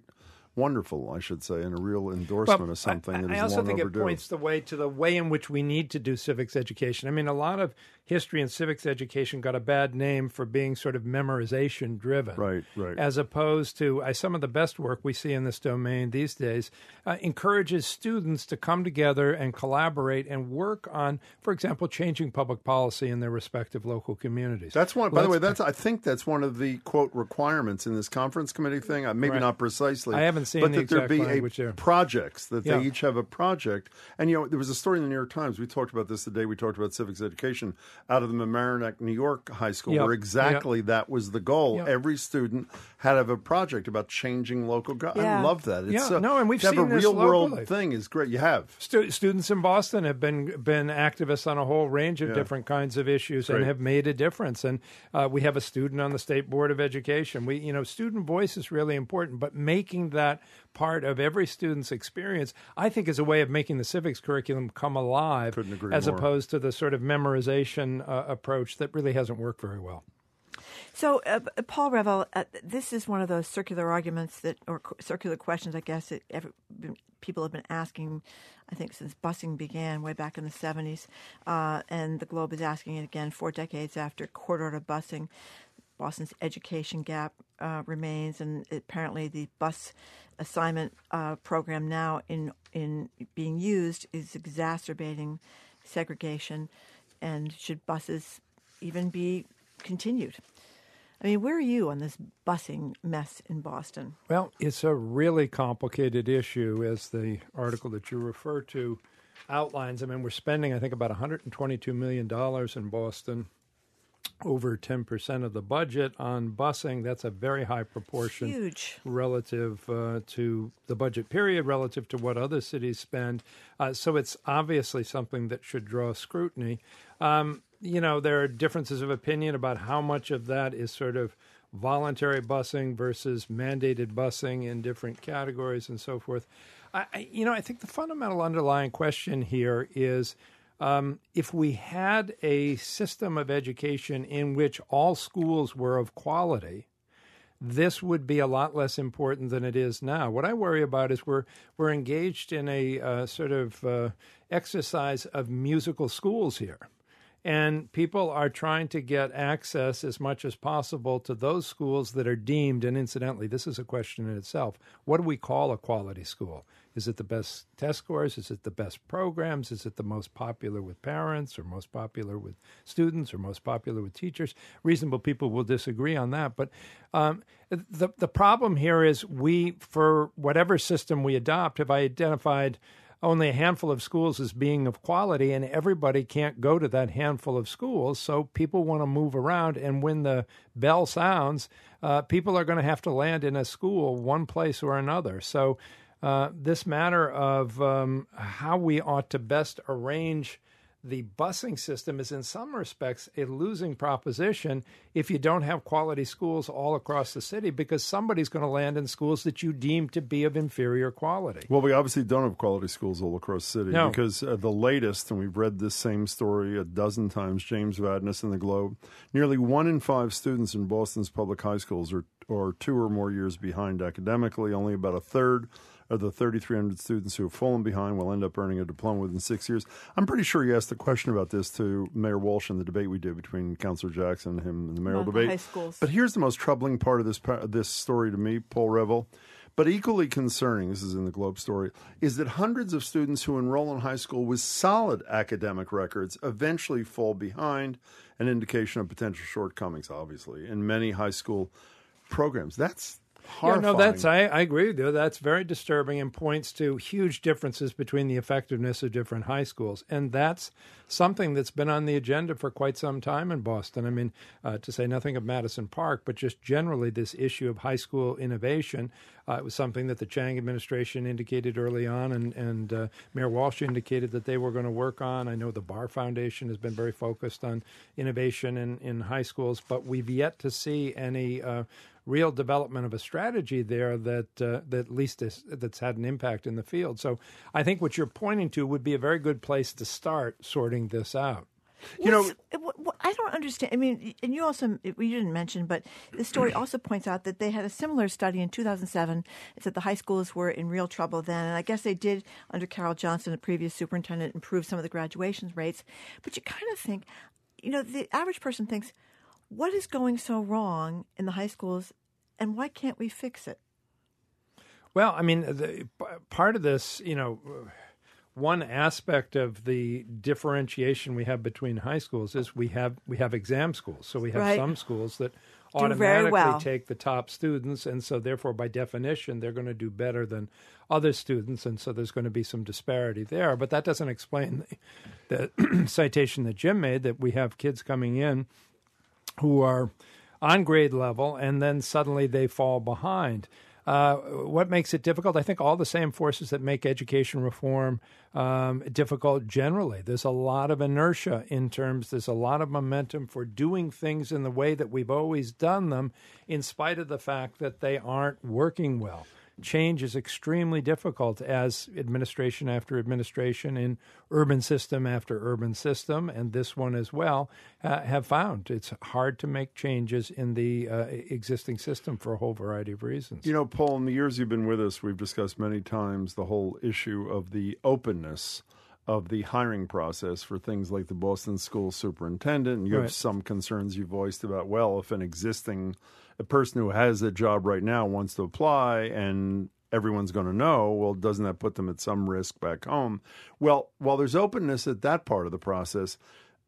wonderful, I should say, and a real endorsement Well, of something I, that I is also think overdue. it points the way to the way in which we need to do civics education. I mean, a lot of history and civics education got a bad name for being sort of memorization driven, right, right. As opposed to uh, some of the best work we see in this domain these days uh, encourages students to come together and collaborate and work on, for example, changing public policy in their respective local communities. That's one. By the way, that's I think that's one of the quote requirements in this conference committee thing. Uh, maybe Right. not precisely. I haven't seen but the that there be a there. projects that Yeah. they each have a project. And you know, there was a story in the New York Times. We talked about this the day we talked about civics education out of the Mamaroneck, New York High School, Yep. where exactly that was the goal. Yep. Every student had to have a project about changing local. Go- I love that. It's Yeah, uh, no, and we've to have seen a this real world thing is great. You have. Stu- students in Boston have been been activists on a whole range of Yeah. different kinds of issues and have made a difference. And uh, we have a student on the state board of education. We, you know, student voice is really important, but making that part of every student's experience, I think, is a way of making the civics curriculum come alive, Couldn't agree as more. opposed to the sort of memorization uh, approach that really hasn't worked very well. So, uh, Paul Reville, uh, this is one of those circular arguments that, or qu- circular questions, I guess, that every, people have been asking, I think, since busing began way back in the 70s. Uh, and the Globe is asking it again four decades after court order busing. Boston's education gap uh, remains, and apparently the bus assignment uh, program now in in being used is exacerbating segregation. And should buses even be continued? I mean, where are you on this busing mess in Boston? Well, it's a really complicated issue, as the article that you refer to outlines. I mean, we're spending, I think, about $122 million in Boston, over 10% of the budget on busing. That's a very high proportion Huge. relative uh, to the budget period, relative to what other cities spend. Uh, so it's obviously something that should draw scrutiny. Um, you know, there are differences of opinion about how much of that is sort of voluntary busing versus mandated busing in different categories and so forth. I, I, you know, I think the fundamental underlying question here is um, if we had a system of education in which all schools were of quality, this would be a lot less important than it is now. What I worry about is we're we're engaged in a uh, sort of uh, exercise of musical schools here. And people are trying to get access as much as possible to those schools that are deemed, and incidentally, this is a question in itself. What do we call a quality school? Is it the best test scores? Is it the best programs? Is it the most popular with parents or most popular with students or most popular with teachers? Reasonable people will disagree on that. But um, the, the problem here is we, for whatever system we adopt, have identified only a handful of schools as being of quality, and everybody can't go to that handful of schools. So people want to move around, and when the bell sounds, uh, people are going to have to land in a school, one place or another. So uh, this matter of um, how we ought to best arrange the busing system is in some respects a losing proposition if you don't have quality schools all across the city because somebody's going to land in schools that you deem to be of inferior quality. Well, we obviously don't have quality schools all across the city No. because uh, the latest, and we've read this same story a dozen times, James Vaznis in the Globe, nearly one in five students in Boston's public high schools are, are two or more years behind academically. Only about a third of the 3,300 students who have fallen behind will end up earning a diploma within six years. I'm pretty sure you asked the question about this to Mayor Walsh in the debate we did between Councilor Jackson and him in the mayoral About the debate. high schools. But here's the most troubling part of this this story to me, Paul Reville. But equally concerning, this is in the Globe story, is that hundreds of students who enroll in high school with solid academic records eventually fall behind, an indication of potential shortcomings, obviously, in many high school programs. That's Yeah, no, that's I, I agree with you. That's very disturbing and points to huge differences between the effectiveness of different high schools, and that's something that's been on the agenda for quite some time in Boston. I mean, uh, to say nothing of Madison Park, but just generally this issue of high school innovation. Uh, it was something that the Chang administration indicated early on, and, and uh, Mayor Walsh indicated that they were going to work on. I know the Barr Foundation has been very focused on innovation in, in high schools, but we've yet to see any uh, real development of a strategy there that uh, that at least is, that's had an impact in the field. So I think what you're pointing to would be a very good place to start sorting this out. You know, I don't understand. I mean, and you also we didn't mention, but the story also points out that they had a similar study in 2007. It said the high schools were in real trouble then, and I guess they did under Carol Johnson, the previous superintendent, improve some of the graduation rates. But you kind of think, you know, the average person thinks, what is going so wrong in the high schools, and why can't we fix it? Well, I mean, the, part of this, you know one aspect of the differentiation we have between high schools is we have we have exam schools. So we have right. some schools that do automatically well. take the top students, and so therefore, by definition, they're going to do better than other students, and so there's going to be some disparity there. But that doesn't explain the, the citation that Jim made that we have kids coming in who are on grade level, and then suddenly they fall behind. Uh, what makes it difficult? I think all the same forces that make education reform um, difficult generally. There's a lot of inertia in terms, there's a lot of momentum for doing things in the way that we've always done them, in spite of the fact that they aren't working well change is extremely difficult as administration after administration in urban system after urban system, and this one as well, uh, have found it's hard to make changes in the uh, existing system for a whole variety of reasons. You know, Paul, in the years you've been with us, we've discussed many times the whole issue of the openness of the hiring process for things like the Boston school superintendent. And you Right. have some concerns you voiced about, well, if an existing a person who has a job right now wants to apply and everyone's going to know, well, doesn't that put them at some risk back home? Well, while there's openness at that part of the process,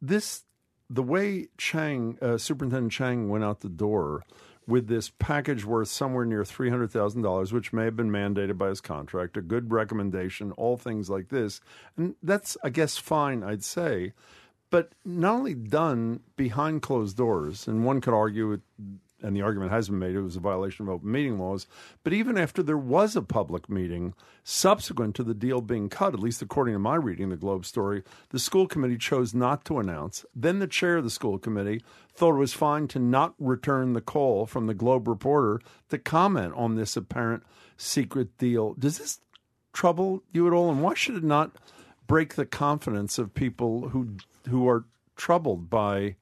this the way Chang, uh, Superintendent Chang, went out the door with this package worth somewhere near three hundred thousand dollars, which may have been mandated by his contract, a good recommendation, all things like this, and that's, I guess, fine, I'd say, but not only done behind closed doors, and one could argue it and the argument has been made it was a violation of open meeting laws. But even after there was a public meeting subsequent to the deal being cut, at least according to my reading the Globe story, the school committee chose not to announce. Then the chair of the school committee thought it was fine to not return the call from the Globe reporter to comment on this apparent secret deal. Does this trouble you at all? And why should it not break the confidence of people who who are troubled by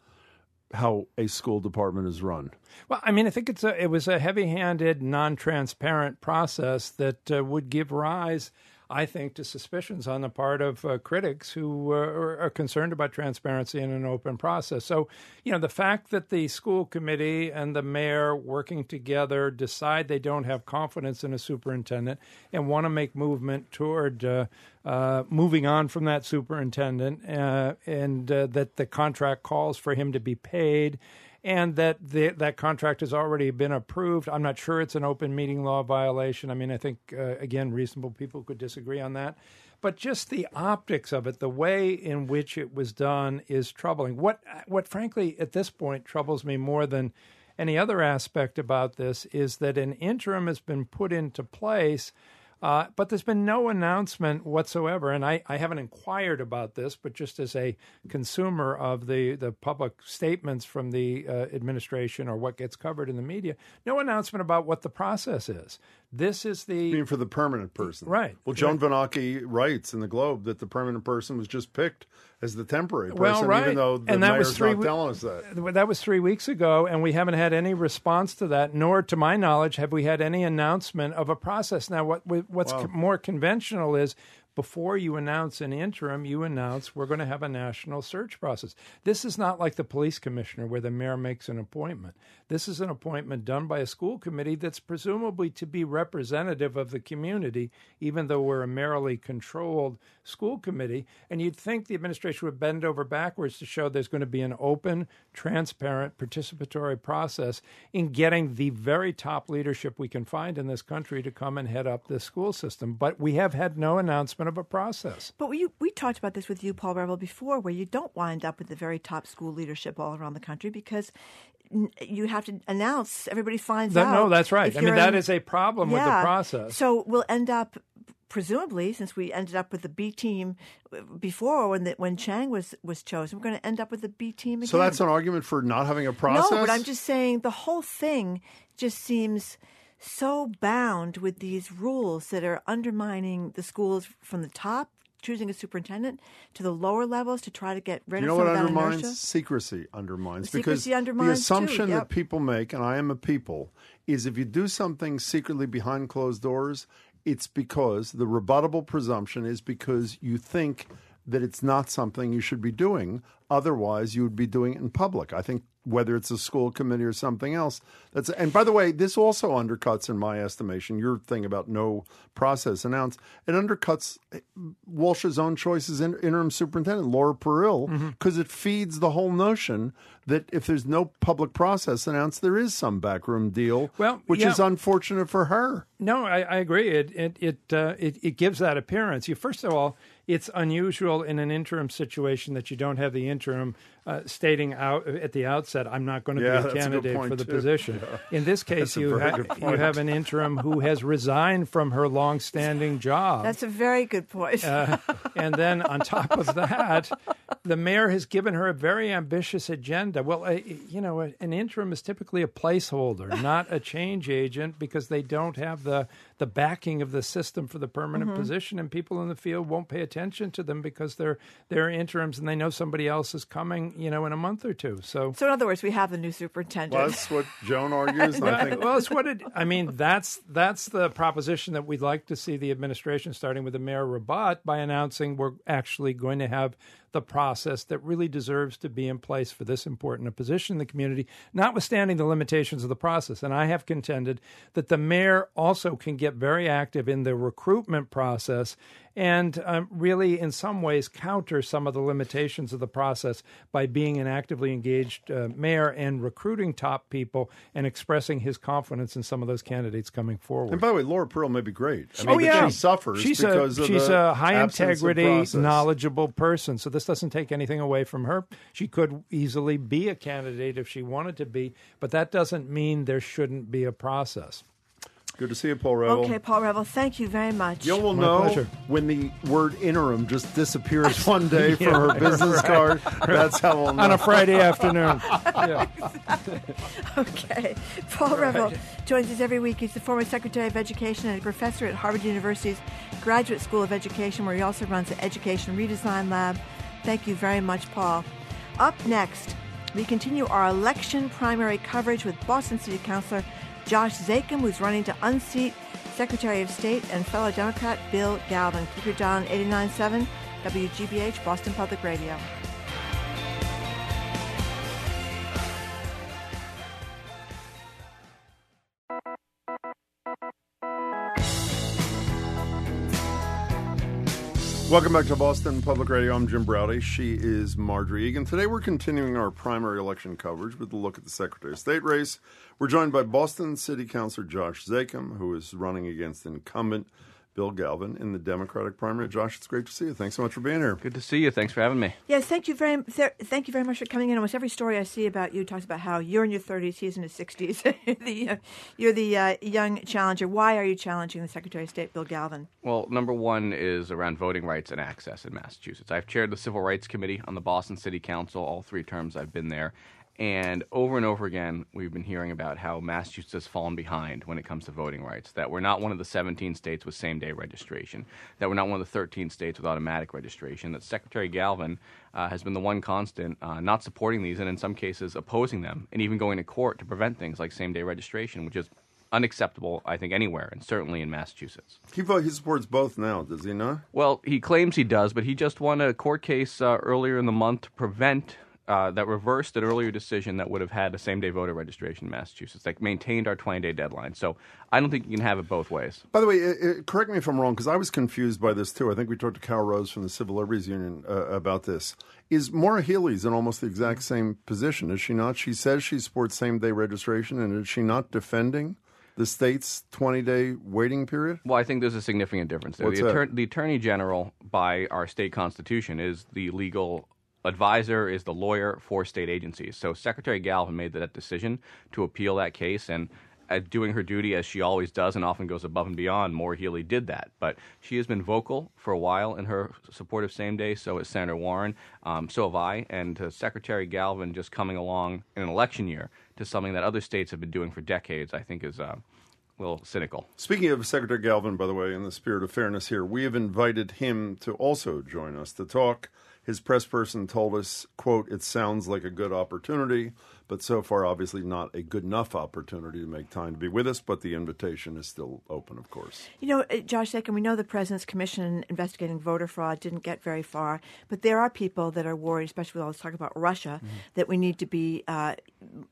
how a school department is run? Well, I mean, I think it's a, it was a heavy-handed, non-transparent process that uh, would give rise, I think, to suspicions on the part of uh, critics who uh, are, concerned about transparency in an open process. So, you know, the fact that the school committee and the mayor working together decide they don't have confidence in a superintendent and want to make movement toward uh, uh, moving on from that superintendent, uh, and uh, that the contract calls for him to be paid and that the, that contract has already been approved. I'm not sure it's an open meeting law violation. I mean, I think uh, again, reasonable people could disagree on that, but just the optics of it, the way in which it was done, is troubling. What what frankly at this point troubles me more than any other aspect about this is that an interim has been put into place. Uh, but there's been no announcement whatsoever, and I, I haven't inquired about this, but just as a consumer of the, the public statements from the uh, administration or what gets covered in the media, no announcement about what the process is. This is the. You mean for the permanent person? Right. Well, Joan Vennochi writes in the Globe that the permanent person was just picked as the temporary person, Well, right. even though the and that mayor's was three not we- telling us that. That was three weeks ago, and we haven't had any response to that. Nor, to my knowledge, have we had any announcement of a process. Now, what what's Wow. co- more conventional is before you announce an interim, you announce we're going to have a national search process. This is not like the police commissioner where the mayor makes an appointment. This is an appointment done by a school committee that's presumably to be representative of the community, even though we're a mayorally controlled school committee. And you'd think the administration would bend over backwards to show there's going to be an open, transparent, participatory process in getting the very top leadership we can find in this country to come and head up this school system. But we have had no announcement of a process. But we we talked about this with you, Paul Reville, before, where you don't wind up with the very top school leadership all around the country because you have to announce. Everybody finds that, out. No, that's right. I mean, that in, is a problem yeah, with the process. So we'll end up. Presumably, since we ended up with the B team before when the, when Chang was was chosen, we're going to end up with the B team again. So that's an argument for not having a process. No, but I'm just saying the whole thing just seems so bound with these rules that are undermining the schools from the top choosing a superintendent to the lower levels to try to get rid you of know some what of that undermines inertia? secrecy undermines The because secrecy undermines, the assumption yep. that people make and i am a people is if you do something secretly behind closed doors it's because the rebuttable presumption is because you think that it's not something you should be doing otherwise you would be doing it in public i think whether it's a school committee or something else that's and by the way this also undercuts in my estimation your thing about no process announced it undercuts walsh's own choice as in, interim superintendent laura Perille because it feeds the whole notion that if there's no public process announced there is some backroom deal Well, which yeah. is unfortunate for her No, I, I agree. It it it, uh, it it gives that appearance. You first of all, it's unusual in an interim situation that you don't have the interim uh, stating out at the outset, "I'm not going to Yeah, be a a candidate point, for the too. position." Yeah. In this case, you ha- you have an interim who has resigned from her long-standing job. That's a very good point. Uh, and then on top of that, the mayor has given her a very ambitious agenda. Well, uh, you know, an interim is typically a placeholder, not a change agent, because they don't have the the backing of the system for the permanent Mm-hmm. Mhm. position, and people in the field won't pay attention to them because they're they're interims and they know somebody else is coming, you know, in a month or two. So. so in other words, we have the new superintendent. well, that's what joan argues and i Well, think well, it's what it. I mean, that's that's the proposition that we'd like to see the administration, starting with the mayor, rebut by announcing we're actually going to have the process that really deserves to be in place for this important a position in the community, notwithstanding the limitations of the process. And I have contended that the mayor also can get very active in the recruitment process and um, really, in some ways, counter some of the limitations of the process by being an actively engaged uh, mayor and recruiting top people and expressing his confidence in some of those candidates coming forward. and by the way laura Perille may be great I mean, oh yeah, she suffers She's because a of she's the a high integrity, knowledgeable person. So this doesn't take anything away from her. She could easily be a candidate if she wanted to be, but that doesn't mean there shouldn't be a process. good to see you paul Reville. Okay, Paul Reville, thank you very much. You will My know pleasure. when the word interim just disappears one day from her business right. card. That's how we'll know. On a Friday afternoon. Yeah. Okay. Paul Reville joins us every week. He's the former Secretary of Education and a professor at Harvard University's Graduate School of Education, where he also runs the Education Redesign Lab. Thank you very much, Paul. Up next, we continue our election primary coverage with Boston City Councilor Josh Zakim, who's running to unseat Secretary of State and fellow Democrat Bill Galvin. Keep your dial on 89.7 WGBH, Boston Public Radio. Welcome back to Boston Public Radio. I'm Jim Braude. She is Margery Eagan. Today we're continuing our primary election coverage with a look at the Secretary of State race. We're joined by Boston City Councilor Josh Zakim, who is running against incumbent Bill Galvin in the Democratic primary. Josh, it's great to see you. Thanks so much for being here. Good to see you. Thanks for having me. Yes, thank you very th- thank you very much for coming in. Almost every story I see about you talks about how you're in your 30s, he's in his 60s. you're the, uh, you're the uh, young challenger. Why are you challenging the Secretary of State, Bill Galvin? Well, number one is around voting rights and access in Massachusetts. I've chaired the Civil Rights Committee on the Boston City Council all three terms I've been there. And over and over again, we've been hearing about how Massachusetts has fallen behind when it comes to voting rights. That we're not one of the 17 states with same day registration. That we're not one of the 13 states with automatic registration. That Secretary Galvin uh, has been the one constant uh, not supporting these and in some cases opposing them and even going to court to prevent things like same day registration, which is unacceptable, I think, anywhere, and certainly in Massachusetts. He, he supports both now, does he not? Well, he claims he does, but he just won a court case uh, earlier in the month to prevent uh, that reversed an earlier decision that would have had a same day voter registration in Massachusetts, that maintained our 20 day deadline. So I don't think you can have it both ways. By the way, it, it, correct me if I'm wrong, because I was confused by this too. I think we talked to Carol Rose from the Civil Liberties Union uh, about this. Is Maura Healey's in almost the exact same position, is she not? She says she supports same day registration, and is she not defending? the state's 20 day waiting period? Well, I think there's a significant difference there. The, that? the Attorney General, by our state constitution, is the legal advisor, is the lawyer for state agencies. So Secretary Galvin made that decision to appeal that case, and doing her duty as she always does and often goes above and beyond, Maura Healey did that. But she has been vocal for a while in her support of same day. So has Senator Warren. Um, so have I. And uh, Secretary Galvin just coming along in an election year to something that other states have been doing for decades, I think is uh, a little cynical. Speaking of Secretary Galvin, by the way, in the spirit of fairness here, we have invited him to also join us to talk. His press person told us, quote, it sounds like a good opportunity, but so far obviously not a good enough opportunity to make time to be with us, but the invitation is still open, of course. You know, uh, Josh Zakim, we know the President's Commission investigating voter fraud didn't get very far, but there are people that are worried, especially with all this talk about Russia, Mm-hmm. that we need to be uh,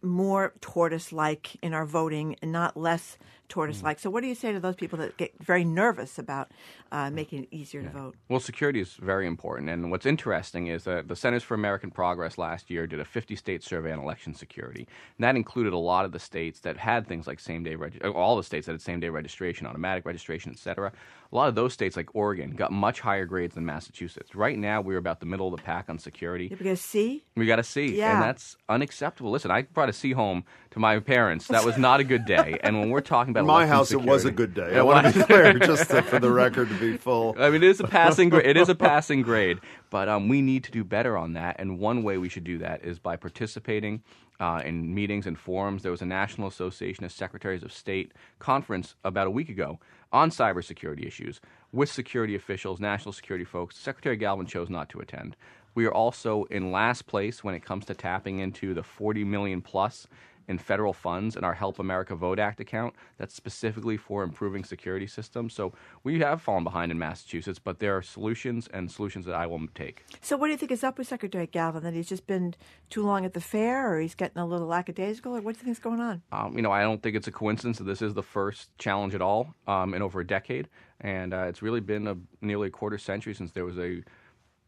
more tortoise like in our voting and not less tortoise like. So, what do you say to those people that get very nervous about uh, making it easier to vote? Well, security is very important. And what's interesting is that the Centers for American Progress last year did a 50 state survey on election security. And that included a lot of the states that had things like same day, reg- uh, all the states that had same day registration, automatic registration, et cetera. A lot of those states, like Oregon, got much higher grades than Massachusetts. Right now, we're about the middle of the pack on security. We got a C? We got a C, Yeah. and that's unacceptable. Listen, I brought a C home to my parents. That was not a good day. And when we're talking about my election house, it was a good day. I want to be clear, just to, for the record, to be full. I mean, it is a passing grade. It is a passing grade, but um, we need to do better on that. And one way we should do that is by participating uh, in meetings and forums. There was a National Association of Secretaries of State conference about a week ago on cybersecurity issues with security officials, national security folks. Secretary Galvin chose not to attend. We are also in last place when it comes to tapping into the 40 million plus in federal funds in our Help America Vote Act account that's specifically for improving security systems. So we have fallen behind in Massachusetts, but there are solutions and solutions that I will take. So, what do you think is up with Secretary Galvin? That he's just been too long at the fair, or he's getting a little lackadaisical, or what do you think is going on? Um, you know, I don't think it's a coincidence that this is the first challenge at all um, in over a decade, and uh, it's really been a nearly a quarter century since there was a,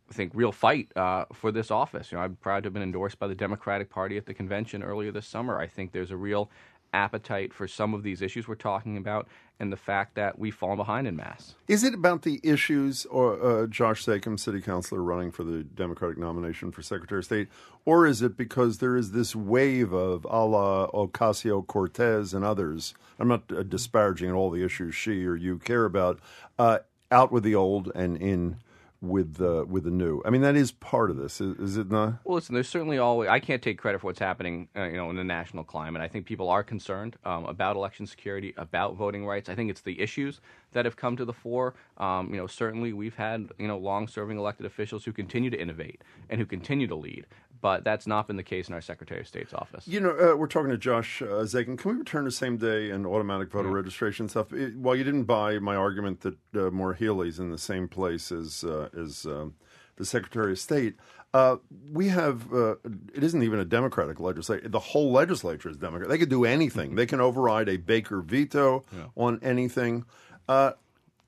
I think, real fight uh, for this office. You know, I'm proud to have been endorsed by the Democratic Party at the convention earlier this summer. I think there's a real appetite for some of these issues we're talking about, and the fact that we've fallen behind in mass. Is it about the issues, or uh, Josh Zakim, city councilor running for the Democratic nomination for Secretary of State, or is it because there is this wave of a la Ocasio Cortez and others? I'm not uh, disparaging all the issues she or you care about. Uh, out with the old and in with the with the new. I mean, that is part of this, is, is it not? Well, listen, there's certainly always. I can't take credit for what's happening, uh, you know, in the national climate. I think people are concerned um, about election security, about voting rights. I think it's the issues that have come to the fore. Um, you know, certainly we've had you know long-serving elected officials who continue to innovate and who continue to lead, but that's not been the case in our Secretary of State's office. You know, uh, we're talking to Josh uh, Zakim. Can we return to same day and automatic voter registration stuff? It, while you didn't buy my argument that uh, Maura Healey's in the same place as uh, as um, the Secretary of State, uh, we have uh, it isn't even a Democratic legislature. The whole legislature is Democrat. They could do anything. They can override a Baker veto on anything. Uh,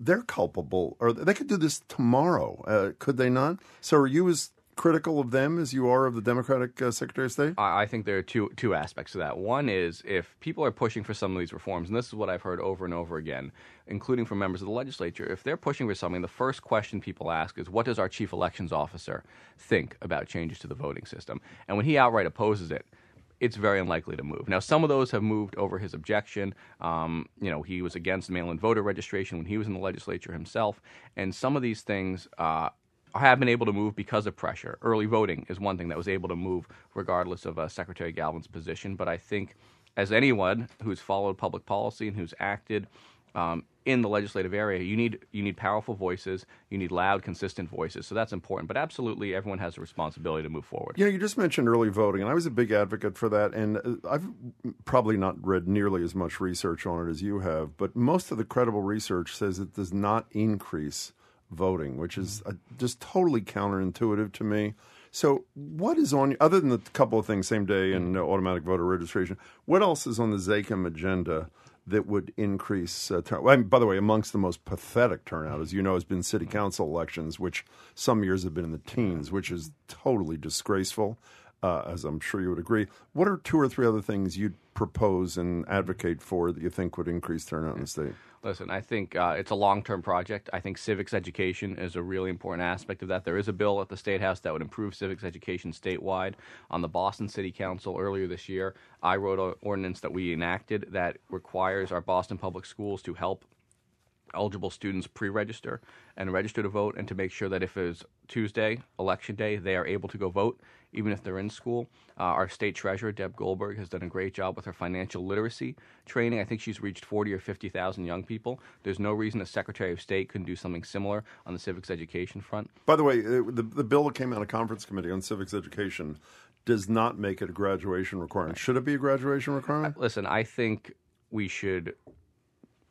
they're culpable, or they could do this tomorrow. Uh, could they not? So, are you as critical of them as you are of the Democratic uh, Secretary of State? I think there are two two aspects to that. One is if people are pushing for some of these reforms, and this is what I've heard over and over again, including from members of the legislature, if they're pushing for something, the first question people ask is, "What does our chief elections officer think about changes to the voting system?" And when he outright opposes it, it's very unlikely to move. Now, some of those have moved over his objection. Um, you know, he was against mail-in voter registration when he was in the legislature himself, and some of these things. Uh, have been able to move because of pressure. Early voting is one thing that was able to move regardless of uh, Secretary Galvin's position. But I think, as anyone who's followed public policy and who's acted um, in the legislative area, you need you need powerful voices, you need loud, consistent voices. So that's important. But absolutely, everyone has a responsibility to move forward. Know, you just mentioned early voting, and I was a big advocate for that. And uh, I've probably not read nearly as much research on it as you have, but most of the credible research says it does not increase voting, which is uh, just totally counterintuitive to me. So, what is on other than the couple of things, same day and uh, automatic voter registration? What else is on the ZAKIM agenda? that would increase uh, turn- well, by the way, amongst the most pathetic turnout, as you know, has been city council elections, which some years have been in the teens, which is totally disgraceful, uh, as I'm sure you would agree. What are two or three other things you'd propose and advocate for that you think would increase turnout in the state? Listen, I think uh, it's a long term project. I think civics education is a really important aspect of that. There is a bill at the State House that would improve civics education statewide. On the Boston City Council earlier this year, I wrote an ordinance that we enacted that requires our Boston public schools to help eligible students pre-register and register to vote and to make sure that if it's Tuesday, election day, they are able to go vote even if they're in school. Uh, our state treasurer, Deb Goldberg, has done a great job with her financial literacy training. I think she's reached 40 or 50,000 young people. There's no reason the Secretary of State couldn't do something similar on the civics education front. By the way, uh, the, the bill that came out of conference committee on civics education does not make it a graduation requirement. Should it be a graduation requirement? Listen, I think we should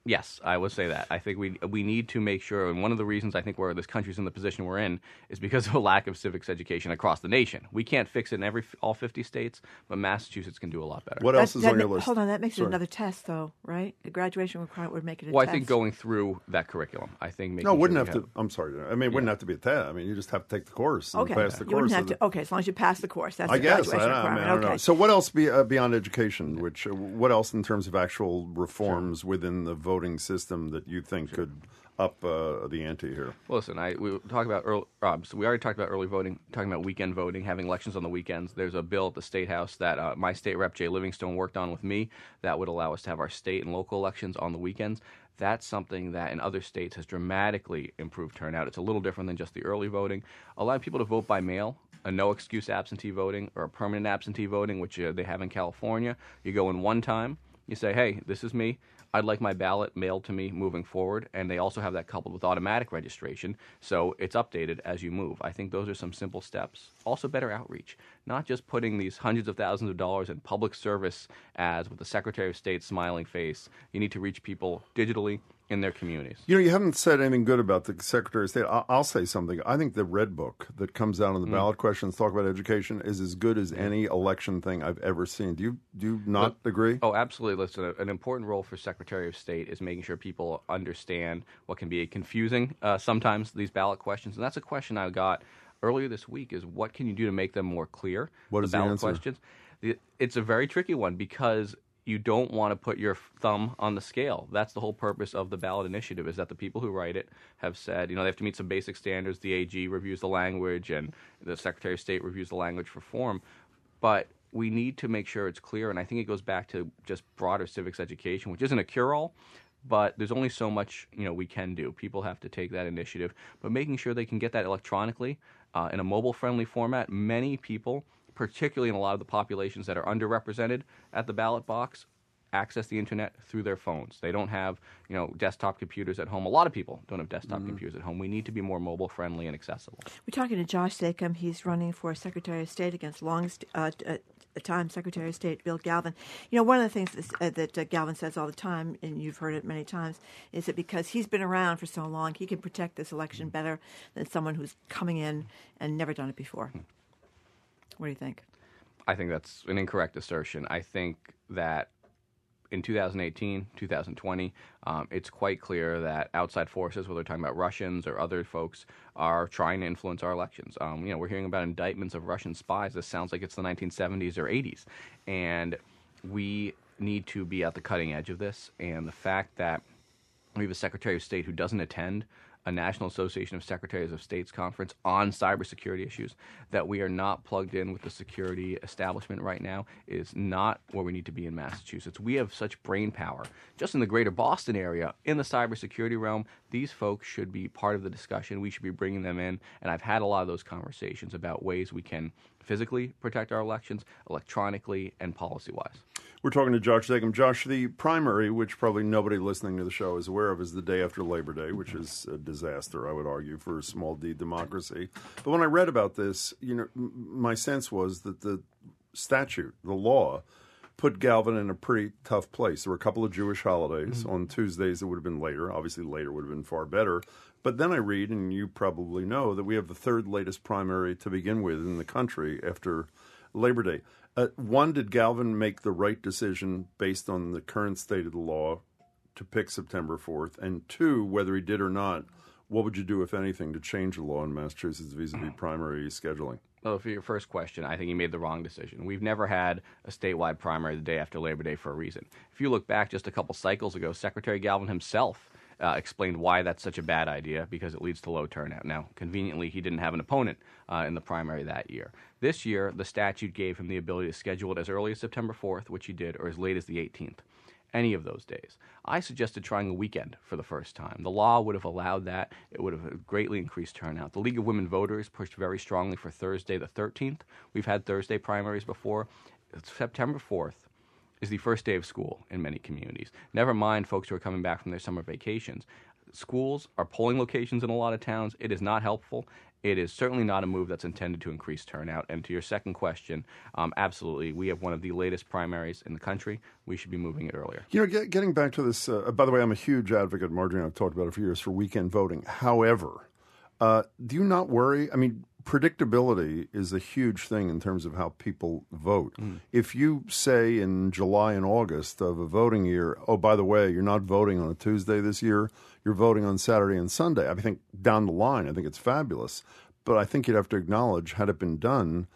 Yes, I would say that. I think we we need to make sure, and one of the reasons I think where this country's in the position we're in is because of a lack of civics education across the nation. We can't fix it in every all 50 states, but Massachusetts can do a lot better. What else is that on your list? Hold on, that makes Sorry. it another test, though, right? The graduation requirement would make it a Well, I think going through that curriculum, I think making No, it wouldn't sure have we to. I'm sorry. I mean, it wouldn't have to be a test. I mean, you just have to take the course and Okay, pass the you course. wouldn't have to. Okay, as long as you pass the course, that's I the guess. I, graduation don't- I mean, requirement. I don't know. okay. So, what else be, uh, beyond education? Which, uh, what else in terms of actual reforms within the voting system that you think could up uh, the ante here? Listen, I we talk about early. Uh, so we already talked about early voting, talking about weekend voting, having elections on the weekends. There's a bill at the state house that uh, my state rep Jay Livingstone worked on with me that would allow us to have our state and local elections on the weekends. That's something that in other states has dramatically improved turnout. It's a little different than just the early voting. Allowing people to vote by mail, a no excuse absentee voting, or a permanent absentee voting, which uh, they have in California. You go in one time, you say, hey, this is me. I'd like my ballot mailed to me moving forward, and they also have that coupled with automatic registration, so it's updated as you move. I think those are some simple steps. Also, better outreach, not just putting these hundreds of thousands of dollars in public service ads with the Secretary of State's smiling face. You need to reach people digitally in their communities. You know, you haven't said anything good about the Secretary of State. I- I'll say something. I think the red book that comes out on the Mm. ballot questions talk about education is as good as any election thing I've ever seen. Do you do you not agree? Oh, absolutely. Listen, an important role for Secretary of State is making sure people understand what can be confusing uh, sometimes these ballot questions, and that's a question I got earlier this week: is what can you do to make them more clear? What the is the ballot answer? questions? The- It's a very tricky one because you don't want to put your thumb on the scale. That's the whole purpose of the ballot initiative is that the people who write it have said, you know, they have to meet some basic standards. The AG reviews the language and the Secretary of State reviews the language for form. But we need to make sure it's clear, and I think it goes back to just broader civics education, which isn't a cure-all, but there's only so much you know we can do. People have to take that initiative, but making sure they can get that electronically uh, in a mobile-friendly format. Many people, particularly in a lot of the populations that are underrepresented at the ballot box, access the internet through their phones. They don't have, you know, desktop computers at home. A lot of people don't have desktop computers at home. We need to be more mobile friendly and accessible. We're talking to Josh Zakim. He's running for Secretary of State against long uh, uh, time Secretary of State Bill Galvin. You know, one of the things that's, uh, that uh, Galvin says all the time, and you've heard it many times, is that because he's been around for so long, he can protect this election better than someone who's coming in and never done it before. What do you think? I think that's an incorrect assertion. I think that in 2018, 2020, um, it's quite clear that outside forces, whether they're talking about Russians or other folks, are trying to influence our elections. Um, you know, we're hearing about indictments of Russian spies. This sounds like it's the 1970s or 80s, and we need to be at the cutting edge of this. And the fact that we have a Secretary of State who doesn't attend a National Association of Secretaries of States conference on cybersecurity issues, that we are not plugged in with the security establishment right now is not where we need to be in Massachusetts. We have such brain power just in the greater Boston area in the cybersecurity realm. These folks should be part of the discussion. We should be bringing them in. And I've had a lot of those conversations about ways we can physically protect our elections, electronically, and policy wise. We're talking to Josh Zakim. Josh, the primary, which probably nobody listening to the show is aware of, is the day after Labor Day, which mm-hmm. is a disaster, I would argue, for a small d democracy. But when I read about this, you know, my sense was that the statute, the law, put Galvin in a pretty tough place. There were a couple of Jewish holidays mm-hmm. on Tuesdays that would have been later. Obviously, later would have been far better. But then I read, and you probably know, that we have the third latest primary to begin with in the country after Labor Day. Uh, one, did Galvin make the right decision based on the current state of the law to pick September 4th? And two, whether he did or not, what would you do, if anything, to change the law in Massachusetts vis a vis primary scheduling? Well, for your first question, I think he made the wrong decision. We've never had a statewide primary the day after Labor Day for a reason. If you look back just a couple cycles ago, Secretary Galvin himself uh, explained why that's such a bad idea because it leads to low turnout. Now, conveniently, he didn't have an opponent uh, in the primary that year. This year, the statute gave him the ability to schedule it as early as September 4th, which he did, or as late as the 18th. Any of those days. I suggested trying a weekend for the first time. The law would have allowed that. It would have greatly increased turnout. The League of Women Voters pushed very strongly for Thursday the 13th. We've had Thursday primaries before. It's September 4th is the first day of school in many communities. Never mind folks who are coming back from their summer vacations. Schools are polling locations in a lot of towns. It is not helpful. It is certainly not a move that's intended to increase turnout. And to your second question, um, absolutely, we have one of the latest primaries in the country. We should be moving it earlier. You know, get, getting back to this, uh, by the way, I'm a huge advocate, Margery, I've talked about it for years, for weekend voting. However, uh, do you not worry? I mean, predictability is a huge thing in terms of how people vote. Mm. If you say in July and August of a voting year, oh, by the way, you're not voting on a Tuesday this year, you're voting on Saturday and Sunday, I think down the line, I think it's fabulous. But I think you'd have to acknowledge, had it been done,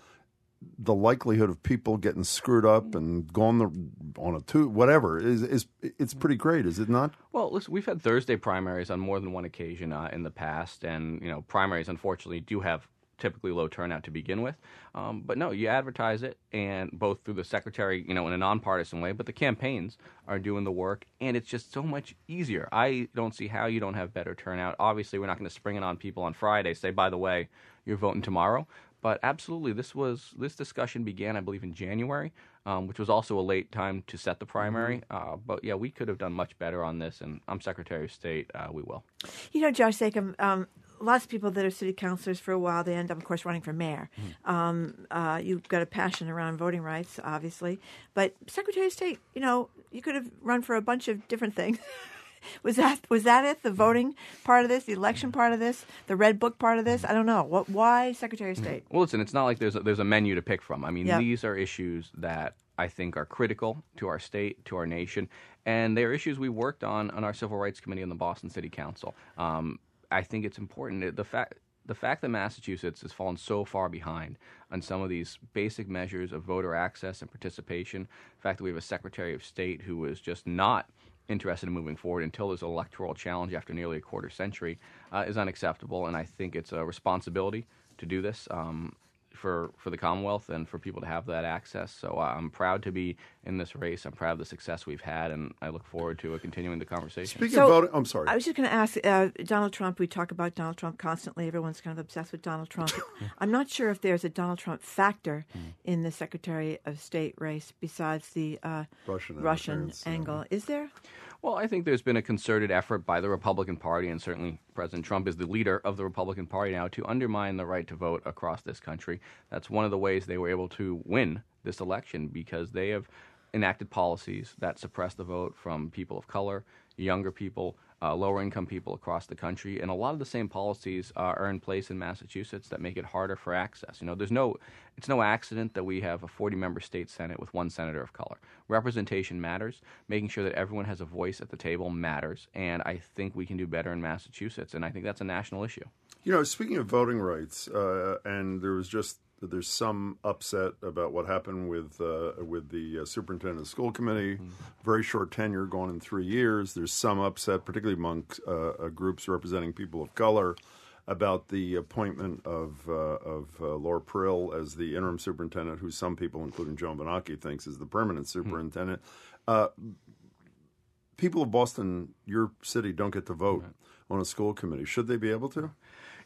the likelihood of people getting screwed up and going the, on a two whatever is is it's pretty great, is it not? Well, listen, we've had Thursday primaries on more than one occasion uh, in the past, and you know, primaries unfortunately do have typically low turnout to begin with. Um, but no, you advertise it, and both through the secretary, you know, in a nonpartisan way, but the campaigns are doing the work, and it's just so much easier. I don't see how you don't have better turnout. Obviously, we're not going to spring it on people on Friday. Say, by the way, you're voting tomorrow. But absolutely, this was this discussion began, I believe, in January, um, which was also a late time to set the primary. Uh, but yeah, we could have done much better on this, and I'm Secretary of State. Uh, we will. You know, Josh Zakim, um, lots of people that are city councilors for a while, they end up, of course, running for mayor. Um, uh, you've got a passion around voting rights, obviously. But Secretary of State, you know, you could have run for a bunch of different things. was that was that it? The voting part of this, the election part of this, the red book part of this? I don't know. What? Why Secretary of State? Well, listen, it's not like there's a, there's a menu to pick from. I mean, Yep. these are issues that I think are critical to our state, to our nation, and they're issues we worked on on our Civil Rights Committee in the Boston City Council. Um, I think it's important the fact the fact that Massachusetts has fallen so far behind on some of these basic measures of voter access and participation, the fact that we have a Secretary of State who is just not interested in moving forward until there's an electoral challenge after nearly a quarter century uh, is unacceptable, and I think it's a responsibility to do this. Um, for, for the Commonwealth and for people to have that access. So uh, I'm proud to be in this race. I'm proud of the success we've had, and I look forward to uh, continuing the conversation. Speaking So, of voting, I'm sorry. I was just going to ask uh, Donald Trump. We talk about Donald Trump constantly. Everyone's kind of obsessed with Donald Trump. I'm not sure if there's a Donald Trump factor in the Secretary of State race besides the uh, Russian Russian interference, uh, angle. Is there? Well, I think there's been a concerted effort by the Republican Party, and certainly President Trump is the leader of the Republican Party now, to undermine the right to vote across this country. That's one of the ways they were able to win this election because they have enacted policies that suppress the vote from people of color, younger people, uh, lower income people across the country, and a lot of the same policies uh, are in place in Massachusetts that make it harder for access. You know, there's no, it's no accident that we have a 40-member state senate with one senator of color. Representation matters. Making sure that everyone has a voice at the table matters, and I think we can do better in Massachusetts, and I think that's a national issue. You know, speaking of voting rights, uh, and there was just there's some upset about what happened with uh, with the uh, superintendent of the school committee. Very short tenure, gone in three years. There's some upset, particularly among uh, uh, groups representing people of color, about the appointment of uh, of uh, Laura Perille as the interim superintendent, who some people, including Joan Vennochi, thinks is the permanent superintendent. Uh, people of Boston, your city, don't get to vote on a school committee. Should they be able to?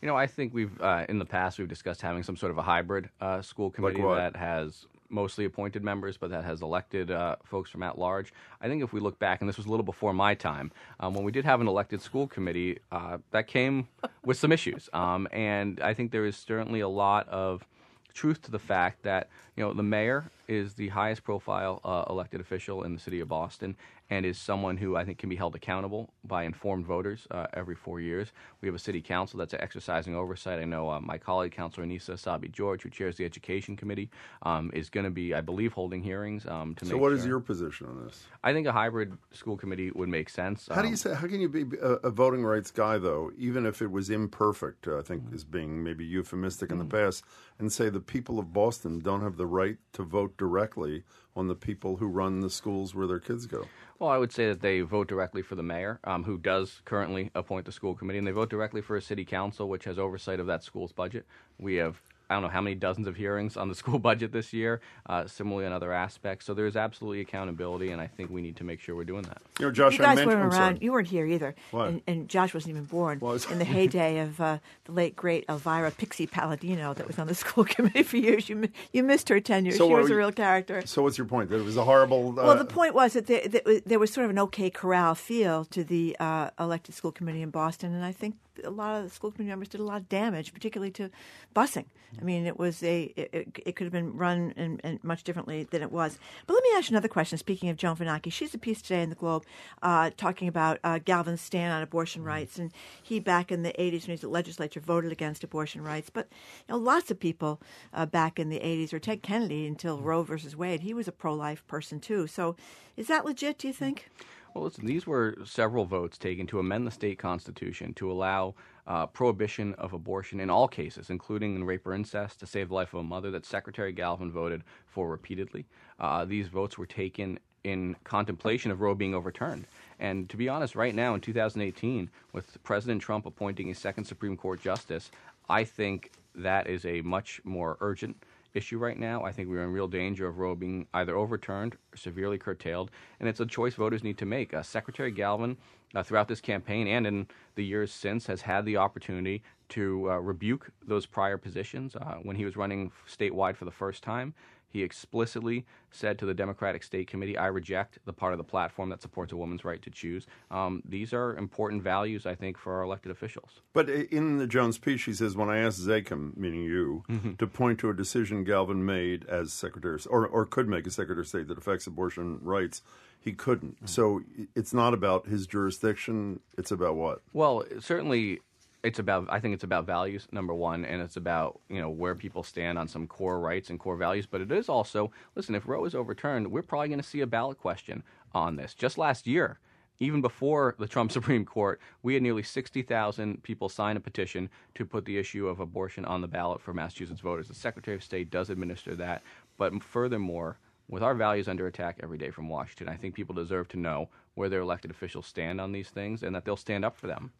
You know, I think we've uh, in the past we've discussed having some sort of a hybrid uh, school committee what? that has mostly appointed members, but that has elected uh, folks from at large. I think if we look back, and this was a little before my time, um, when we did have an elected school committee, uh, that came with some issues. Um, and I think there is certainly a lot of truth to the fact that you know the mayor is the highest profile uh, elected official in the city of Boston and is someone who I think can be held accountable by informed voters uh, every four years. We have a city council that's exercising oversight. I know uh, my colleague, Councilor Annissa Essaibi George, who chairs the education committee, um, is going to be, I believe, holding hearings um, to so make. what sure. is your position on this? I think a hybrid school committee would make sense. How do you Um, say? How can you be a, a voting rights guy though, even if it was imperfect? uh, I think is being maybe euphemistic in the past, and say the people of Boston don't have the right to vote directly on the people who run the schools where their kids go. Well, I would say that they vote directly for the mayor, um, who does currently appoint the school committee, and they vote directly for a city council, which has oversight of that school's budget. We have. I don't know how many dozens of hearings on the school budget this year, uh, similarly on other aspects. So there's absolutely accountability, and I think we need to make sure we're doing that. You know, Josh, you I guys mentioned- weren't around. You weren't here either. What? And, and Josh wasn't even born was. in the heyday of uh, the late great Elvira Pixie Palladino that was on the school committee for years. You you missed her tenure. So she was were a real character. So what's your point? That it was a horrible. Uh, well, the point was that there, that there was sort of an okay corral feel to the uh, elected school committee in Boston, and I think a lot of the school committee members did a lot of damage, particularly to busing. I mean, it was a it, it, could have been run in much differently than it was. But let me ask you another question. Speaking of Joan Vennochi, she's a piece today in the Globe uh, talking about uh, Galvin's stand on abortion rights, and he back in the '80s when he was the legislature voted against abortion rights. But you know, lots of people uh, back in the '80s, or Ted Kennedy until Roe versus Wade, he was a pro-life person too. So, is that legit? Do you think? Well, listen, these were several votes taken to amend the state constitution to allow uh, prohibition of abortion in all cases, including in rape or incest, to save the life of a mother that Secretary Galvin voted for repeatedly. Uh, these votes were taken in contemplation of Roe being overturned. And to be honest, right now in 2018, with President Trump appointing a second Supreme Court justice, I think that is a much more urgent issue right now. I think we're in real danger of Roe being either overturned or severely curtailed, and it's a choice voters need to make. Uh, Secretary Galvin, uh, throughout this campaign and in the years since, has had the opportunity to uh, rebuke those prior positions. Uh, when he was running statewide for the first time, he explicitly said to the Democratic State Committee, I reject the part of the platform that supports a woman's right to choose. Um, these are important values, I think, for our elected officials. But in the Jones speech, she says, when I asked Zakim, meaning you, Mhm. to point to a decision Galvin made as Secretary or, or could make as Secretary of State that affects abortion rights, he couldn't. So it's not about his jurisdiction. It's about what? Well, certainly it's about I think it's about values number 1 and it's about, you know, where people stand on some core rights and core values, but it is also, listen, if Roe is overturned, we're probably going to see a ballot question on this. Just last year, even before the Trump Supreme Court, we had nearly 60,000 people sign a petition to put the issue of abortion on the ballot for Massachusetts voters. The Secretary of State does administer that, but furthermore, with our values under attack every day from Washington, I think people deserve to know where their elected officials stand on these things and that they'll stand up for them.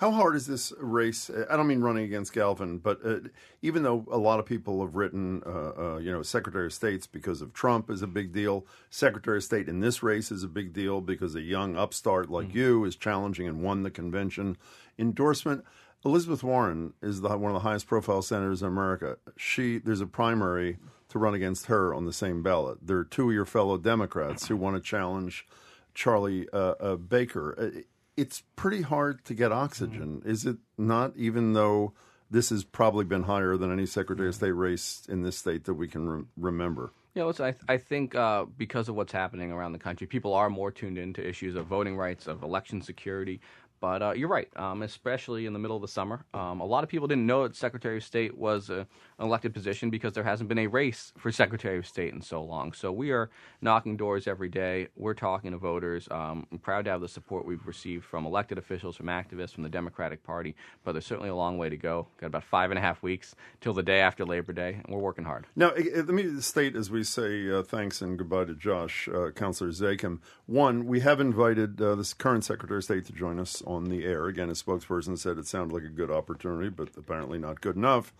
How hard is this race? I don't mean running against Galvin, but uh, even though a lot of people have written, uh, uh, you know, Secretary of State's because of Trump is a big deal. Secretary of State in this race is a big deal because a young upstart like you is challenging and won the convention endorsement. Elizabeth Warren is the, one of the highest profile senators in America. She there's a primary to run against her on the same ballot. There are two of your fellow Democrats who want to challenge Charlie uh, uh, Baker. Uh, it's pretty hard to get oxygen, is it not? Even though this has probably been higher than any Secretary of State race in this state that we can re- remember. You know, listen, I, I think uh, because of what's happening around the country, people are more tuned into issues of voting rights, of election security. But uh, you're right, um, especially in the middle of the summer. Um, a lot of people didn't know that Secretary of State was a, an elected position because there hasn't been a race for Secretary of State in so long. So we are knocking doors every day. We're talking to voters. Um, I'm proud to have the support we've received from elected officials, from activists, from the Democratic Party. But there's certainly a long way to go. Got about five and a half weeks till the day after Labor Day, and we're working hard. Now, let me state as we say uh, thanks and goodbye to Josh, uh, Councillor Zakim. One, we have invited uh, this current Secretary of State to join us on the air. Again, his spokesperson said it sounded like a good opportunity, but apparently not good enough.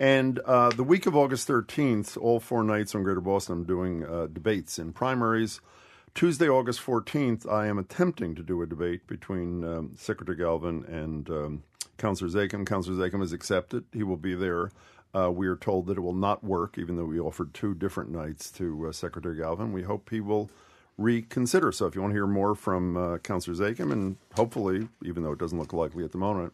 And uh, the week of August 13th, all four nights on Greater Boston, I'm doing uh, debates in primaries. Tuesday, August 14th, I am attempting to do a debate between um, Secretary Galvin and um, Councillor Zakim. Councillor Zakim has accepted. He will be there. Uh, we are told that it will not work, even though we offered two different nights to uh, Secretary Galvin. We hope he will reconsider. So if you want to hear more from uh, Councillor Zakim, and hopefully, even though it doesn't look likely at the moment,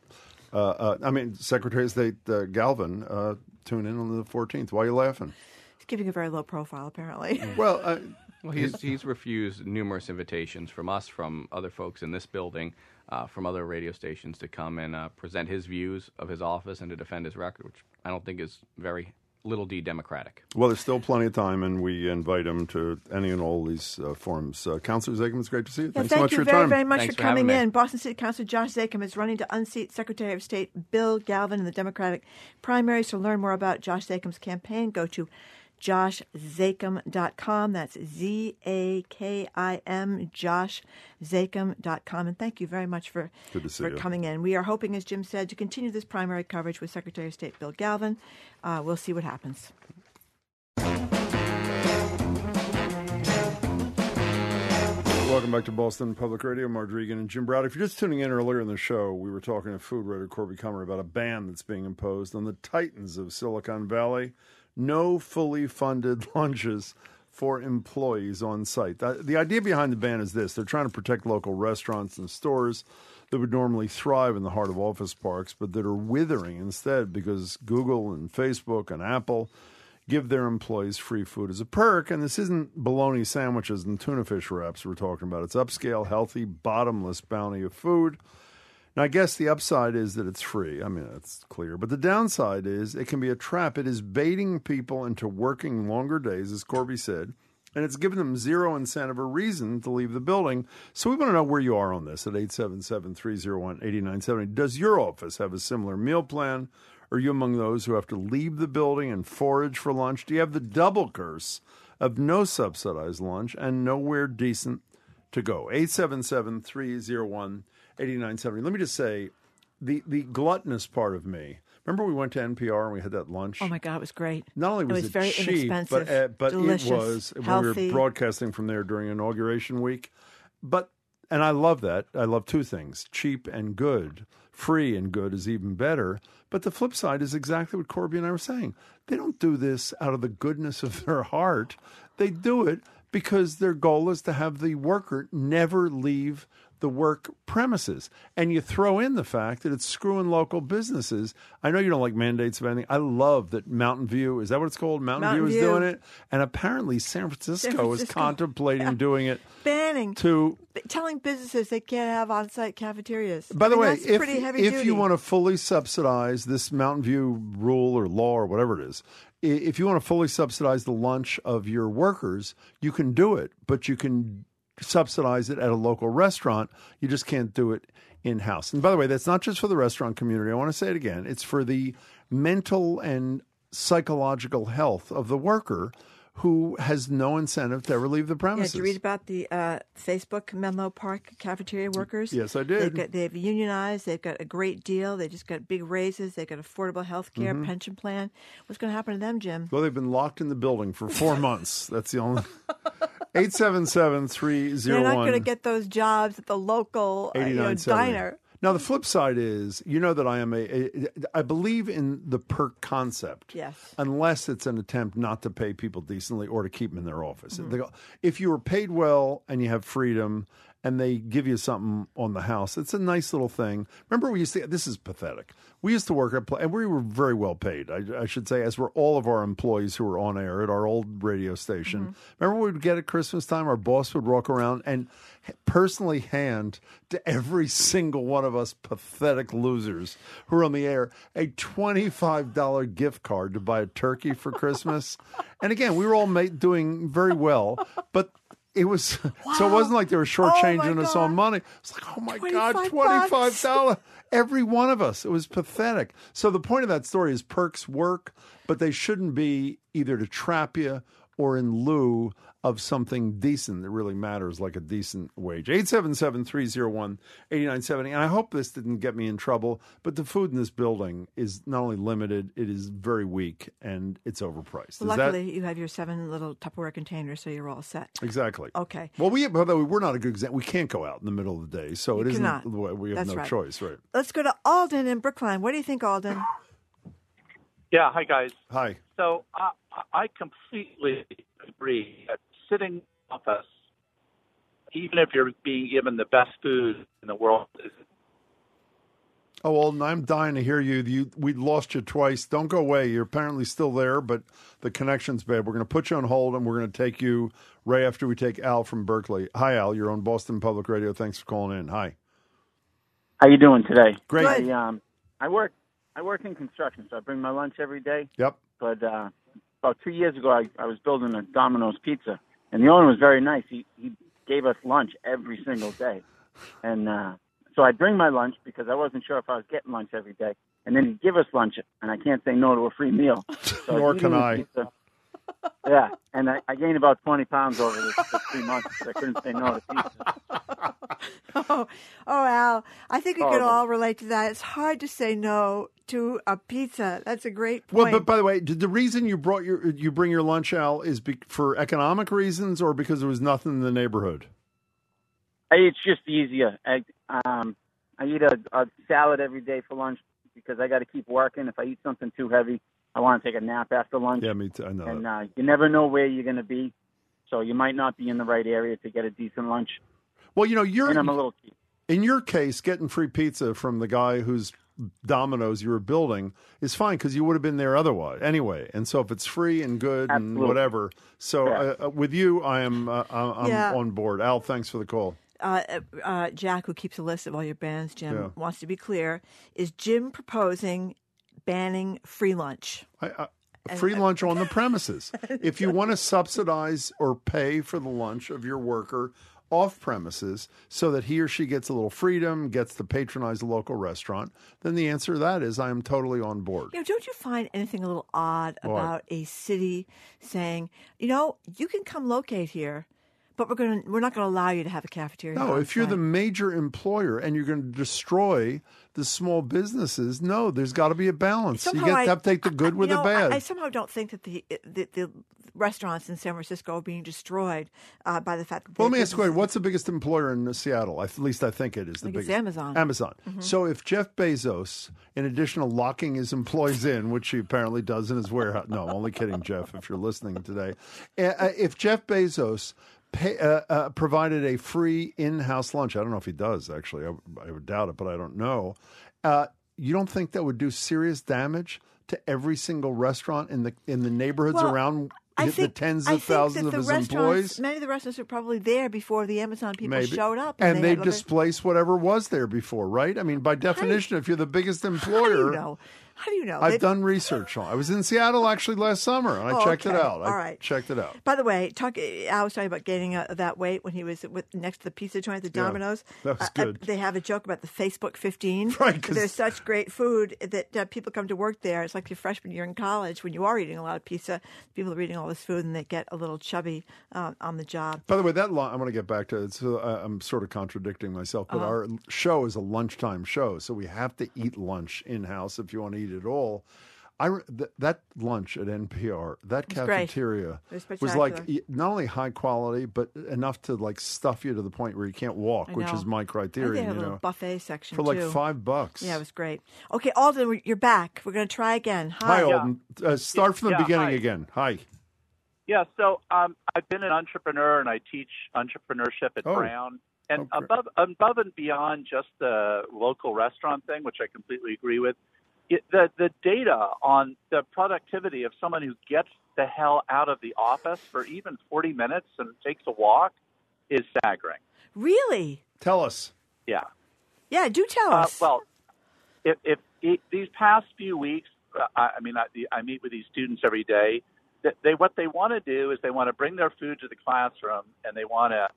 I mean, Secretary of State uh, Galvin, uh, tune in on the 14th. Why are you laughing? He's keeping a very low profile, apparently. Well, uh, Well, he's he's refused numerous invitations from us, from other folks in this building, uh, from other radio stations to come and uh, present his views of his office and to defend his record, which I don't think is very little d democratic. Well, there's still plenty of time, and we invite him to any and all these uh, forums. Uh, Councillor Zakim, it's great to see you. Yeah, Thanks thank so much you for your very, time. very much Thanks for for having coming me. in. Boston City Councilor Josh Zakim is running to unseat Secretary of State Bill Galvin in the Democratic primaries. To learn more about Josh Zakim's campaign, go to joshzakim.com. That's Z A K I M, joshzakim.com. And thank you very much for, Good to see for you. coming in. We are hoping, as Jim said, to continue this primary coverage with Secretary of State Bill Galvin. Uh, we'll see what happens. Welcome back to Boston Public Radio. Margery Eagan and Jim Braude. If you're just tuning in earlier in the show, we were talking to food writer Corby Kummer about a ban that's being imposed on the titans of Silicon Valley. No fully funded lunches for employees on site. The idea behind the ban is this they're trying to protect local restaurants and stores that would normally thrive in the heart of office parks, but that are withering instead because Google and Facebook and Apple give their employees free food as a perk. And this isn't bologna sandwiches and tuna fish wraps we're talking about. It's upscale, healthy, bottomless bounty of food. Now, I guess the upside is that it's free. I mean, that's clear. But the downside is it can be a trap. It is baiting people into working longer days, as Corby said, and it's given them zero incentive or reason to leave the building. So we want to know where you are on this at 877 301 8970. Does your office have a similar meal plan? Are you among those who have to leave the building and forage for lunch? Do you have the double curse of no subsidized lunch and nowhere decent to go? 877 301 8970. Let me just say the, the gluttonous part of me. Remember, we went to NPR and we had that lunch? Oh, my God, it was great. Not only it was was it very cheap, inexpensive, but uh, but it was when we were broadcasting from there during inauguration week. But and I love that. I love two things: cheap and good. Free and good is even better. But the flip side is exactly what Corby and I were saying. They don't do this out of the goodness of their heart. They do it because their goal is to have the worker never leave the work premises. And you throw in the fact that it's screwing local businesses. I know you don't like mandates of anything. I love that Mountain View, is that what it's called? Mountain, Mountain View is doing it. And apparently San Francisco, is Francisco. contemplating doing it banning to telling businesses they can't have on-site cafeterias. By the I mean, way, if, pretty heavy if duty. you want to fully subsidize this Mountain View rule or law or whatever it is, if you want to fully subsidize the lunch of your workers, you can do it, but you can subsidize it at a local restaurant. You just can't do it in house. And by the way, that's not just for the restaurant community. I want to say it again. It's for the mental and psychological health of the worker who has no incentive to ever leave the yeah, premises. did you read about the uh, Facebook Menlo Park cafeteria workers? Yes, I They've, did. got, they've unionized. They've got a great deal. They just got big raises. They've got affordable health care, Mhm. pension plan. What's going to happen to them, Jim? Well, they've been locked in the building for four months. That's the only. 877 They're not going to get those jobs at the local uh, you know, diner. Now, the flip side is, you know that I am a, a, I believe in the perk concept. Yes. Unless it's an attempt not to pay people decently or to keep them in their office. Mhm. Go- If you are paid well and you have freedom and they give you something on the house, it's a nice little thing. Remember, we used to, this is pathetic. We used to work at, pla- and we were very well paid, I, I should say, as were all of our employees who were on air at our old radio station. Remember, we would get at Christmas time, our boss would walk around and personally hand to every single one of us pathetic losers who are on the air a $25 gift card to buy a turkey for Christmas. and again, we were all ma- doing very well, but it was so it wasn't like they were shortchanging us on money. It's like, oh my God, twenty-five dollars. Every one of us. It was pathetic. So the point of that story is perks work, but they shouldn't be either to trap you or in lieu of something decent that really matters, like a decent wage. 877-301-8970. And I hope this didn't get me in trouble, but the food in this building is not only limited, it is very weak and it's overpriced. Is that- Luckily, you have your seven little Tupperware containers, so you're all set. Exactly. Okay. Well, we by the way, we're not a good example. We can't go out in the middle of the day, so You it isn't. cannot. the way- We have That's no right. choice, right? Let's go to Alden in Brookline. What do you think, Alden? Yeah, hi guys. Hi. So I, I completely agree that sitting in office, even if you're being given the best food in the world, Oh, Alden, I'm dying to hear you. You, we lost you twice. Don't go away. You're apparently still there, but the connection's bad. We're going to put you on hold, and we're going to take you right after we take Al from Berkeley. Hi, Al. You're on Boston Public Radio. Thanks for calling in. Hi. How you doing today? Great. I, um, I work I work in construction, so I bring my lunch every day. Yep. But uh, about two years ago, I, I was building a Domino's pizza, and the owner was very nice. He he gave us lunch every single day, and uh, so I bring my lunch because I wasn't sure if I was getting lunch every day. And then he'd give us lunch, and I can't say no to a free meal. So Nor can I. pizza. Yeah, and I, I gained about twenty pounds over this, this three months. I couldn't say no to pizza. Oh, oh, Al, I think we could all relate to that. It's hard to say no to a pizza. That's a great Well, but by the way, did the reason you brought your you bring your lunch, Al, is be, for economic reasons or because there was nothing in the neighborhood? It's just easier. I um I eat a, a salad every day for lunch because I got to keep working. If I eat something too heavy, I want to take a nap after lunch. Yeah, me too. I know. And uh, you never know where you're going to be, so you might not be in the right area to get a decent lunch. Well, you know, you're and I'm a little cheap. in your case, getting free pizza from the guy whose Domino's you were building is fine because you would have been there otherwise anyway. And so if it's free and good and whatever, so Yeah. uh, uh, with you, I am uh, I'm Yeah. on board. Al, thanks for the call. uh, uh, Jack, who keeps a list of all your bands, Jim, Yeah. wants to be clear. Is Jim proposing banning free lunch? I, I, free lunch on the premises. if you want to subsidize or pay for the lunch of your worker off premises so that he or she gets a little freedom, gets to patronize a local restaurant, then the answer to that is I am totally on board. You know, don't you find anything a little odd What? about a city saying, you know, you can come locate here, but we're going to we're not going to allow you to have a cafeteria. No, on if you're the major employer and you're going to destroy the small businesses, no, there's got to be a balance. you Somehow get I- to take the good with know, the bad. I, I somehow don't think that the, the the restaurants in San Francisco are being destroyed uh, by the fact. That well, let me ask you, a question. businesses- what's the biggest employer in Seattle? At least I think it is the biggest. Amazon. Amazon. Mhm. So if Jeff Bezos, in addition to locking his employees in, which he apparently does in his warehouse, no, I'm only kidding, Jeff. If you're listening today, if Jeff Bezos. Pay, uh, uh, provided a free in-house lunch. I don't know if he does actually. I, I would doubt it, but I don't know. Uh, you don't think that would do serious damage to every single restaurant in the in the neighborhoods Well, around I the think, tens I of think thousands that of the his restaurants, employees? Many of the restaurants were probably there before the Amazon people Maybe. showed up, and, they, they had displaced whatever was there before, right? I mean, by definition, if you're the biggest employer? How do you know? I've They- done research on. I was in Seattle actually last summer, and I Oh, checked it okay. out. I All right. checked it out. By the way, talk. I was talking about gaining uh, that weight when he was with, next to the pizza joint, at the Yeah, Domino's. that was Uh, uh, good. they have a joke about the Facebook 15. Right, 'cause- There's such great food that uh, people come to work there. It's like your freshman year in college when you are eating a lot of pizza. People are eating all this food and they get a little chubby uh, on the job. By the way, that line, I'm going to get back to it. So uh, I'm sort of contradicting myself, but Uh-huh. our show is a lunchtime show, so we have to eat lunch in house if you want to eat it all. I re- th- that lunch at NPR, that It was cafeteria was was like not only high quality, but enough to like stuff you to the point where you can't walk, which is my I think criteria. they had a you know, buffet section for like too. five bucks. Yeah, it was great. Okay, Alden, you're back. We're going to try again. Hi, Hi, Alden. Uh, start from the Yeah, beginning hi. again. Hi. Yeah, so um, I've been an entrepreneur and I teach entrepreneurship at Oh. Brown. And Oh, great. above above and beyond just the local restaurant thing, which I completely agree with, it, the the data on the productivity of someone who gets the hell out of the office for even 40 minutes and takes a walk is staggering. Really? Tell us. Yeah. Yeah, do tell Uh, us. well, if, if, if these past few weeks, uh, I, I mean, I, I meet with these students every day. That they what they want to do is they want to bring their food to the classroom and they want to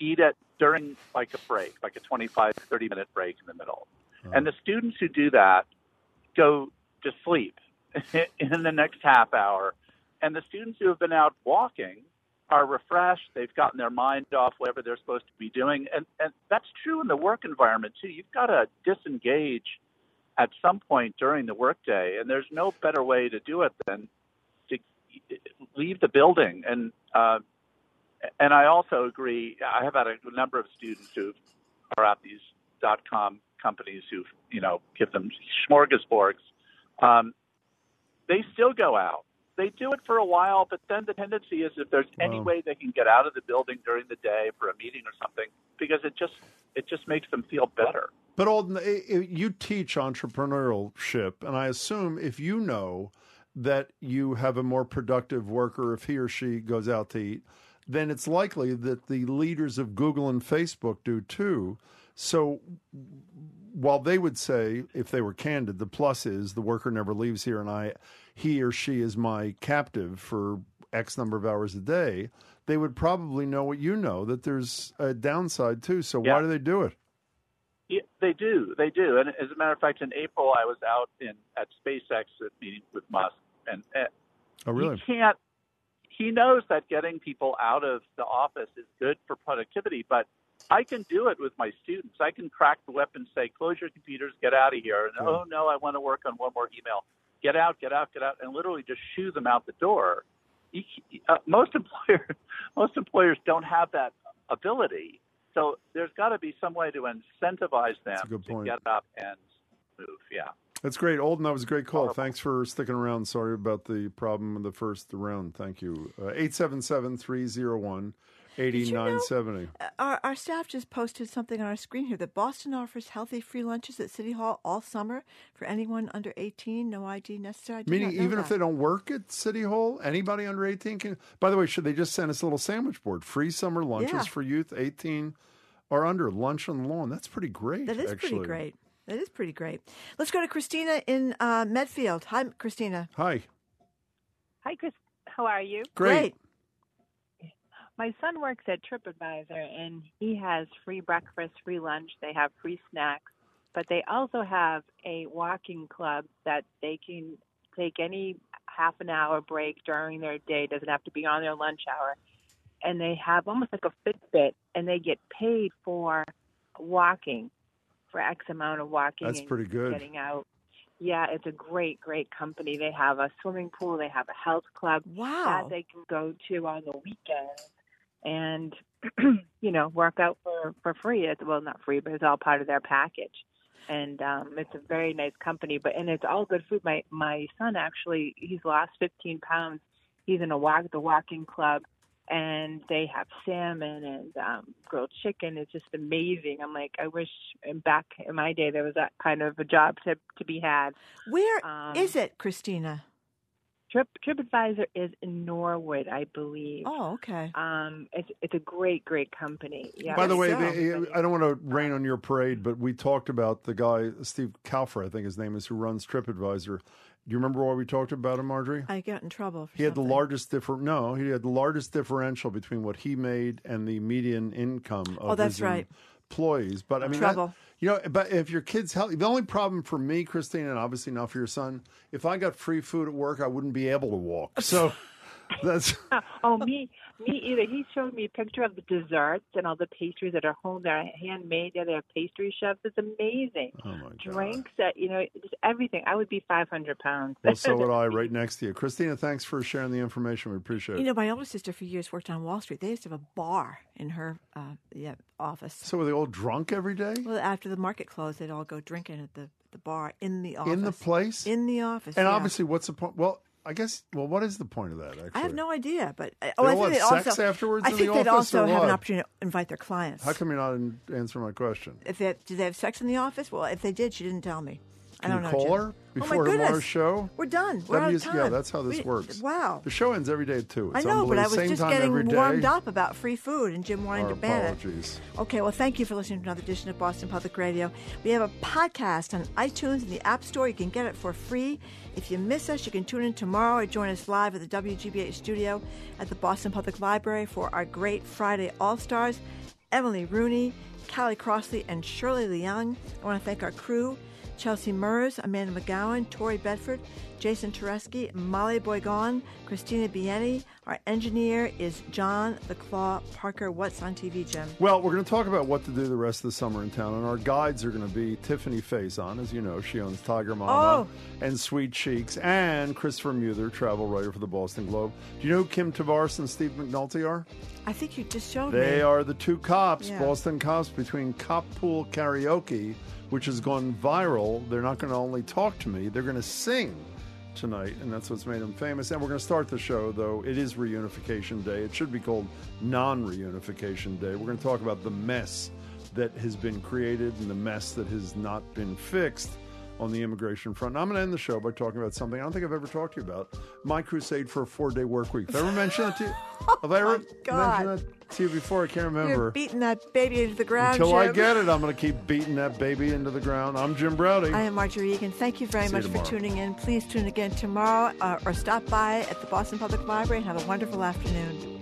eat it during like a break, like a 25, 30 minute break in the middle. And the students who do that go to sleep in the next half hour. And the students who have been out walking are refreshed. They've gotten their mind off whatever they're supposed to be doing. And, and that's true in the work environment, too. You've got to disengage at some point during the workday. And there's no better way to do it than to leave the building. And, uh, and I also agree, I have had a number of students who are at these dot com companies who, you know, give them smorgasbords. Um, they still go out. They do it for a while, but then the tendency is if there's any Wow. way they can get out of the building during the day for a meeting or something, because it just it just makes them feel better. But Alden, you teach entrepreneurship, and I assume if you know that you have a more productive worker if he or she goes out to eat, then it's likely that the leaders of Google and Facebook do too. So while they would say, if they were candid, the plus is the worker never leaves here and I he or she is my captive for X number of hours a day, they would probably know what you know, that there's a downside too. So why do they do it? Yeah, they do, they do. And as a matter of fact, in April, I was out in at SpaceX at meeting with Musk, and Oh really? he can't. He knows that getting people out of the office is good for productivity, but I can do it with my students. I can crack the whip and say, "Close your computers, get out of here." And Yeah. oh no, I want to work on one more email. Get out, get out, get out, and literally just shoo them out the door. You, uh, most employers, most employers don't have that ability. So there's got to be some way to incentivize them to point. get up and move. Yeah. That's great. Alden, that was a great call. Thanks for sticking around. Sorry about the problem in the first round. Thank you. Uh, 877 301 8970. Uh, Our, our staff just posted something on our screen here that Boston offers healthy free lunches at City Hall all summer for anyone under 18. No ID necessary. Meaning, not know even if they don't work at City Hall, anybody under 18 can. By the way, should they just send us a little sandwich board? Free summer lunches Yeah. for youth 18 or under. Lunch on the lawn. That's pretty great. That is actually. pretty great. That is pretty great. Let's go to Christina in uh, Medfield. Hi, Christina. Hi. Hi, Chris. How are you? Great. My son works at TripAdvisor, and he has free breakfast, free lunch. They have free snacks, but they also have a walking club that they can take any half an hour break during their day. Doesn't have to be on their lunch hour, and they have almost like a Fitbit, and they get paid for walking, for X amount of walking. That's and pretty good. Getting out. Yeah, it's a great, great company. They have a swimming pool. They have a health club Wow. that they can go to on the weekends and you know work out for for free. It's well, not free, but it's all part of their package. And um, it's a very nice company, but and it's all good food. My my son actually he's lost 15 pounds. He's in a walk the walking club, and they have salmon and um, grilled chicken. It's just amazing. I'm like, I wish back in my day there was that kind of a job to to be had. Where Um, is it, Christina? Trip TripAdvisor is in Norwood, I believe. Oh, okay. Um, it's it's a great, great company. Yeah. By the way, So- they, I don't want to rain on your parade, but we talked about the guy, Steve Kaufer, I think his name is, who runs TripAdvisor. Do you remember why we talked about him, Margery? I got in trouble. For He had the largest differ. No, he had the largest differential between what he made and the median income of Oh, that's his right. Employees. But I mean, that- you know, but if your kid's healthy, the only problem for me, Christine, and obviously not for your son, if I got free food at work, I wouldn't be able to walk. So that's oh, me, me either. He showed me a picture of the desserts and all the pastries that are home. They're handmade. Yeah, they're pastry chefs. It's amazing. Oh my god. Drinks that you know, just everything. I would be 500 pounds. well, so would I, right next to you, Christina. Thanks for sharing the information. We appreciate it. You know, my older sister for years worked on Wall Street. They used to have a bar in her uh, yeah, office. so were they all drunk every day? Well, after the market closed, they'd all go drinking at the, the bar in the office. In the place? In the office. And yeah. obviously, what's the point? Well, I guess. Well, what is the point of that? Actually, I have no idea, but uh, They oh, I think they'd sex also, afterwards I in think the they'd also have an opportunity to invite their clients. How come you're not in, answering my question? If they do they have sex in the office? Well, if they did, she didn't tell me. I don't you know. call her oh before goodness. tomorrow's show? We're done. We're out of time. Yeah, that's how this We- works. Wow. The show ends every day at two. I know, but I was Same just getting warmed up about free food, and Jim Our to ban it. Okay, well, thank you for listening to another edition of Boston Public Radio. We have a podcast on iTunes and the App Store. You can get it for free. If you miss us, you can tune in tomorrow or join us live at the WGBH studio at the Boston Public Library for our great Friday All Stars Emily Rooney, Callie Crossley, and Shirley Leung. I want to thank our crew. Chelsea Murs, Amanda McGowan, Tori Bedford, Jason Tereski, Molly Boigon, Christina Bieni. Our engineer is John the Claw Parker. What's on TV, Jim? Well, we're going to talk about what to do the rest of the summer in town, and our guides are going to be Tiffani Faison, as you know, she owns Tiger Mama oh! and Sweet Cheeks, and Christopher Muther, travel writer for the Boston Globe. Do you know who Kim Tavares and Steve McNulty are? I think you just showed me. They are the two cops, Yeah. Boston cops, between Cop Pool Karaoke, which has gone viral. They're not going to only talk to me, they're going to sing tonight, and that's what's made him famous. And we're going to start the show, though. It is Reunification Day. It should be called Non Reunification Day. We're going to talk about the mess that has been created and the mess that has not been fixed on the immigration front. And I'm going to end the show by talking about something I don't think I've ever talked to you about my crusade for a four day work week. Have I ever mentioned that to you? Have I ever God. mentioned that to you before? I can't remember. You're beating that baby into the ground. Until I get it, I'm going to keep beating that baby into the ground. I'm Jim Braude. I am Margery Eagan. Thank you very See you much for tuning in. Please tune again tomorrow uh, or stop by at the Boston Public Library and have a wonderful afternoon.